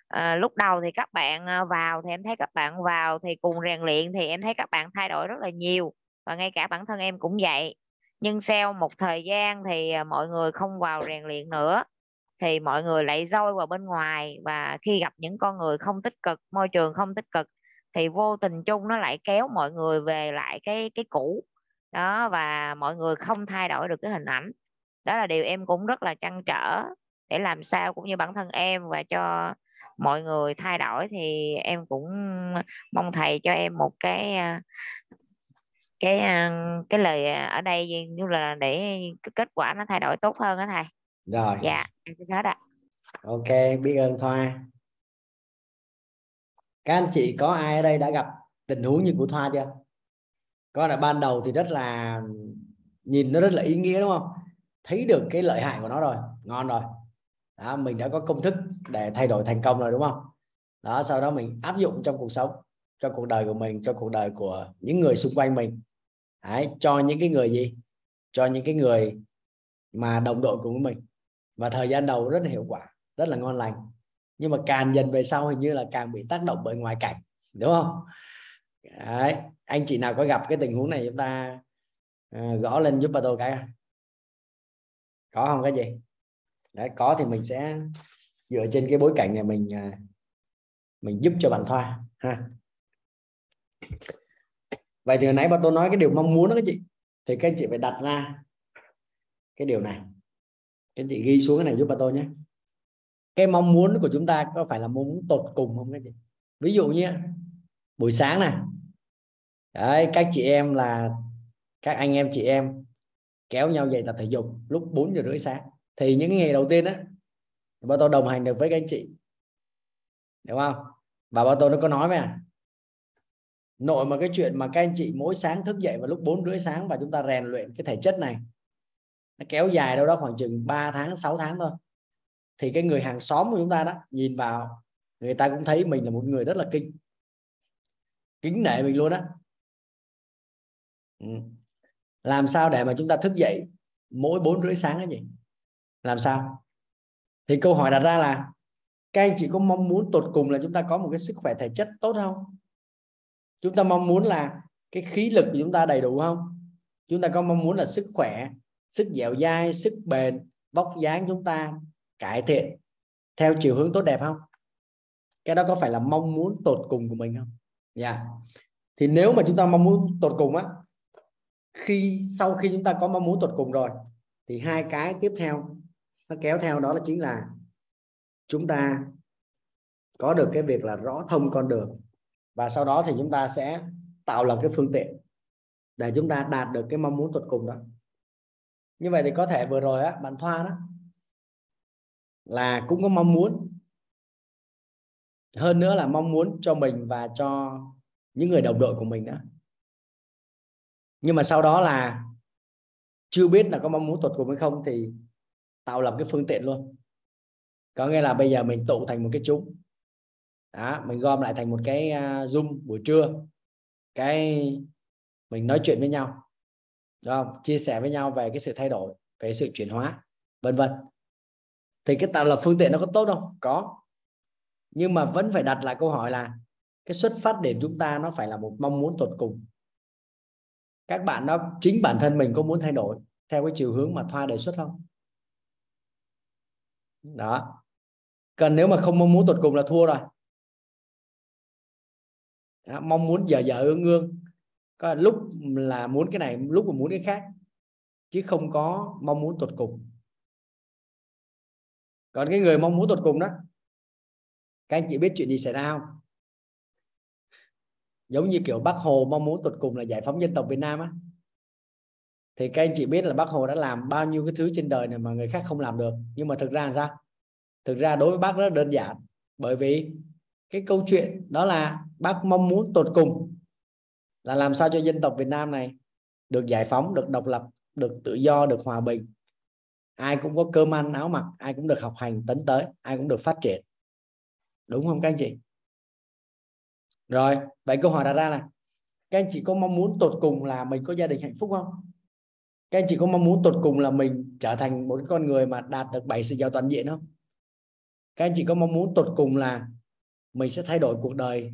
à, lúc đầu thì các bạn ờ, vào thì em thấy các bạn vào thì cùng rèn luyện thì em thấy các bạn thay đổi rất là nhiều và ngay cả bản thân em cũng vậy. Nhưng sau một thời gian thì ờ, mọi người không vào rèn luyện nữa thì mọi người lại rơi vào bên ngoài và khi gặp những con người không tích cực môi trường không tích cực thì vô tình chung nó lại kéo mọi người về lại cái cái cũ. Đó và mọi người không thay đổi được cái hình ảnh đó là điều em cũng rất là trăn trở để làm sao cũng như bản thân em và cho mọi người thay đổi thì em cũng mong thầy cho em một cái cái cái lời ở đây như là để kết quả nó thay đổi tốt hơn đó thầy. Rồi. Dạ em xin hết ạ. Ok biết ơn thoa. Các anh chị có ai ở đây đã gặp tình huống như của thoa chưa? Có là ban đầu thì rất là nhìn nó rất là ý nghĩa đúng không thấy được cái lợi hại của nó rồi ngon rồi. Đó, mình đã có công thức để thay đổi thành công rồi đúng không? Đó sau đó mình áp dụng trong cuộc sống cho cuộc đời của mình cho cuộc đời của những người xung quanh mình. Đấy, cho những cái người gì? Cho những cái người mà đồng đội cùng với mình. Và thời gian đầu rất là hiệu quả rất là ngon lành. Nhưng mà càng dần về sau hình như là càng bị tác động bởi ngoại cảnh đúng không? Đấy. anh chị nào có gặp cái tình huống này chúng ta uh, gõ lên giúp bà tôi cái có không cái gì Đấy, có thì mình sẽ dựa trên cái bối cảnh này mình à, mình giúp cho bạn thoa ha. Vậy thì hồi nãy bà tôi nói cái điều mong muốn đó các chị thì các anh chị phải đặt ra cái điều này. Các anh chị ghi xuống cái này giúp bà tôi nhé. Cái mong muốn của chúng ta có phải là mong muốn tột cùng không các chị? Ví dụ như buổi sáng này. Đấy các chị em là các anh em chị em kéo nhau dậy tập thể dục lúc 4 giờ rưỡi sáng. Thì những ngày đầu tiên á bao tôi đồng hành được với các anh chị. Đúng không? Và bao tôi nó có nói với à nội mà cái chuyện mà các anh chị mỗi sáng thức dậy vào lúc 4 rưỡi sáng và chúng ta rèn luyện cái thể chất này, nó kéo dài đâu đó khoảng chừng 3 tháng 6 tháng thôi, thì cái người hàng xóm của chúng ta đó nhìn vào, người ta cũng thấy mình là một người rất là kinh, kính nể mình luôn đó ừ làm sao để mà chúng ta thức dậy mỗi bốn rưỡi sáng cái gì làm sao? Thì câu hỏi đặt ra là, các anh chị có mong muốn tột cùng là chúng ta có một cái sức khỏe thể chất tốt không? Chúng ta mong muốn là cái khí lực của chúng ta đầy đủ không? Chúng ta có mong muốn là sức khỏe, sức dẻo dai, sức bền, vóc dáng chúng ta cải thiện theo chiều hướng tốt đẹp không? Cái đó có phải là mong muốn tột cùng của mình không? Dạ. Yeah. thì nếu mà chúng ta mong muốn tột cùng á khi, sau khi chúng ta có mong muốn tột cùng rồi, thì hai cái tiếp theo, nó kéo theo đó là chính là chúng ta có được cái việc là rõ thông con đường. Và sau đó thì chúng ta sẽ tạo lập cái phương tiện để chúng ta đạt được cái mong muốn tột cùng đó. Như vậy thì có thể vừa rồi á, bạn Thoa đó, là cũng có mong muốn. Hơn nữa là mong muốn cho mình và cho những người đồng đội của mình đó nhưng mà sau đó là chưa biết là có mong muốn tột cùng hay không thì tạo lập cái phương tiện luôn. Có nghĩa là bây giờ mình tụ thành một cái chúng. Đó, mình gom lại thành một cái à, zoom buổi trưa. Cái mình nói chuyện với nhau. Không? chia sẻ với nhau về cái sự thay đổi về sự chuyển hóa vân vân. Thì cái tạo lập phương tiện nó có tốt không? Có. Nhưng mà vẫn phải đặt lại câu hỏi là cái xuất phát điểm chúng ta nó phải là một mong muốn tột cùng các bạn đó chính bản thân mình có muốn thay đổi theo cái chiều hướng mà thoa đề xuất không? Đó. Còn nếu mà không mong muốn tột cùng là thua rồi. Đó, mong muốn giờ giờ ương ương. Có lúc là muốn cái này lúc mà muốn cái khác. Chứ không có mong muốn tột cùng. Còn cái người mong muốn tột cùng đó các anh chị biết chuyện gì xảy ra không? Giống như kiểu bác hồ mong muốn tột cùng là giải phóng dân tộc việt nam á. Thì các anh chị biết là bác hồ đã làm bao nhiêu cái thứ trên đời này mà người khác không làm được. Nhưng mà thực ra là sao? Thực ra đối với bác rất đơn giản. Bởi vì cái câu chuyện đó là bác mong muốn tột cùng là làm sao cho dân tộc Việt Nam này được giải phóng, được độc lập, được tự do, được hòa bình. Ai cũng có cơm ăn áo mặc, ai cũng được học hành tấn tới, ai cũng được phát triển. Đúng không các anh chị? Rồi vậy câu hỏi đặt ra là các anh chị có mong muốn tột cùng là mình có gia đình hạnh phúc không? Các anh chị có mong muốn tột cùng là mình trở thành một con người mà đạt được bảy sự giàu toàn diện không? Các anh chị có mong muốn tột cùng là mình sẽ thay đổi cuộc đời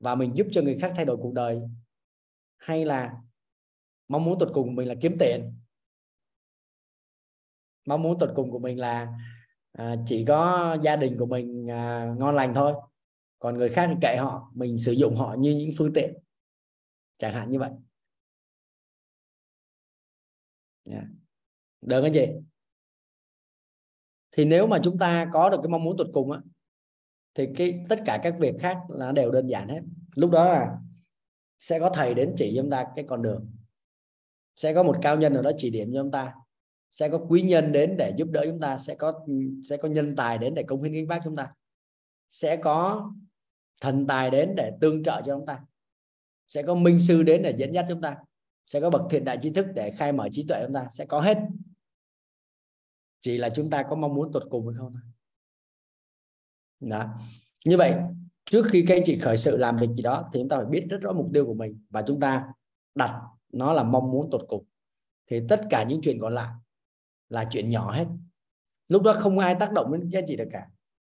và mình giúp cho người khác thay đổi cuộc đời? Hay là mong muốn tột cùng của mình là kiếm tiền? Mong muốn tột cùng của mình là à, chỉ có gia đình của mình à, ngon lành thôi còn người khác thì kệ họ, mình sử dụng họ như những phương tiện. Chẳng hạn như vậy. Được anh chị? Thì nếu mà chúng ta có được cái mong muốn tột cùng á, thì cái, tất cả các việc khác là đều đơn giản hết. Lúc đó là sẽ có thầy đến chỉ cho chúng ta cái con đường. Sẽ có một cao nhân nào đó chỉ điểm cho chúng ta. Sẽ có quý nhân đến để giúp đỡ chúng ta. Sẽ có sẽ có nhân tài đến để công hiến gánh vác chúng ta. Sẽ có thần tài đến để tương trợ cho chúng ta. Sẽ có minh sư đến để dẫn dắt chúng ta. Sẽ có bậc thiện đại trí thức để khai mở trí tuệ chúng ta. Sẽ có hết. Chỉ là chúng ta có mong muốn tuột cùng hay không thôi. Đó. như vậy, trước khi các anh chị khởi sự làm việc gì đó, thì chúng ta phải biết rất rõ mục tiêu của mình và chúng ta đặt nó là mong muốn tột cùng. Thì tất cả những chuyện còn lại là chuyện nhỏ hết. Lúc đó không ai tác động đến các anh chị được cả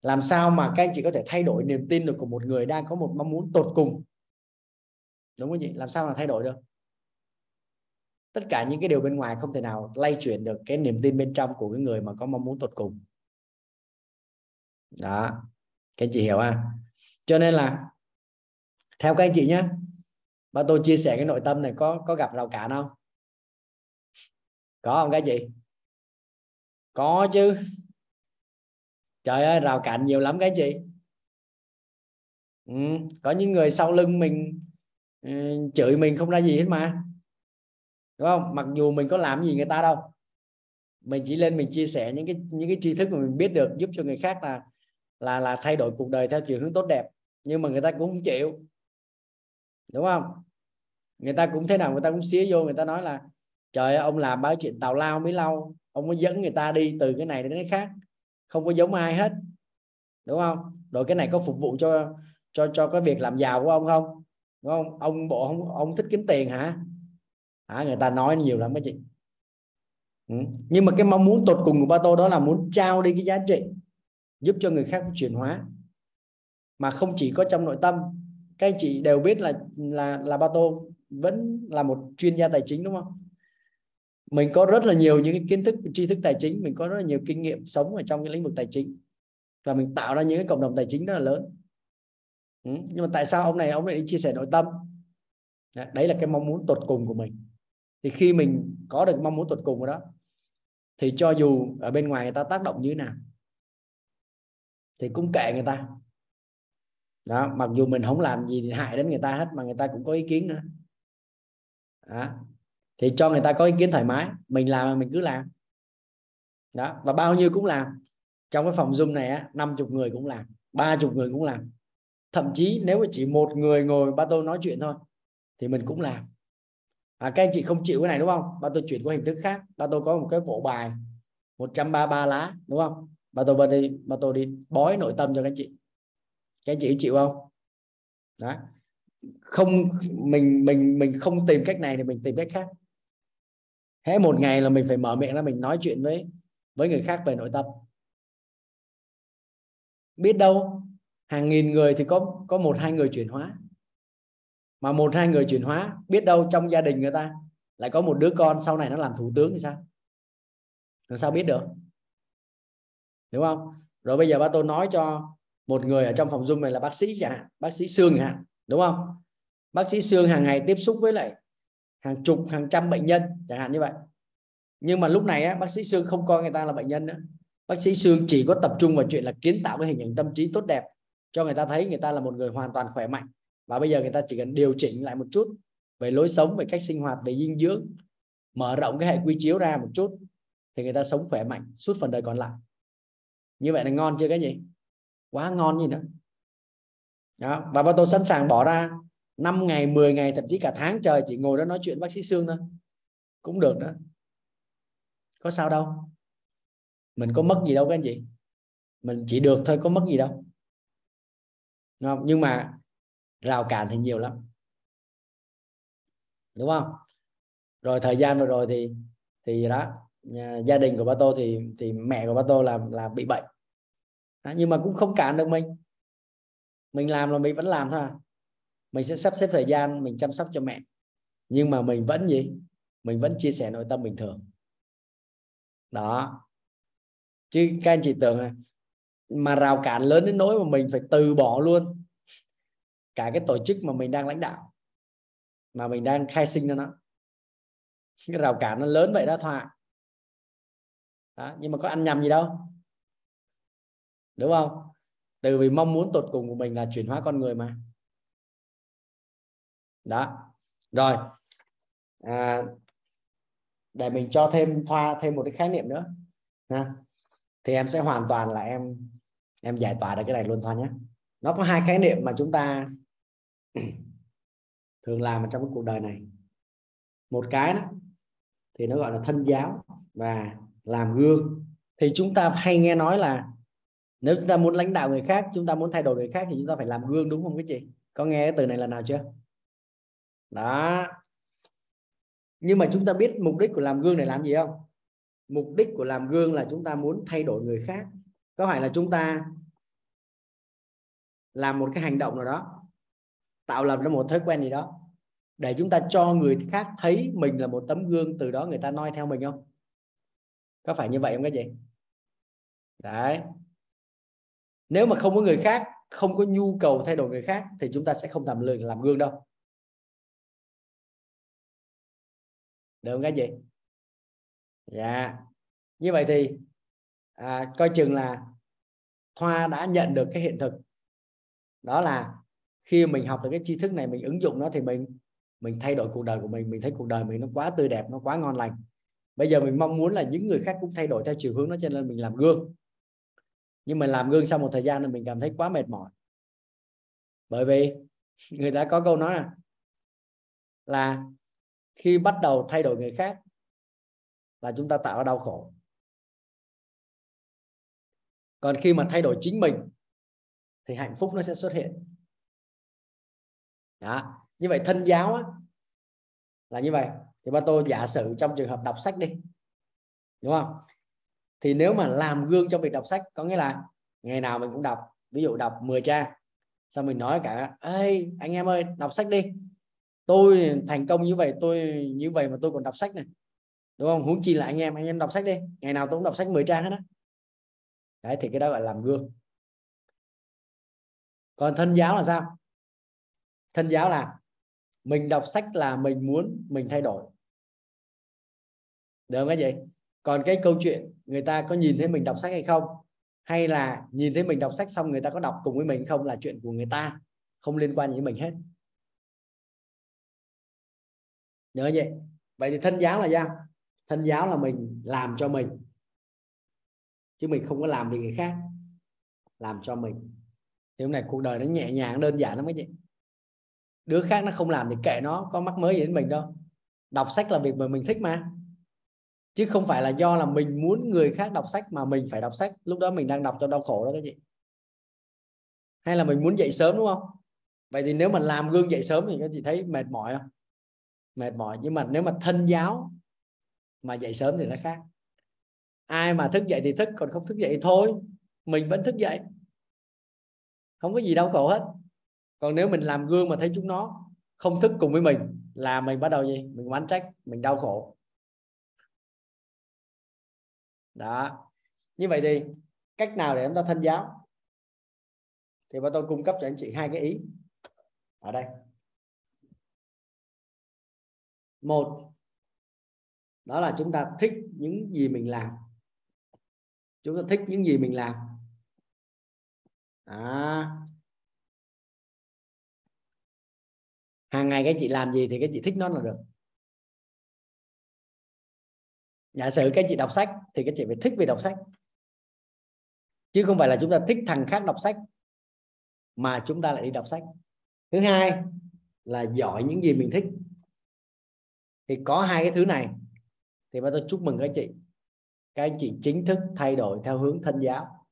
làm sao mà các anh chị có thể thay đổi niềm tin được của một người đang có một mong muốn tột cùng? Đúng không chị? Làm sao mà thay đổi được? Tất cả những cái điều bên ngoài không thể nào lay chuyển được cái niềm tin bên trong của cái người mà có mong muốn tột cùng. Đó. Các anh chị hiểu à cho nên là, theo các anh chị nhé và tôi chia sẻ cái nội tâm này có có gặp rào cản không? Có không các chị? Có chứ trời ơi rào cản nhiều lắm cái chị. Ừ, có những người sau lưng mình ừ, chửi mình không ra gì hết mà. Đúng không? Mặc dù mình có làm gì người ta đâu. Mình chỉ lên mình chia sẻ những cái những cái tri thức mà mình biết được giúp cho người khác là là là thay đổi cuộc đời theo chiều hướng tốt đẹp. Nhưng mà người ta cũng không chịu. Đúng không? Người ta cũng thế nào người ta cũng xía vô người ta nói là trời ơi, ông làm bao chuyện tào lao mới lâu ông mới dẫn người ta đi từ cái này đến cái khác không có giống ai hết. Đúng không? Rồi cái này có phục vụ cho cho cho cái việc làm giàu của ông không? Đúng không? Ông bộ ông, ông thích kiếm tiền hả? Hả? Người ta nói nhiều lắm mấy chị. Ừ. nhưng mà cái mong muốn tột cùng của ba tô đó là muốn trao đi cái giá trị giúp cho người khác chuyển hóa. Mà không chỉ có trong nội tâm. Các anh chị đều biết là là là ba tô vẫn là một chuyên gia tài chính đúng không? Mình có rất là nhiều những cái kiến thức, tri thức tài chính, mình có rất là nhiều kinh nghiệm sống ở trong cái lĩnh vực tài chính. Và mình tạo ra những cái cộng đồng tài chính rất là lớn. Ừ. nhưng mà tại sao ông này, ông lại chia sẻ nội tâm? Dạ, đấy là cái mong muốn tột cùng của mình. Thì khi mình có được mong muốn tột cùng của đó, thì cho dù ở bên ngoài người ta tác động như thế nào, thì cũng kệ người ta. Đó, mặc dù mình không làm gì hại đến người ta hết, mà người ta cũng có ý kiến nữa. Đó thì cho người ta có ý kiến thoải mái. Mình làm mình cứ làm. Đó và bao nhiêu cũng làm. Trong cái phòng zoom này á 50 người cũng làm ba chục người cũng làm. Thậm chí nếu mà chỉ một người ngồi ba tôi nói chuyện thôi thì mình cũng làm. À, các anh chị không chịu cái này đúng không? Ba tôi chuyển qua hình thức khác. Ba tôi có một cái bộ bài 133 lá đúng không? Ba tôi ba đi ba tôi đi bói nội tâm cho các anh chị. Các anh chị chịu không? Đó. Không mình mình mình không tìm cách này thì mình tìm cách khác thế một ngày là mình phải mở miệng ra mình nói chuyện với với người khác về nội tâm. Biết đâu, hàng nghìn người thì có có một hai người chuyển hóa. Mà một hai người chuyển hóa, biết đâu trong gia đình người ta lại có một đứa con sau này nó làm thủ tướng thì sao? Làm sao biết được? Đúng không? Rồi bây giờ ba tôi nói cho một người ở trong phòng dung này là bác sĩ chẳng hạn, bác sĩ xương chẳng hạn, đúng không? Bác sĩ xương hàng ngày tiếp xúc với lại hàng chục hàng trăm bệnh nhân chẳng hạn như vậy. Nhưng mà lúc này á, bác sĩ xương không coi người ta là bệnh nhân nữa. Bác sĩ xương chỉ có tập trung vào chuyện là kiến tạo cái hình ảnh tâm trí tốt đẹp cho người ta thấy người ta là một người hoàn toàn khỏe mạnh. Và bây giờ người ta chỉ cần điều chỉnh lại một chút về lối sống về cách sinh hoạt về dinh dưỡng mở rộng cái hệ quy chiếu ra một chút thì người ta sống khỏe mạnh suốt phần đời còn lại. Như vậy là ngon chưa cái gì? Quá ngon gì nữa. Đó. và tôi sẵn sàng bỏ ra. 5 ngày 10 ngày thậm chí cả tháng trời chỉ ngồi đó nói chuyện bác sĩ xương thôi. Cũng được đó. Có sao đâu. Mình có mất gì đâu các anh chị. Mình chỉ được thôi có mất gì đâu. Không? nhưng mà rào cản thì nhiều lắm. Đúng không? Rồi thời gian vừa rồi thì thì đó nhà, gia đình của ba tô thì thì mẹ của ba tô là là bị bệnh. Đó, nhưng mà cũng không cản được mình. Mình làm là mình vẫn làm thôi à mình sẽ sắp xếp thời gian mình chăm sóc cho mẹ. Nhưng mà mình vẫn gì? Mình vẫn chia sẻ nội tâm bình thường. Đó. Chứ các anh chị tưởng mà rào cản lớn đến nỗi mà mình phải từ bỏ luôn. Cả cái tổ chức mà mình đang lãnh đạo mà mình đang khai sinh cho nó. Cái rào cản nó lớn vậy đó thọ đó, nhưng mà có ăn nhầm gì đâu. Đúng không? Từ vì mong muốn tột cùng của mình là chuyển hóa con người mà đó. Rồi. À, để mình cho thêm thoa thêm một cái khái niệm nữa ha. Thì em sẽ hoàn toàn là em em giải tỏa được cái này luôn thoa nhé. Nó có hai khái niệm mà chúng ta thường làm ở trong cái cuộc đời này. Một cái đó thì nó gọi là thân giáo và làm gương. Thì chúng ta hay nghe nói là nếu chúng ta muốn lãnh đạo người khác chúng ta muốn thay đổi người khác thì chúng ta phải làm gương đúng không quý chị? Có nghe cái từ này lần nào chưa? Đó. Nhưng mà chúng ta biết mục đích của làm gương này làm gì không? Mục đích của làm gương là chúng ta muốn thay đổi người khác. Có phải là chúng ta làm một cái hành động nào đó, tạo lập ra một thói quen gì đó, để chúng ta cho người khác thấy mình là một tấm gương từ đó người ta noi theo mình không? Có phải như vậy không cái gì đấy. Nếu mà không có người khác, không có nhu cầu thay đổi người khác, thì chúng ta sẽ không làm lười làm gương đâu. Được không các chị? Dạ. Như vậy thì à, coi chừng là Thoa đã nhận được cái hiện thực. Đó là khi mình học được cái tri thức này mình ứng dụng nó thì mình mình thay đổi cuộc đời của mình mình thấy cuộc đời mình nó quá tươi đẹp nó quá ngon lành. Bây giờ mình mong muốn là những người khác cũng thay đổi theo chiều hướng đó cho nên mình làm gương. Nhưng mà làm gương sau một thời gian thì mình cảm thấy quá mệt mỏi. Bởi vì người ta có câu nói là, là khi bắt đầu thay đổi người khác là chúng ta tạo ra đau khổ. Còn khi mà thay đổi chính mình thì hạnh phúc nó sẽ xuất hiện. Đó như vậy thân giáo á, là như vậy. Thì ba tôi giả sử trong trường hợp đọc sách đi đúng không? Thì nếu mà làm gương trong việc đọc sách có nghĩa là ngày nào mình cũng đọc. Ví dụ đọc 10 trang xong mình nói cả ê anh em ơi đọc sách đi tôi thành công như vậy, tôi, như vậy mà tôi còn đọc sách này. Đúng không? Huống chi là anh em anh em đọc sách đi. Ngày nào tôi cũng đọc sách 10 trang hết á. Đấy, thì cái đó gọi là làm gương. Còn thân giáo là sao? Thân giáo là mình đọc sách là mình muốn mình thay đổi. Được không cái gì còn cái câu chuyện, người ta có nhìn thấy mình đọc sách hay không? Hay là nhìn thấy mình đọc sách xong người ta có đọc cùng với mình không là chuyện của người ta, không liên quan gì đến mình hết nhớ vậy. Vậy thì thân giáo là sao? Thân giáo là mình làm cho mình. Chứ mình không có làm vì người khác. Làm cho mình. Thì hôm nay cuộc đời nó nhẹ nhàng, đơn giản lắm cái gì đứa khác nó không làm thì kệ nó, có mắc mới gì đến mình đâu. Đọc sách là việc mà mình thích mà. Chứ không phải là do là mình muốn người khác đọc sách mà mình phải đọc sách. Lúc đó mình đang đọc cho đau khổ đó cái gì hay là mình muốn dậy sớm, đúng không? Vậy thì nếu mà làm gương dậy sớm thì các chị thấy mệt mỏi không? Mệt mỏi. Nhưng mà nếu mà thân giáo mà dậy sớm thì nó khác. Ai mà thức dậy thì thức, còn không thức dậy thì thôi. Mình vẫn thức dậy. Không có gì đau khổ hết. Còn nếu mình làm gương mà thấy chúng nó không thức cùng với mình, là mình bắt đầu gì? Mình oán trách, mình đau khổ. Đó. Như vậy thì cách nào để chúng ta thân giáo? Thì bọn tôi cung cấp cho anh chị hai cái ý. Ở đây một, đó là chúng ta thích những gì mình làm. Chúng ta thích những gì mình làm. À. hàng ngày các chị làm gì thì các chị thích nó là được. Giả sử các chị đọc sách thì các chị phải thích về đọc sách. Chứ không phải là chúng ta thích thằng khác đọc sách, mà chúng ta lại đi đọc sách. Thứ hai là giỏi những gì mình thích thì có hai cái thứ này. Thì tôi chúc mừng các chị. Các anh chị chính thức thay đổi theo hướng thân giáo.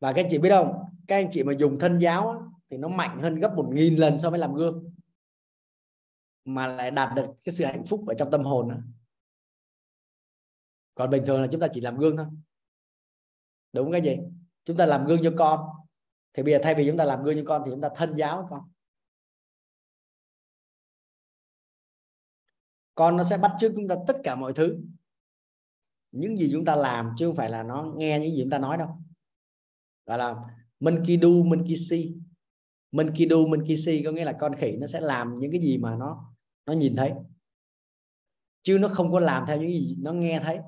Và các anh chị biết không? Các anh chị mà dùng thân giáo thì nó mạnh hơn gấp một nghìn lần so với làm gương. Mà lại đạt được cái sự hạnh phúc ở trong tâm hồn nữa. còn bình thường là chúng ta chỉ làm gương thôi. Đúng cái gì chúng ta làm gương cho con. Thì bây giờ thay vì chúng ta làm gương cho con thì chúng ta thân giáo con. Con nó sẽ bắt chước chúng ta tất cả mọi thứ. Những gì chúng ta làm chứ không phải là nó nghe những gì chúng ta nói đâu. Gọi là monkey si mình see du mình monkey si có nghĩa là con khỉ nó sẽ làm những cái gì mà nó nó nhìn thấy. Chứ nó không có làm theo những gì nó nghe thấy.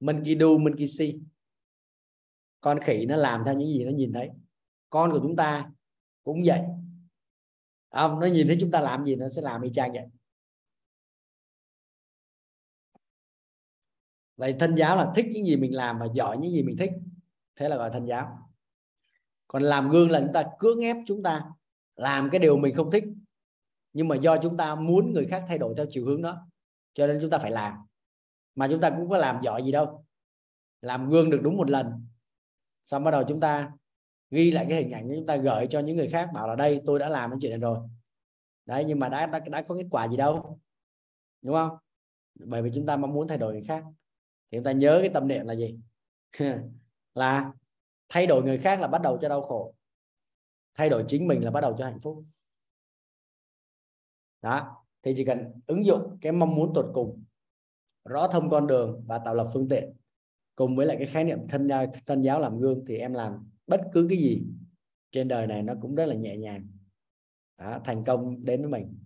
Mình kí du mình monkey si con khỉ nó làm theo những gì nó nhìn thấy. Con của chúng ta cũng vậy không nó nhìn thấy chúng ta làm gì nó sẽ làm y chang vậy. Vậy thân giáo là thích những gì mình làm và giỏi những gì mình thích. Thế là gọi thân giáo. Còn làm gương là chúng ta cưỡng ép chúng ta làm cái điều mình không thích, nhưng mà do chúng ta muốn người khác thay đổi theo chiều hướng đó, cho nên chúng ta phải làm. Mà chúng ta cũng có làm giỏi gì đâu. Làm gương được đúng một lần, xong bắt đầu chúng ta ghi lại cái hình ảnh chúng ta gửi cho những người khác bảo là đây tôi đã làm cái chuyện này rồi. Đấy nhưng mà đã, đã đã có kết quả gì đâu đúng không? Bởi vì chúng ta mong muốn thay đổi người khác. Thì chúng ta nhớ cái tâm niệm là gì? Là thay đổi người khác là bắt đầu cho đau khổ. Thay đổi chính mình là bắt đầu cho hạnh phúc. Đó thì chỉ cần ứng dụng cái mong muốn tột cùng rõ thông con đường và tạo lập phương tiện cùng với lại cái khái niệm thân giáo, thân giáo làm gương thì em làm bất cứ cái gì trên đời này nó cũng rất là nhẹ nhàng. Đó, thành công đến với mình.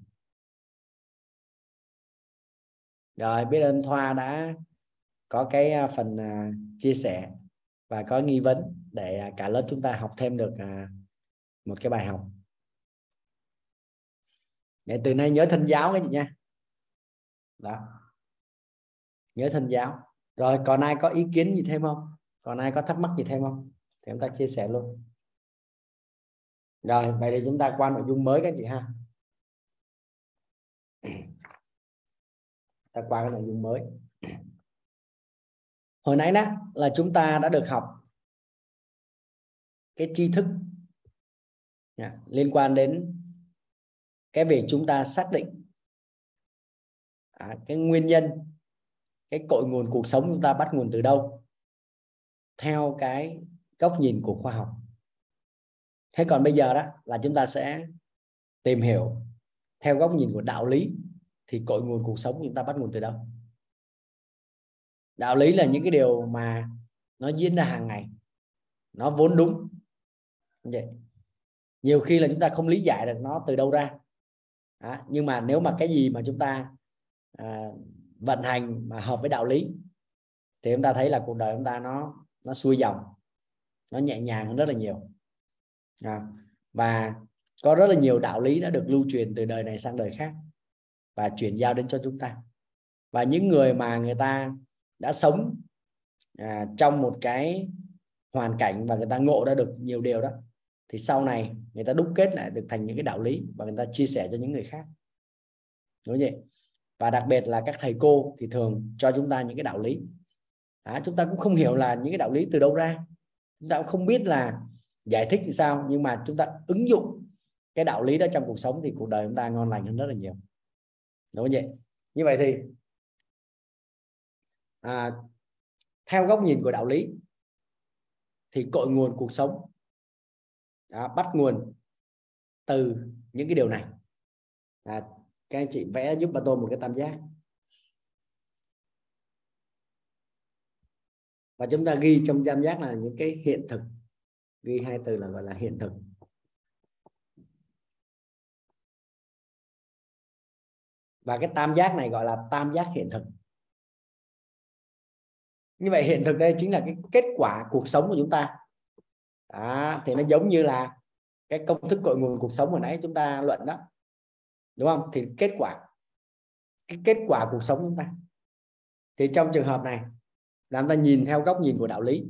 Rồi biết ơn thoa đã có cái à, phần à, chia sẻ và có nghi vấn để à, cả lớp chúng ta học thêm được một cái bài học. Để từ nay nhớ thân giáo cái gì nha. Đó. Nhớ thân giáo. Rồi còn ai có ý kiến gì thêm không? Còn ai có thắc mắc gì thêm không? Thì chúng ta chia sẻ luôn. Rồi vậy thì chúng ta qua nội dung mới các chị ha. Ta qua cái nội dung mới. Hồi nãy đó là chúng ta đã được học cái tri thức yeah, liên quan đến cái việc chúng ta xác định à, cái nguyên nhân cái cội nguồn cuộc sống chúng ta bắt nguồn từ đâu theo cái góc nhìn của khoa học. Thế còn bây giờ đó là chúng ta sẽ tìm hiểu theo góc nhìn của đạo lý thì cội nguồn cuộc sống chúng ta bắt nguồn từ đâu. Đạo lý là những cái điều mà nó diễn ra hàng ngày nó vốn đúng. Vậy nhiều khi là chúng ta không lý giải được nó từ đâu ra. À, nhưng mà nếu mà cái gì mà chúng ta à, vận hành mà hợp với đạo lý thì chúng ta thấy là cuộc đời chúng ta nó nó xuôi dòng nó nhẹ nhàng hơn rất là nhiều. À, và có rất là nhiều đạo lý đã được lưu truyền từ đời này sang đời khác và chuyển giao đến cho chúng ta. Và những người mà người ta đã sống à, trong một cái hoàn cảnh và người ta ngộ ra được nhiều điều đó thì sau này người ta đúc kết lại được thành những cái đạo lý và người ta chia sẻ cho những người khác. Đúng không vậy. Và đặc biệt là các thầy cô thì thường cho chúng ta những cái đạo lý. À, chúng ta cũng không hiểu là những cái đạo lý từ đâu ra chúng ta cũng không biết là giải thích như sao nhưng mà chúng ta ứng dụng cái đạo lý đó trong cuộc sống thì cuộc đời chúng ta ngon lành hơn rất là nhiều. Đúng không vậy như vậy thì à, theo góc nhìn của đạo lý thì cội nguồn cuộc sống à, bắt nguồn từ những cái điều này. À, các anh chị vẽ giúp bà tôi một cái tam giác. Và chúng ta ghi trong tam giác là những cái hiện thực. Ghi hai từ là gọi là hiện thực. Và cái tam giác này gọi là tam giác hiện thực. Như vậy hiện thực đây chính là cái kết quả cuộc sống của chúng ta. Đó, thì nó giống như là cái công thức cội nguồn cuộc sống hồi nãy chúng ta luận đó. Đúng không? Thì kết quả cái kết quả cuộc sống chúng ta. Thì trong trường hợp này làm ta nhìn theo góc nhìn của đạo lý.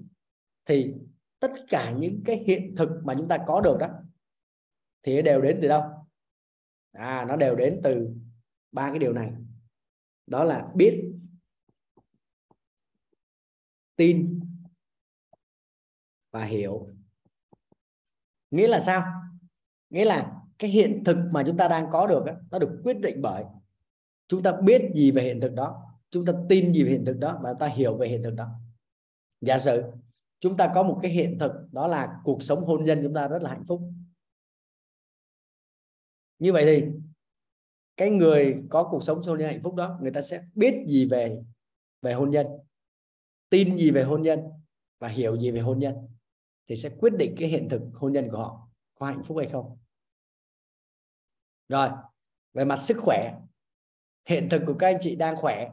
Thì tất cả những cái hiện thực mà chúng ta có được đó thì đều đến từ đâu? À nó đều đến từ ba cái điều này. Đó là biết tin và hiểu. Nghĩa là sao? Nghĩa là cái hiện thực mà chúng ta đang có được đó, nó được quyết định bởi chúng ta biết gì về hiện thực đó chúng ta tin gì về hiện thực đó và ta hiểu về hiện thực đó. Giả sử chúng ta có một cái hiện thực đó là cuộc sống hôn nhân chúng ta rất là hạnh phúc. Như vậy thì cái người có cuộc sống hôn nhân hạnh phúc đó, người ta sẽ biết gì về về hôn nhân, tin gì về hôn nhân và hiểu gì về hôn nhân thì sẽ quyết định cái hiện thực hôn nhân của họ có hạnh phúc hay không. Rồi, về mặt sức khỏe, hiện thực của các anh chị đang khỏe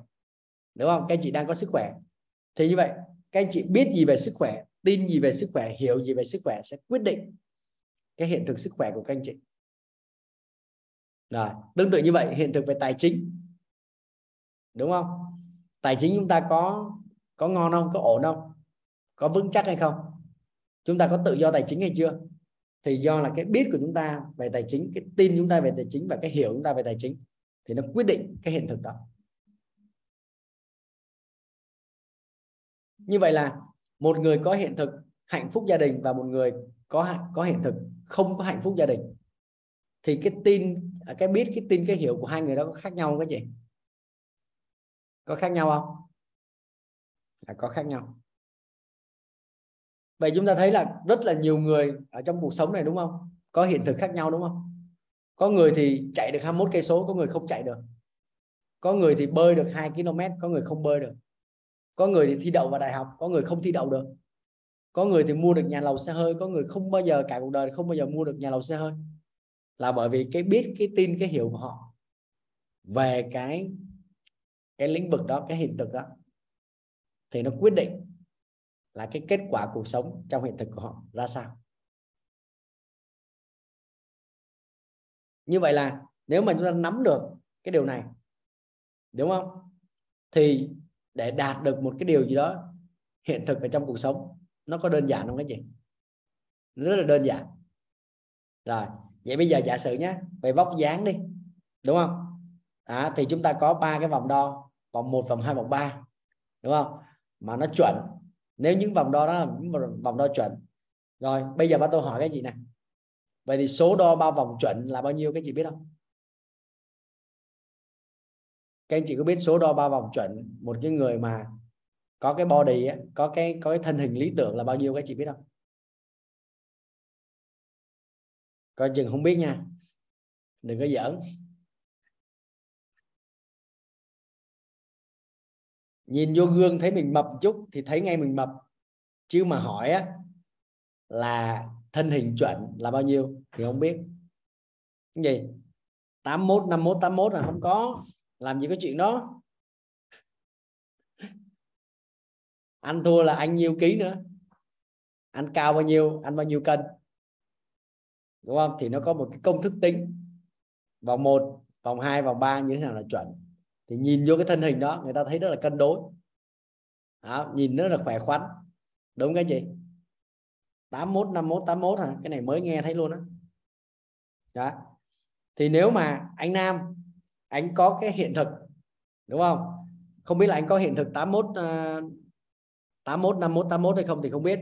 đúng không? Các anh chị đang có sức khỏe. Thì như vậy, các anh chị biết gì về sức khỏe, tin gì về sức khỏe, hiểu gì về sức khỏe sẽ quyết định cái hiện thực sức khỏe của các anh chị. Rồi, tương tự như vậy, hiện thực về tài chính. Đúng không? Tài chính chúng ta có có ngon không, có ổn không, có vững chắc hay không? Chúng ta có tự do tài chính hay chưa? Thì do là cái biết của chúng ta về tài chính, cái tin chúng ta về tài chính và cái hiểu chúng ta về tài chính thì nó quyết định cái hiện thực đó. Như vậy là một người có hiện thực hạnh phúc gia đình và một người có có hiện thực không có hạnh phúc gia đình. Thì cái tin à, cái biết, cái tin, cái hiểu của hai người đó có khác nhau không cái gì có khác nhau không? Là có khác nhau. Vậy chúng ta thấy là rất là nhiều người ở trong cuộc sống này, đúng không? Có hiện thực khác nhau, đúng không? Có người thì chạy được 21 cây số, có người không chạy được. Có người thì bơi được 2 km có người không bơi được có người thì thi đậu vào đại học, có người không thi đậu được. Có người thì mua được nhà lầu xe hơi, có người không bao giờ, cả cuộc đời không bao giờ mua được nhà lầu xe hơi. Là bởi vì cái biết, cái tin, cái hiểu của họ về cái cái lĩnh vực đó, cái hiện thực đó, thì nó quyết định là cái kết quả cuộc sống trong hiện thực của họ ra sao. Như vậy là nếu mà chúng ta nắm được cái điều này, đúng không? Thì để đạt được một cái điều gì đó hiện thực ở trong cuộc sống. Nó có đơn giản không cái gì rất là đơn giản. Rồi vậy bây giờ giả sử nhé về vóc dáng đi đúng không? À, thì chúng ta có ba cái vòng đo vòng 1 vòng 2 vòng 3 đúng không? Mà nó chuẩn. Nếu những vòng đo đó là những vòng đo chuẩn. Rồi bây giờ ba tôi hỏi cái gì này vậy thì số đo ba vòng chuẩn là bao nhiêu cái chị biết không? Các anh chị có biết số đo ba vòng chuẩn. Một cái người mà có cái body ấy, có cái có cái thân hình lý tưởng là bao nhiêu các chị biết không? Coi chừng không biết nha. Đừng có giỡn. Nhìn vô gương thấy mình mập một chút thì thấy ngay mình mập. Chứ mà hỏi á là thân hình chuẩn là bao nhiêu thì không biết. Cái gì? 81 51 81 là không có làm gì có chuyện đó. Anh thua là anh nhiêu ký nữa. Anh cao bao nhiêu anh bao nhiêu cân. Đúng không? Thì nó có một cái công thức tính. Vòng 1 vòng 2 vòng 3 như thế nào là chuẩn. Thì nhìn vô cái thân hình đó người ta thấy rất là cân đối. Đó, nhìn rất là khỏe khoắn. Đúng cái gì? 81 51 81 hả? Cái này mới nghe thấy luôn á. Đó đó. Thì nếu mà anh Nam anh có cái hiện thực đúng không? Không biết là anh có hiện thực 81 uh, 81 51 81 hay không thì không biết.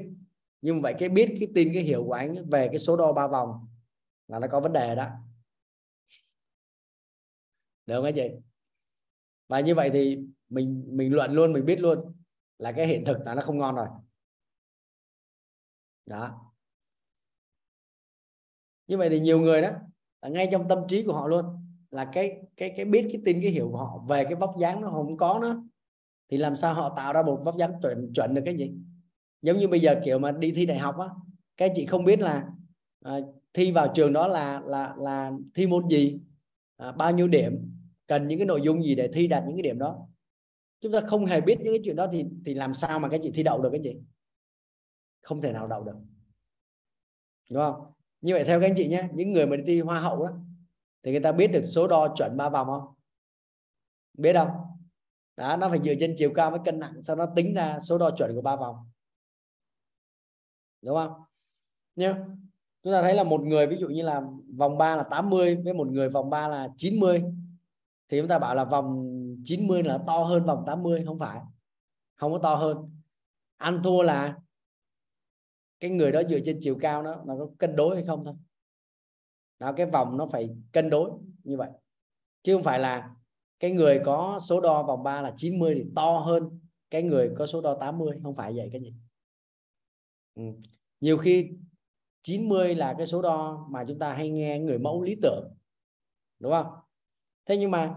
Nhưng vậy cái biết cái tin cái hiểu của anh về cái số đo ba vòng là nó có vấn đề đó. Được không anh chị? Và như vậy thì mình mình luận luôn mình biết luôn là cái hiện thực là nó không ngon rồi. Đó. Như vậy thì nhiều người đó là ngay trong tâm trí của họ luôn là cái cái cái biết cái tin cái hiểu của họ về cái vóc dáng nó không có nữa thì làm sao họ tạo ra một vóc dáng chuẩn chuẩn được cái gì? Giống như bây giờ kiểu mà đi thi đại học á các chị không biết là à, thi vào trường đó là là là thi môn gì à, bao nhiêu điểm cần những cái nội dung gì để thi đạt những cái điểm đó. Chúng ta không hề biết những cái chuyện đó thì thì làm sao mà các chị thi đậu được cái gì? Không thể nào đậu được. Đúng không? Như vậy theo các anh chị nhé những người mà đi thi hoa hậu đó thì người ta biết được số đo chuẩn ba vòng không? Biết không? Đó, nó phải dựa trên chiều cao với cân nặng, sau đó tính ra số đo chuẩn của ba vòng. Đúng không? Nhá. Chúng ta thấy là một người, ví dụ như là vòng 3 là 80 với một người vòng 3 là 90 thì chúng ta bảo là vòng 90 là to hơn vòng 80 không phải. Không có to hơn. Ăn thua là cái người đó dựa trên chiều cao nó nó có cân đối hay không thôi đó, cái vòng nó phải cân đối như vậy. Chứ không phải là cái người có số đo vòng 3 là 90 thì to hơn cái người có số đo 80 không phải vậy cái gì ừ. nhiều khi 90 là cái số đo mà chúng ta hay nghe người mẫu lý tưởng, đúng không? Thế nhưng mà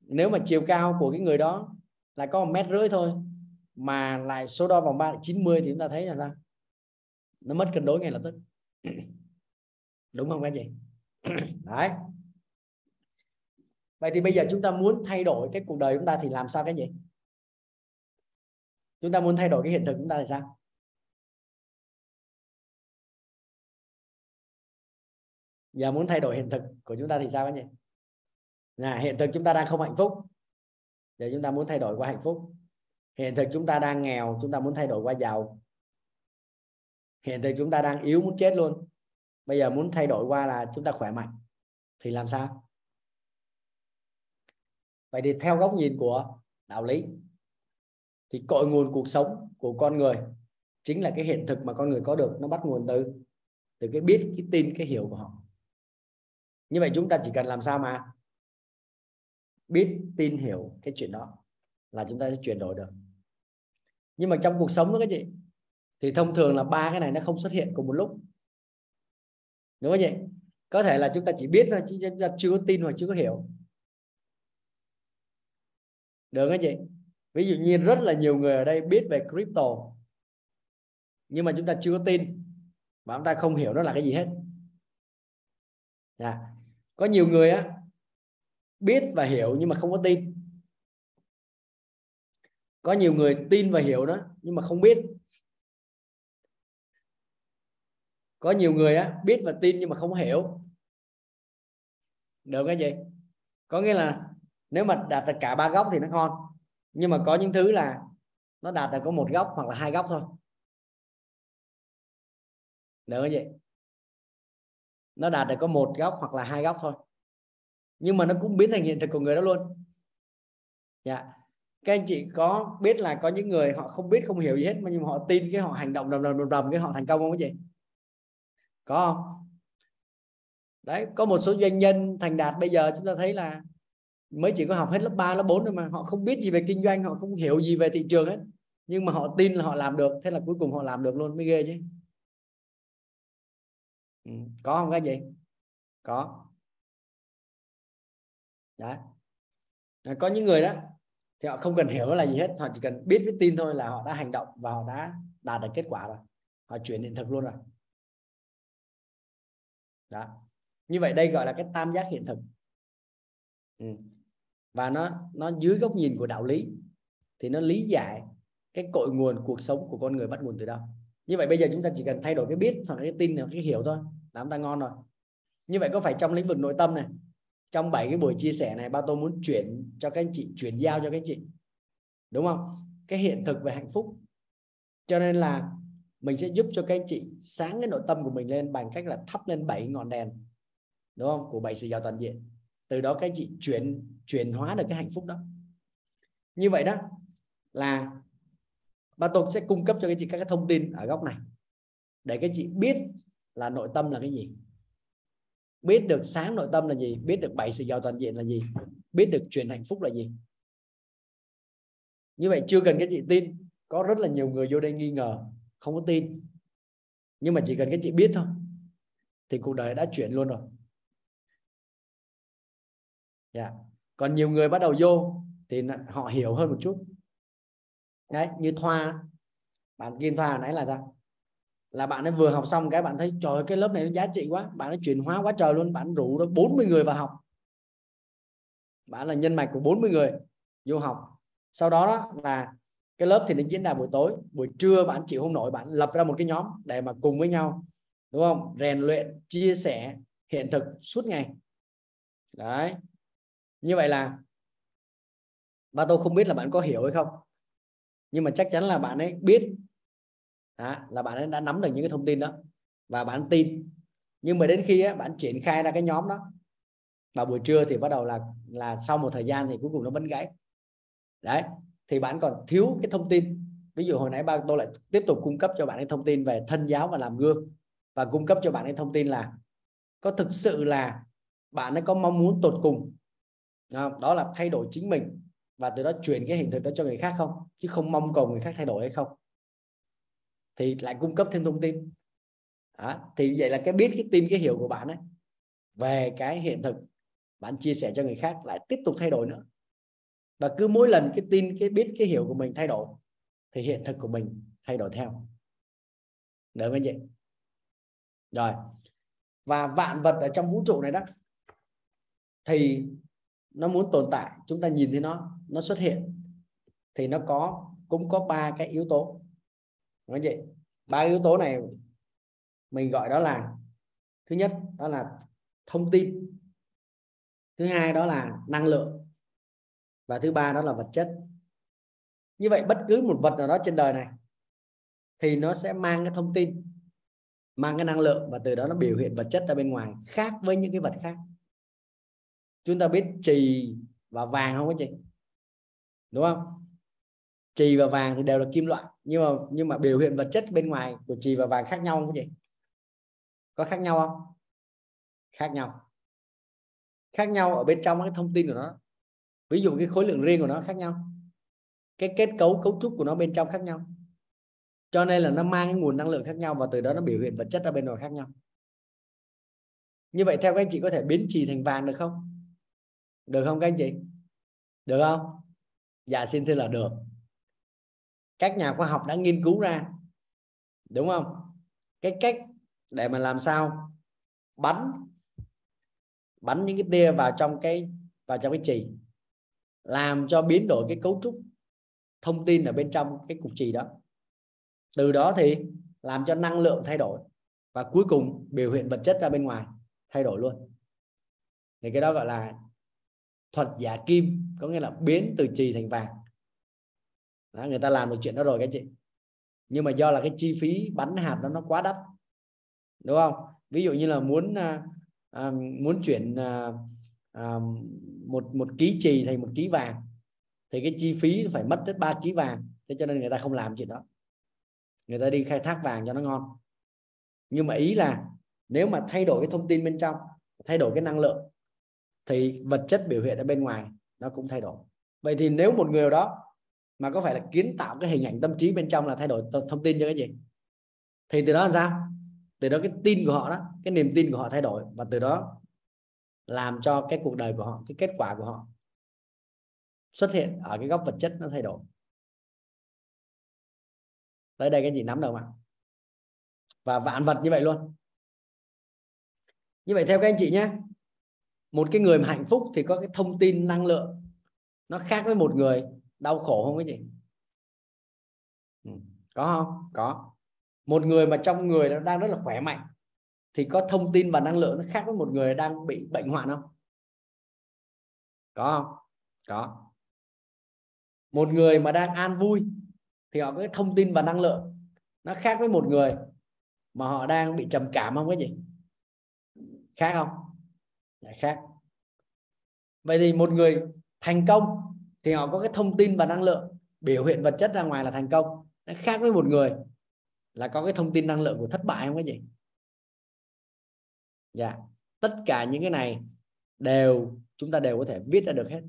nếu mà chiều cao của cái người đó là có một mét rưỡi thôi mà lại số đo vòng 3 là 90 thì chúng ta thấy là sao? Nó mất cân đối ngay lập tức. Đúng không các chị? đấy. Vậy thì bây giờ chúng ta muốn thay đổi cái cuộc đời chúng ta thì làm sao cái gì? Chúng ta muốn thay đổi cái hiện thực chúng ta thì sao? Giờ muốn thay đổi hiện thực của chúng ta thì sao anh nhỉ là hiện thực chúng ta đang không hạnh phúc. Giờ chúng ta muốn thay đổi qua hạnh phúc. Hiện thực chúng ta đang nghèo, chúng ta muốn thay đổi qua giàu. Hiện thực chúng ta đang yếu muốn chết luôn bây giờ muốn thay đổi qua là chúng ta khỏe mạnh, thì làm sao? Vậy thì theo góc nhìn của đạo lý, thì cội nguồn cuộc sống của con người chính là cái hiện thực mà con người có được, nó bắt nguồn từ từ cái biết, cái tin, cái hiểu của họ. Như vậy chúng ta chỉ cần làm sao mà biết, tin, hiểu cái chuyện đó là chúng ta sẽ chuyển đổi được. Nhưng mà trong cuộc sống đó các chị, thì thông thường là ba cái này nó không xuất hiện cùng một lúc đúng không chị có thể là chúng ta chỉ biết thôi chứ chúng ta chưa có tin hoặc chưa có hiểu. Được không chị? Ví dụ như rất là nhiều người ở đây biết về crypto nhưng mà chúng ta chưa có tin và chúng ta không hiểu nó là cái gì hết. À, có nhiều người á biết và hiểu nhưng mà không có tin. Có nhiều người tin và hiểu nó nhưng mà không biết. Có nhiều người á, biết và tin nhưng mà không hiểu. Được cái gì có nghĩa là nếu mà đạt được cả ba góc thì nó ngon. Nhưng mà có những thứ là nó đạt được có một góc hoặc là hai góc thôi. Được cái gì nó đạt được có một góc hoặc là hai góc thôi. Nhưng mà nó cũng biến thành hiện thực của người đó luôn. Dạ. Các anh chị có biết là có những người họ không biết, không hiểu gì hết, mà nhưng mà họ tin cái họ hành động đầm đầm đầm đầm cái họ thành công không cái gì có không? Đấy có một số doanh nhân thành đạt bây giờ chúng ta thấy là mới chỉ có học hết lớp 3, lớp 4 thôi mà họ không biết gì về kinh doanh họ không hiểu gì về thị trường hết. Nhưng mà họ tin là họ làm được thế là cuối cùng họ làm được luôn mới ghê chứ. Ừ. có không cái gì có. Đấy. Ờ, có những người đó thì họ không cần hiểu là gì hết họ chỉ cần biết với tin thôi là họ đã hành động và họ đã đạt được kết quả rồi. Họ chuyển hiện thực luôn rồi đó. Như vậy đây gọi là cái tam giác hiện thực. Ừ. và nó nó dưới góc nhìn của đạo lý thì nó lý giải cái cội nguồn cuộc sống của con người bắt nguồn từ đâu. Như vậy bây giờ chúng ta chỉ cần thay đổi cái biết hoặc cái tin hoặc cái hiểu thôi là chúng ta ngon rồi. Như vậy có phải trong lĩnh vực nội tâm này, trong bảy cái buổi chia sẻ này ba tôi muốn chuyển cho các anh chị, chuyển giao cho các anh chị? Đúng không? Cái hiện thực về hạnh phúc. Cho nên là mình sẽ giúp cho các anh chị sáng cái nội tâm của mình lên bằng cách là thắp lên bảy ngọn đèn, đúng không? Của bảy sự giàu toàn diện. Từ đó các anh chị chuyển chuyển hóa được cái hạnh phúc đó. Như vậy đó là ba tôi sẽ cung cấp cho các anh chị các cái thông tin ở góc này để các anh chị biết là nội tâm là cái gì. Biết được sáng nội tâm là gì, biết được bảy sự giàu toàn diện là gì, biết được truyền hạnh phúc là gì. Như vậy chưa cần các chị tin, có rất là nhiều người vô đây nghi ngờ không có tin. Nhưng mà chỉ cần các chị biết thôi thì cuộc đời đã chuyển luôn rồi. Yeah. Dạ. còn nhiều người bắt đầu vô thì họ hiểu hơn một chút. Đấy như thoa bạn kim thoa nãy là sao? Là bạn ấy vừa học xong cái bạn thấy trời cái lớp này nó giá trị quá bạn ấy chuyển hóa quá trời luôn bạn rủ đó 40 người vào học. Bạn là nhân mạch của 40 người vô học. Sau đó, đó là cái lớp thì nó diễn ra buổi tối buổi trưa bạn chịu không nổi bạn lập ra một cái nhóm để mà cùng với nhau đúng không? Rèn luyện chia sẻ hiện thực suốt ngày. Đấy. Như vậy là ba tôi không biết là bạn có hiểu hay không nhưng mà chắc chắn là bạn ấy biết đó, là bạn ấy đã nắm được những cái thông tin đó và bạn tin. Nhưng mà đến khi á, bạn triển khai ra cái nhóm đó vào buổi trưa thì bắt đầu là là sau một thời gian thì cuối cùng nó vẫn gãy. Đấy thì bạn còn thiếu cái thông tin. Ví dụ hồi nãy ba tôi lại tiếp tục cung cấp cho bạn cái thông tin về thân giáo và làm gương. Và cung cấp cho bạn cái thông tin là có thực sự là bạn ấy có mong muốn tột cùng. Đó là thay đổi chính mình. Và từ đó chuyển cái hình thức đó cho người khác không? Chứ không mong cầu người khác thay đổi hay không? Thì lại cung cấp thêm thông tin. Đó. thì vậy là cái biết, cái tin, cái hiểu của bạn ấy về cái hiện thực bạn chia sẻ cho người khác lại tiếp tục thay đổi nữa và cứ mỗi lần cái tin, cái biết, cái hiểu của mình thay đổi, thì hiện thực của mình thay đổi theo. Được không chị? Rồi. Và vạn vật ở trong vũ trụ này đó, thì nó muốn tồn tại, chúng ta nhìn thấy nó nó xuất hiện, thì nó có, cũng có ba cái yếu tố. Đúng không chị? Ba yếu tố này mình gọi đó là, thứ nhất đó là thông tin. Thứ hai đó là năng lượng và thứ ba đó là vật chất. Như vậy bất cứ một vật nào đó trên đời này thì nó sẽ mang cái thông tin, mang cái năng lượng và từ đó nó biểu hiện vật chất ra bên ngoài khác với những cái vật khác. Chúng ta biết trì và vàng không có chị? Đúng không? Trì và vàng thì đều là kim loại, nhưng mà nhưng mà biểu hiện vật chất bên ngoài của trì và vàng khác nhau không có gì có khác nhau không? Khác nhau. Khác nhau ở bên trong cái thông tin của nó ví dụ cái khối lượng riêng của nó khác nhau, cái kết cấu cấu trúc của nó bên trong khác nhau. Cho nên là nó mang cái nguồn năng lượng khác nhau và từ đó nó biểu hiện vật chất ra bên ngoài khác nhau. Như vậy theo các anh chị có thể biến trì thành vàng được không? Được không các anh chị? Được không? Dạ xin thưa là được. Các nhà khoa học đã nghiên cứu ra, đúng không? Cái cách để mà làm sao bắn bắn những cái tia vào trong cái, vào trong cái chì làm cho biến đổi cái cấu trúc thông tin ở bên trong cái cục trì đó. Từ đó thì làm cho năng lượng thay đổi và cuối cùng biểu hiện vật chất ra bên ngoài thay đổi luôn. Thì cái đó gọi là thuật giả kim có nghĩa là biến từ trì thành vàng. Đó, người ta làm được chuyện đó rồi các chị. Nhưng mà do là cái chi phí bắn hạt đó nó quá đắt đúng không? Ví dụ như là muốn à, à muốn chuyển à, à, một một ký trì thành một ký vàng, thì cái chi phí phải mất đến 3 ký vàng. Thế cho nên người ta không làm chuyện đó. Người ta đi khai thác vàng cho nó ngon. Nhưng mà ý là nếu mà thay đổi cái thông tin bên trong, thay đổi cái năng lượng, thì vật chất biểu hiện ở bên ngoài nó cũng thay đổi. Vậy thì nếu một người đó mà có phải là kiến tạo cái hình ảnh tâm trí bên trong là thay đổi thông tin cho cái gì? Thì từ đó làm sao? Từ đó cái tin của họ đó, cái niềm tin của họ thay đổi và từ đó làm cho cái cuộc đời của họ, cái kết quả của họ xuất hiện ở cái góc vật chất nó thay đổi. Tới đây cái gì nắm đầu ạ? Và vạn vật như vậy luôn. Như vậy theo các anh chị nhé, một cái người mà hạnh phúc thì có cái thông tin năng lượng nó khác với một người đau khổ không cái gì? Ừ, có không? Có. Một người mà trong người nó đang rất là khỏe mạnh thì có thông tin và năng lượng nó khác với một người đang bị bệnh hoạn không? Có không? Có. Một người mà đang an vui thì họ có cái thông tin và năng lượng nó khác với một người mà họ đang bị trầm cảm không cái gì? Khác không? Lại khác. Vậy thì một người thành công thì họ có cái thông tin và năng lượng, biểu hiện vật chất ra ngoài là thành công. Nó khác với một người là có cái thông tin năng lượng của thất bại không cái gì? Dạ. Tất cả những cái này đều chúng ta đều có thể viết ra được hết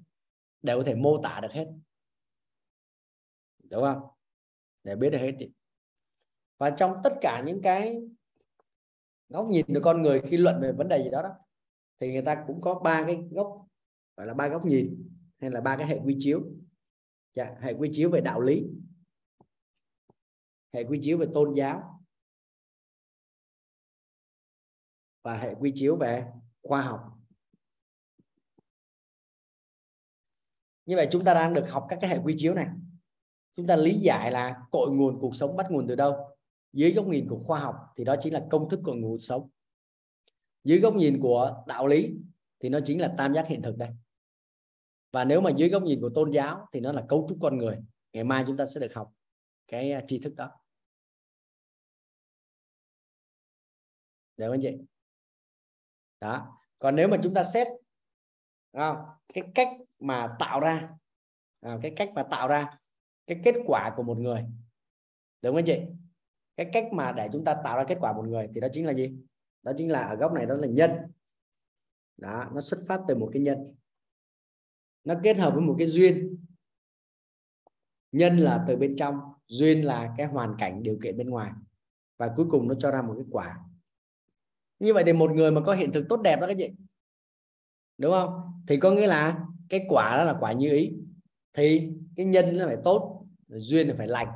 đều có thể mô tả được hết. Đúng không? Để biết được hết chị. Và trong tất cả những cái góc nhìn của con người khi luận về vấn đề gì đó đó thì người ta cũng có ba cái góc gọi là ba góc nhìn hay là ba cái hệ quy chiếu. Dạ, hệ quy chiếu về đạo lý hệ quy chiếu về tôn giáo và hệ quy chiếu về khoa học. Như vậy chúng ta đang được học các cái hệ quy chiếu này. Chúng ta lý giải là cội nguồn cuộc sống bắt nguồn từ đâu? Dưới góc nhìn của khoa học thì đó chính là công thức cội nguồn cuộc sống. Dưới góc nhìn của đạo lý thì nó chính là tam giác hiện thực đây. Và nếu mà dưới góc nhìn của tôn giáo thì nó là cấu trúc con người. Ngày mai chúng ta sẽ được học cái tri thức đó. Được không chị đó. Còn nếu mà chúng ta xét không? cái cách mà tạo ra à, cái cách mà tạo ra cái kết quả của một người. Đúng không chị? Cái cách mà để chúng ta tạo ra kết quả một người thì đó chính là gì? Đó chính là ở góc này đó là nhân. Đó nó xuất phát từ một cái nhân. Nó kết hợp với một cái duyên. Nhân là từ bên trong duyên là cái hoàn cảnh điều kiện bên ngoài. Và cuối cùng nó cho ra một cái quả như vậy thì một người mà có hiện thực tốt đẹp đó các chị. Đúng không? Thì có nghĩa là cái quả đó là quả như ý. Thì cái nhân nó phải tốt, duyên là phải lành,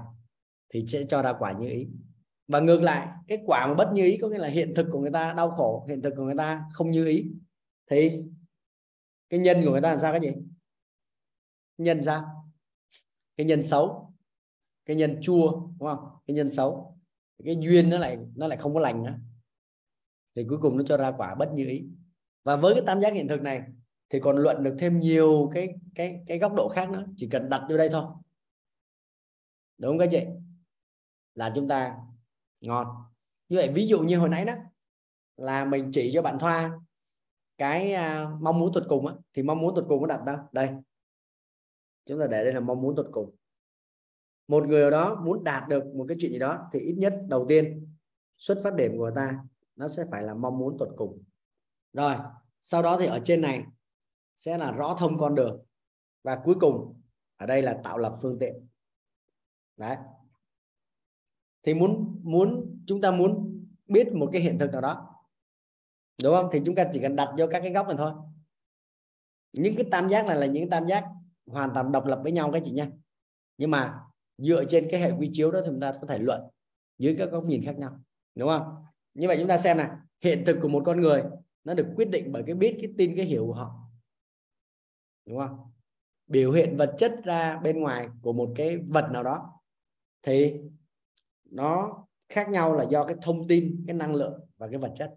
thì sẽ cho ra quả như ý. Và ngược lại, cái quả mà bất như ý có nghĩa là hiện thực của người ta đau khổ, hiện thực của người ta không như ý. Thì cái nhân của người ta làm sao cái gì nhân sao cái nhân xấu, cái nhân chua, đúng không? Cái nhân xấu. Cái duyên nó lại nó lại không có lành nữa thì cuối cùng nó cho ra quả bất như ý. Và với cái tam giác hiện thực này thì còn luận được thêm nhiều cái cái cái góc độ khác nữa. Chỉ cần đặt vô đây thôi. Đúng không các chị? Là chúng ta ngon như vậy ví dụ như hồi nãy đó là mình chỉ cho bạn Thoa cái uh, mong muốn tuyệt cùng á, thì mong muốn tuyệt cùng có đặt đâu? Đây. Chúng ta để đây là mong muốn tuyệt cùng. Một người đó muốn đạt được một cái chuyện gì đó thì ít nhất đầu tiên xuất phát điểm của ta nó sẽ phải là mong muốn tuyệt cùng. Rồi, sau đó thì ở trên này sẽ là rõ thông con đường. Và cuối cùng, ở đây là tạo lập phương tiện. Đấy. Thì muốn muốn, chúng ta muốn biết một cái hiện thực nào đó. Đúng không? Thì chúng ta chỉ cần đặt vô các cái góc này thôi. Những cái tam giác này là những tam giác hoàn toàn độc lập với nhau các chị nha nhưng mà dựa trên cái hệ quy chiếu đó thì chúng ta có thể luận dưới các góc nhìn khác nhau. Đúng không? Như vậy chúng ta xem này hiện thực của một con người nó được quyết định bởi cái biết, cái tin, cái hiểu của họ. Đúng không? Biểu hiện vật chất ra bên ngoài của một cái vật nào đó thì nó khác nhau là do cái thông tin, cái năng lượng và cái vật chất.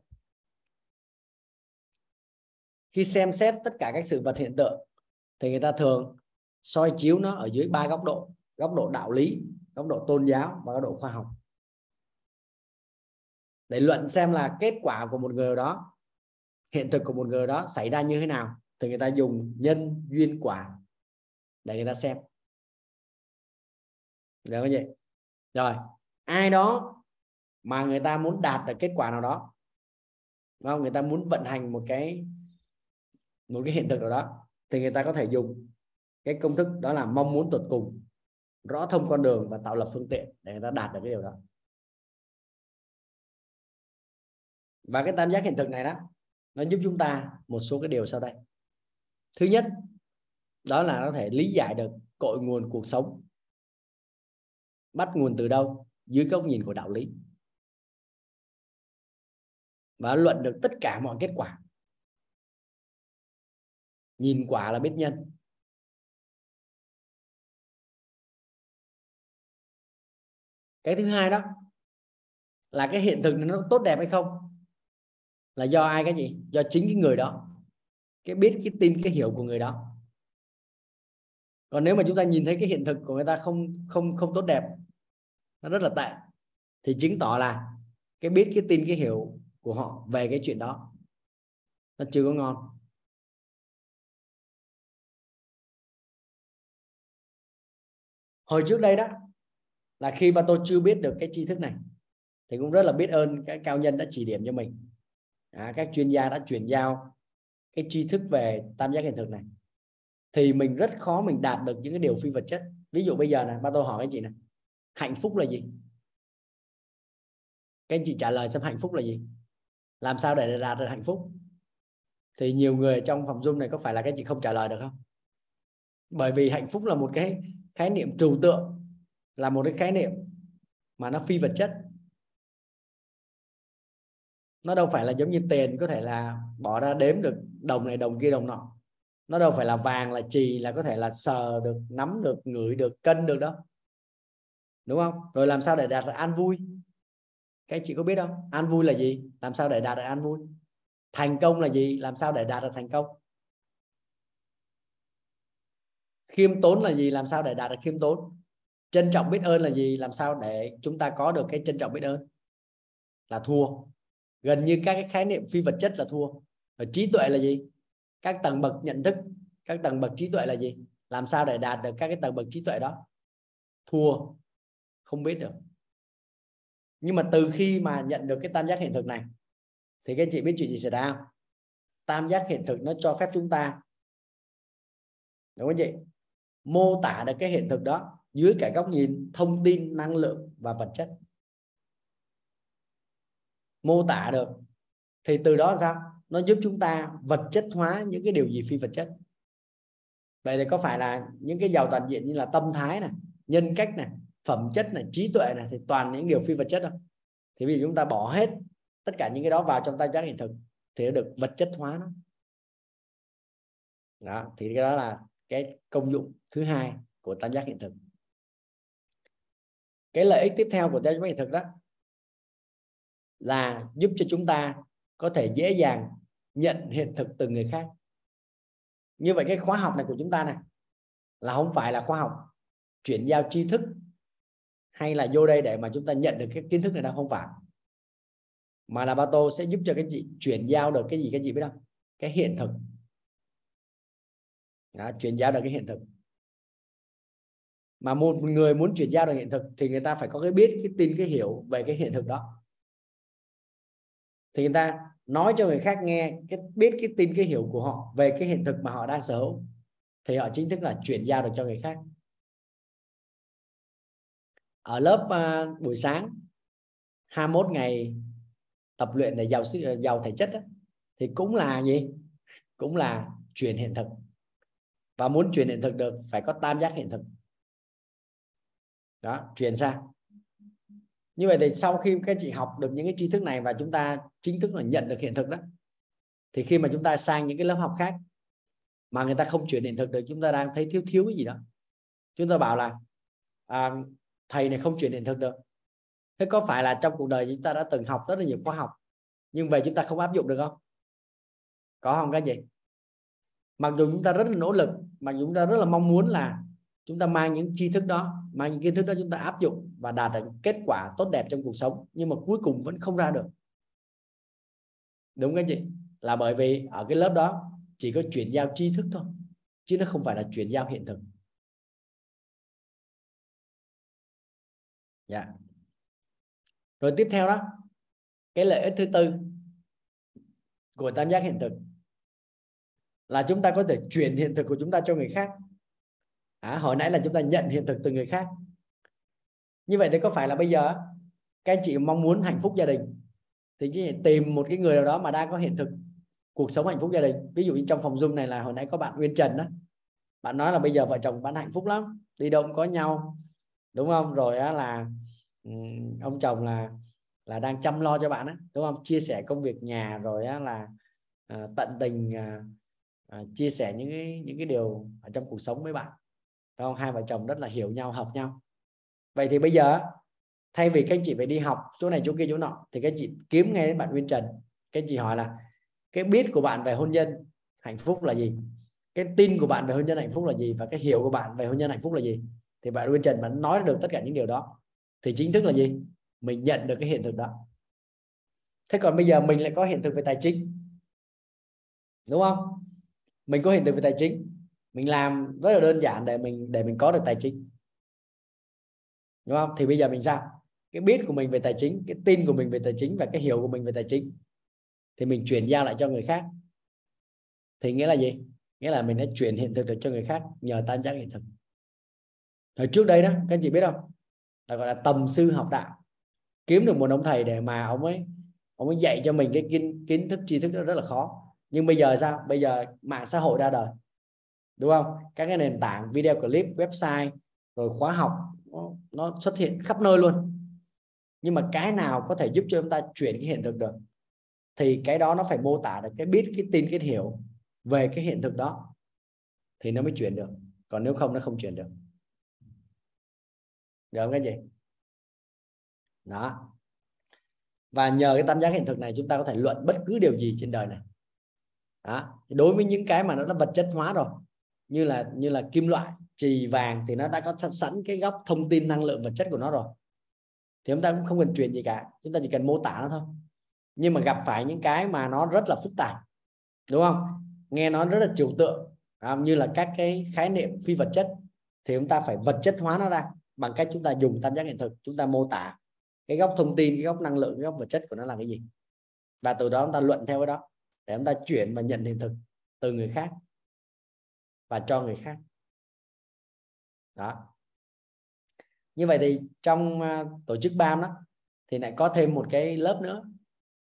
Khi xem xét tất cả các sự vật hiện tượng thì người ta thường soi chiếu nó ở dưới ba góc độ. Góc độ đạo lý, góc độ tôn giáo và góc độ khoa học để luận xem là kết quả của một người đó, hiện thực của một người đó xảy ra như thế nào, thì người ta dùng nhân duyên quả để người ta xem. Được không vậy rồi, ai đó mà người ta muốn đạt được kết quả nào đó, đúng không? Người ta muốn vận hành một cái một cái hiện thực nào đó, thì người ta có thể dùng cái công thức đó là mong muốn tột cùng, rõ thông con đường và tạo lập phương tiện để người ta đạt được cái điều đó. Và cái tam giác hiện thực này đó, nó giúp chúng ta một số cái điều sau đây. Thứ nhất, đó là nó có thể lý giải được cội nguồn cuộc sống. Bắt nguồn từ đâu? Dưới góc nhìn của đạo lý. Và luận được tất cả mọi kết quả. Nhìn quả là biết nhân. Cái thứ hai đó là cái hiện thực nó tốt đẹp hay không? Là do ai cái gì? Do chính cái người đó, cái biết, cái tin, cái hiểu của người đó. Còn nếu mà chúng ta nhìn thấy cái hiện thực của người ta không không không tốt đẹp, nó rất là tệ, thì chứng tỏ là cái biết, cái tin, cái hiểu của họ về cái chuyện đó, nó chưa có ngon. Hồi trước đây đó, là khi mà tôi chưa biết được cái tri thức này, thì cũng rất là biết ơn các cao nhân đã chỉ điểm cho mình à, các chuyên gia đã chuyển giao cái tri thức về tam giác hiện thực này. Thì mình rất khó mình đạt được những cái điều phi vật chất. Ví dụ bây giờ này ba tôi hỏi cái chị này hạnh phúc là gì? Các anh chị trả lời xem hạnh phúc là gì? Làm sao để đạt được hạnh phúc? Thì nhiều người trong phòng zoom này có phải là các chị không trả lời được không? Bởi vì hạnh phúc là một cái khái niệm trừu tượng là một cái khái niệm mà nó phi vật chất nó đâu phải là giống như tiền, có thể là bỏ ra đếm được đồng này, đồng kia, đồng nọ. Nó đâu phải là vàng, là trì là có thể là sờ được, nắm được, ngửi được, cân được đó. Đúng không? Rồi làm sao để đạt được an vui? Các chị có biết không? An vui là gì? Làm sao để đạt được an vui? Thành công là gì? Làm sao để đạt được thành công? Khiêm tốn là gì? Làm sao để đạt được khiêm tốn? Trân trọng biết ơn là gì? Làm sao để chúng ta có được cái trân trọng biết ơn? Là thua gần như các cái khái niệm phi vật chất là thua. Và trí tuệ là gì? Các tầng bậc nhận thức, các tầng bậc trí tuệ là gì? Làm sao để đạt được các cái tầng bậc trí tuệ đó? Thua. Không biết được. Nhưng mà từ khi mà nhận được cái tam giác hiện thực này, thì các chị biết chuyện gì xảy ra không? Tam giác hiện thực nó cho phép chúng ta, đúng không chị? Mô tả được cái hiện thực đó dưới cả góc nhìn thông tin, năng lượng và vật chất mô tả được, thì từ đó sao? Nó giúp chúng ta vật chất hóa những cái điều gì phi vật chất. Vậy thì có phải là những cái giàu toàn diện như là tâm thái này, nhân cách này, phẩm chất này, trí tuệ này thì toàn những điều phi vật chất không? Thì bây giờ chúng ta bỏ hết tất cả những cái đó vào trong tam giác hiện thực thì nó được vật chất hóa nó. Đó, thì cái đó là cái công dụng thứ hai của tam giác hiện thực. Cái lợi ích tiếp theo của tam giác hiện thực đó là giúp cho chúng ta có thể dễ dàng nhận hiện thực từ người khác. Như vậy cái khóa học này của chúng ta này là không phải là khóa học chuyển giao tri thức hay là vô đây để mà chúng ta nhận được cái kiến thức này đâu không phải. Mà là ba tô sẽ giúp cho các chị chuyển giao được cái gì các chị biết không? Cái hiện thực. Đó, chuyển giao được cái hiện thực. Mà một người muốn chuyển giao được hiện thực thì người ta phải có cái biết cái tin cái hiểu về cái hiện thực đó thì người ta nói cho người khác nghe cái biết cái tin cái hiểu của họ về cái hiện thực mà họ đang sở hữu. Thì họ chính thức là chuyển giao được cho người khác. Ở lớp uh, buổi sáng 21 ngày tập luyện để giàu sức giàu thể chất đó, thì cũng là gì? Cũng là chuyển hiện thực. Và muốn chuyển hiện thực được phải có tam giác hiện thực. Đó chuyển sang như vậy thì sau khi các chị học được những cái tri thức này và chúng ta chính thức là nhận được hiện thực đó thì khi mà chúng ta sang những cái lớp học khác mà người ta không chuyển hiện thực được chúng ta đang thấy thiếu thiếu cái gì đó. Chúng ta bảo là à, thầy này không chuyển hiện thực được. Thế có phải là trong cuộc đời chúng ta đã từng học rất là nhiều khoa học nhưng về chúng ta không áp dụng được không? Có không cái gì mặc dù chúng ta rất là nỗ lực mặc dù chúng ta rất là mong muốn là chúng ta mang những tri thức đó, mang những kiến thức đó chúng ta áp dụng và đạt được kết quả tốt đẹp trong cuộc sống, nhưng mà cuối cùng vẫn không ra được. Đúng cái chị? là bởi vì ở cái lớp đó chỉ có chuyển giao tri thức thôi, chứ nó không phải là chuyển giao hiện thực. Dạ. Rồi tiếp theo đó, cái lợi ích thứ tư của tam giác hiện thực là chúng ta có thể chuyển hiện thực của chúng ta cho người khác à, hồi nãy là chúng ta nhận hiện thực từ người khác. Như vậy thì có phải là bây giờ các anh chị mong muốn hạnh phúc gia đình? Thì chỉ tìm một cái người nào đó mà đang có hiện thực cuộc sống hạnh phúc gia đình. Ví dụ như trong phòng zoom này là hồi nãy có bạn Nguyên Trần đó. Bạn nói là bây giờ vợ chồng bạn hạnh phúc lắm đi đâu cũng có nhau đúng không? Rồi á là ông chồng là là đang chăm lo cho bạn á đúng không? Chia sẻ công việc nhà rồi á là à, tận tình à, à, chia sẻ những cái những cái điều ở trong cuộc sống với bạn đúng không? Hai vợ chồng rất là hiểu nhau, hợp nhau. Vậy thì bây giờ, thay vì các anh chị phải đi học chỗ này, chỗ kia, chỗ nọ, thì các anh chị kiếm ngay đến bạn Nguyên Trần. Các anh chị hỏi là, cái biết của bạn về hôn nhân hạnh phúc là gì? Cái tin của bạn về hôn nhân hạnh phúc là gì? Và cái hiểu của bạn về hôn nhân hạnh phúc là gì? Thì bạn Nguyên Trần bạn nói được tất cả những điều đó. Thì chính thức là gì? Mình nhận được cái hiện thực đó. Thế còn bây giờ mình lại có hiện thực về tài chính. Đúng không? Mình có hiện thực về tài chính mình làm rất là đơn giản để mình để mình có được tài chính. Đúng không? Thì bây giờ mình sao? Cái biết của mình về tài chính, cái tin của mình về tài chính và cái hiểu của mình về tài chính. Thì mình chuyển giao lại cho người khác. Thì nghĩa là gì? Nghĩa là mình đã chuyển hiện thực được cho người khác nhờ tam giác hiện thực. Hồi trước đây đó, các anh chị biết không? Là gọi là tầm sư học đạo. Kiếm được một ông thầy để mà ông ấy ông ấy dạy cho mình cái kiến kiến thức, tri thức đó rất là khó. Nhưng bây giờ sao? Bây giờ mạng xã hội ra đời đúng không? Các cái nền tảng video clip website rồi khóa học nó, nó xuất hiện khắp nơi luôn. Nhưng mà cái nào có thể giúp cho chúng ta chuyển cái hiện thực được thì cái đó nó phải mô tả được cái biết cái tin cái hiểu về cái hiện thực đó thì nó mới chuyển được. Còn nếu không nó không chuyển được. Được không cái gì đó. Và nhờ cái tam giác hiện thực này chúng ta có thể luận bất cứ điều gì trên đời này. Đó. đối với những cái mà nó đã vật chất hóa rồi như là như là kim loại trì vàng thì nó đã có sẵn cái góc thông tin năng lượng vật chất của nó rồi. Thì chúng ta cũng không cần truyền gì cả chúng ta chỉ cần mô tả nó thôi. Nhưng mà gặp phải những cái mà nó rất là phức tạp đúng không? Nghe nó rất là trừu tượng à, như là các cái khái niệm phi vật chất thì chúng ta phải vật chất hóa nó ra bằng cách chúng ta dùng tam giác hiện thực chúng ta mô tả cái góc thông tin cái góc năng lượng cái góc vật chất của nó là cái gì. Và từ đó chúng ta luận theo cái đó để chúng ta chuyển và nhận hiện thực từ người khác và cho người khác. Đó. Như vậy thì trong à, tổ chức BAM đó thì lại có thêm một cái lớp nữa.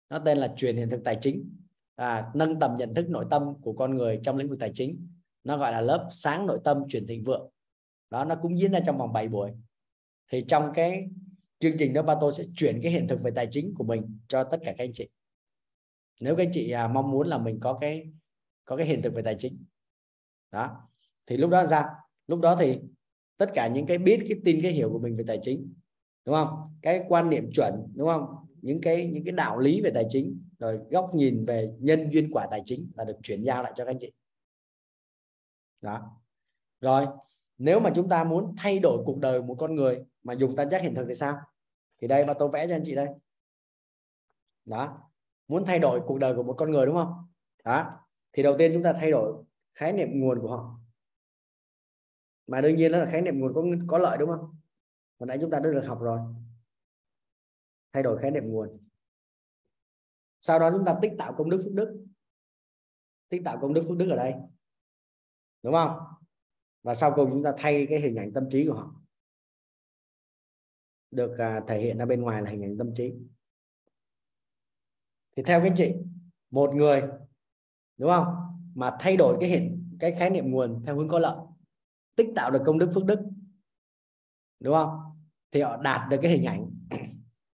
Nó tên là truyền hiện thực tài chính. À, nâng tầm nhận thức nội tâm của con người trong lĩnh vực tài chính. Nó gọi là lớp sáng nội tâm truyền thịnh vượng. Đó nó cũng diễn ra trong vòng 7 buổi. Thì trong cái chương trình đó ba tôi sẽ chuyển cái hiện thực về tài chính của mình cho tất cả các anh chị. Nếu các anh chị à, mong muốn là mình có cái có cái hiện thực về tài chính đó. Thì lúc đó sao? Lúc đó thì tất cả những cái biết, cái tin, cái hiểu của mình về tài chính, đúng không? Cái quan niệm chuẩn, đúng không? Những cái những cái đạo lý về tài chính, rồi góc nhìn về nhân duyên quả tài chính là được chuyển giao lại cho các anh chị. Đó. Rồi, nếu mà chúng ta muốn thay đổi cuộc đời một con người mà dùng tam giác hiện thực thì sao? Thì đây mà tôi vẽ cho anh chị đây. Đó. Muốn thay đổi cuộc đời của một con người, đúng không? Đó. Thì đầu tiên chúng ta thay đổi khái niệm nguồn của họ. Mà đương nhiên đó là khái niệm nguồn có có lợi đúng không? Hồi nãy chúng ta đã được học rồi. Thay đổi khái niệm nguồn. Sau đó chúng ta tích tạo công đức phước đức. Tích tạo công đức phước đức ở đây. Đúng không? Và sau cùng chúng ta thay cái hình ảnh tâm trí của họ. Được à, thể hiện ra bên ngoài là hình ảnh tâm trí. Thì theo các chị một người đúng không? Mà thay đổi cái hiện, cái khái niệm nguồn theo hướng có lợi, tích tạo được công đức phước đức. Đúng không? Thì họ đạt được cái hình ảnh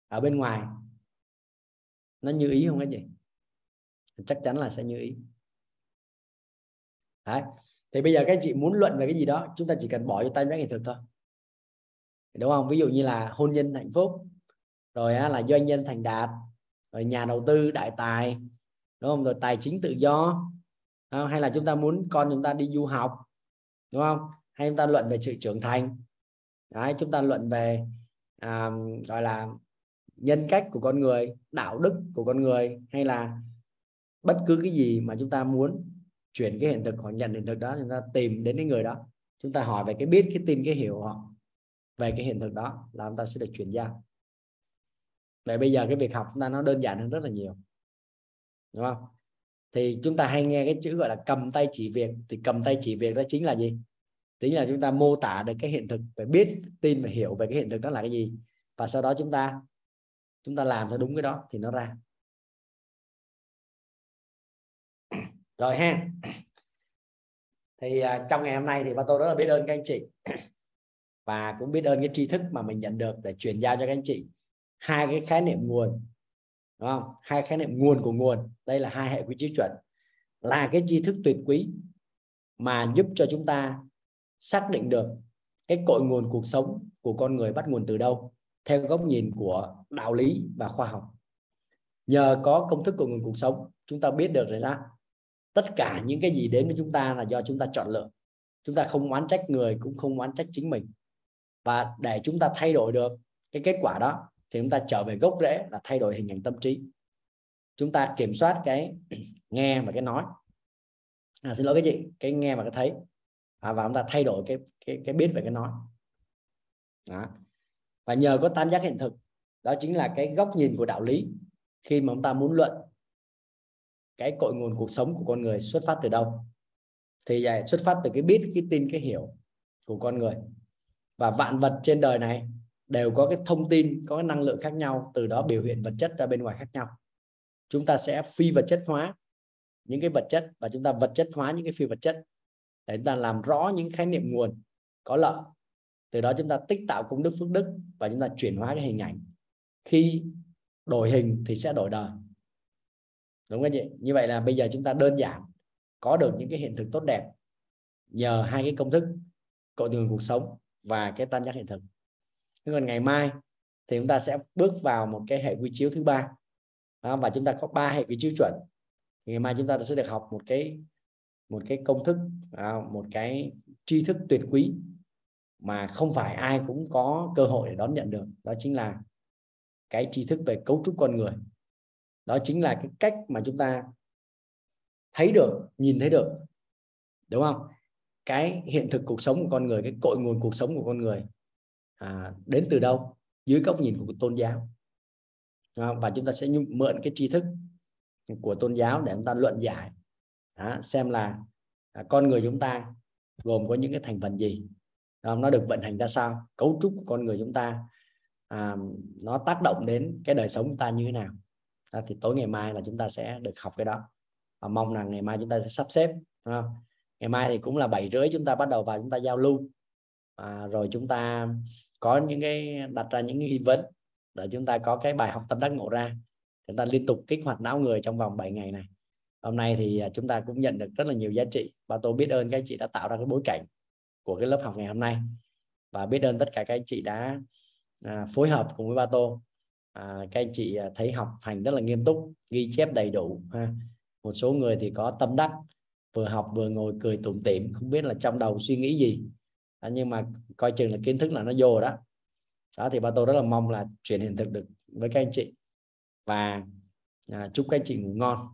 ở bên ngoài. Nó như ý không cái gì chắc chắn là sẽ như ý. Đấy. thì bây giờ các chị muốn luận về cái gì đó, chúng ta chỉ cần bỏ cho tay mấy nghệ thuật thôi. Đúng không? Ví dụ như là hôn nhân hạnh phúc, rồi là doanh nhân thành đạt, rồi nhà đầu tư, đại tài, đúng không? Rồi tài chính tự do không? hay là chúng ta muốn con chúng ta đi du học đúng không? Hay chúng ta luận về sự trưởng thành? Đấy, chúng ta luận về à, gọi là nhân cách của con người đạo đức của con người hay là bất cứ cái gì mà chúng ta muốn chuyển cái hiện thực hoặc nhận hiện thực đó chúng ta tìm đến cái người đó. Chúng ta hỏi về cái biết cái tin cái hiểu họ về cái hiện thực đó là chúng ta sẽ được chuyển giao. Vậy bây giờ cái việc học chúng ta nó đơn giản hơn rất là nhiều đúng không? Thì chúng ta hay nghe cái chữ gọi là cầm tay chỉ việc. Thì cầm tay chỉ việc đó chính là gì? Chính là chúng ta mô tả được cái hiện thực, phải biết, tin và hiểu về cái hiện thực đó là cái gì. Và sau đó chúng ta chúng ta làm theo đúng cái đó thì nó ra. Rồi ha. Thì à, trong ngày hôm nay thì ba tôi rất là biết ơn các anh chị. Và cũng biết ơn cái tri thức mà mình nhận được để truyền giao cho các anh chị. Hai cái khái niệm nguồn đúng không? Hai khái niệm nguồn của nguồn. Đây là hai hệ quy chiếu chuẩn. Là cái tri thức tuyệt quý mà giúp cho chúng ta xác định được cái cội nguồn cuộc sống của con người bắt nguồn từ đâu, theo góc nhìn của đạo lý và khoa học. Nhờ có công thức của nguồn cuộc sống, chúng ta biết được rồi là tất cả những cái gì đến với chúng ta là do chúng ta chọn lựa. Chúng ta không oán trách người, cũng không oán trách chính mình. Và để chúng ta thay đổi được cái kết quả đó thì chúng ta trở về gốc rễ là thay đổi hình ảnh tâm trí. Chúng ta kiểm soát cái nghe và cái nói. À, xin lỗi cái chị cái nghe và cái thấy. À, và chúng ta thay đổi cái cái cái biết về cái nói. Đó. và nhờ có tam giác hiện thực đó chính là cái góc nhìn của đạo lý khi mà chúng ta muốn luận cái cội nguồn cuộc sống của con người xuất phát từ đâu. Thì xuất phát từ cái biết cái tin cái hiểu của con người. Và vạn vật trên đời này đều có cái thông tin, có cái năng lượng khác nhau, từ đó biểu hiện vật chất ra bên ngoài khác nhau. Chúng ta sẽ phi vật chất hóa những cái vật chất và chúng ta vật chất hóa những cái phi vật chất để chúng ta làm rõ những khái niệm nguồn có lợi. Từ đó chúng ta tích tạo công đức phước đức và chúng ta chuyển hóa cái hình ảnh. Khi đổi hình thì sẽ đổi đời. Đúng không chị? Như vậy là bây giờ chúng ta đơn giản có được những cái hiện thực tốt đẹp nhờ hai cái công thức, cội nguồn cuộc sống và cái tam giác hiện thực còn ngày mai thì chúng ta sẽ bước vào một cái hệ quy chiếu thứ ba. Và chúng ta có ba hệ quy chiếu chuẩn. Ngày mai chúng ta sẽ được học một cái một cái công thức một cái tri thức tuyệt quý mà không phải ai cũng có cơ hội để đón nhận được. Đó chính là cái tri thức về cấu trúc con người. Đó chính là cái cách mà chúng ta thấy được, nhìn thấy được. Đúng không? Cái hiện thực cuộc sống của con người, cái cội nguồn cuộc sống của con người à, đến từ đâu? Dưới góc nhìn của tôn giáo. À, và chúng ta sẽ mượn cái tri thức của tôn giáo để chúng ta luận giải. À, xem là à, con người chúng ta gồm có những cái thành phần gì. À, nó được vận hành ra sao? Cấu trúc của con người chúng ta à, nó tác động đến cái đời sống chúng ta như thế nào? À, thì tối ngày mai là chúng ta sẽ được học cái đó. Và mong rằng ngày mai chúng ta sẽ sắp xếp à, ngày mai thì cũng là bảy rưỡi chúng ta bắt đầu vào chúng ta giao lưu. À, rồi chúng ta có những cái đặt ra những nghi vấn để chúng ta có cái bài học tâm đắc ngộ ra. Chúng ta liên tục kích hoạt não người trong vòng 7 ngày này. Hôm nay thì à, chúng ta cũng nhận được rất là nhiều giá trị. Và tôi biết ơn các anh chị đã tạo ra cái bối cảnh của cái lớp học ngày hôm nay. Và biết ơn tất cả các anh chị đã à, phối hợp cùng với ba tô. À, các anh chị à, thấy học hành rất là nghiêm túc ghi chép đầy đủ ha. một số người thì có tâm đắc vừa học vừa ngồi cười tủm tỉm không biết là trong đầu suy nghĩ gì à, nhưng mà coi chừng là kiến thức là nó vô đó. Đó thì ba tô rất là mong là chuyển hiện thực được với các anh chị. Và à, chúc các anh chị ngủ ngon.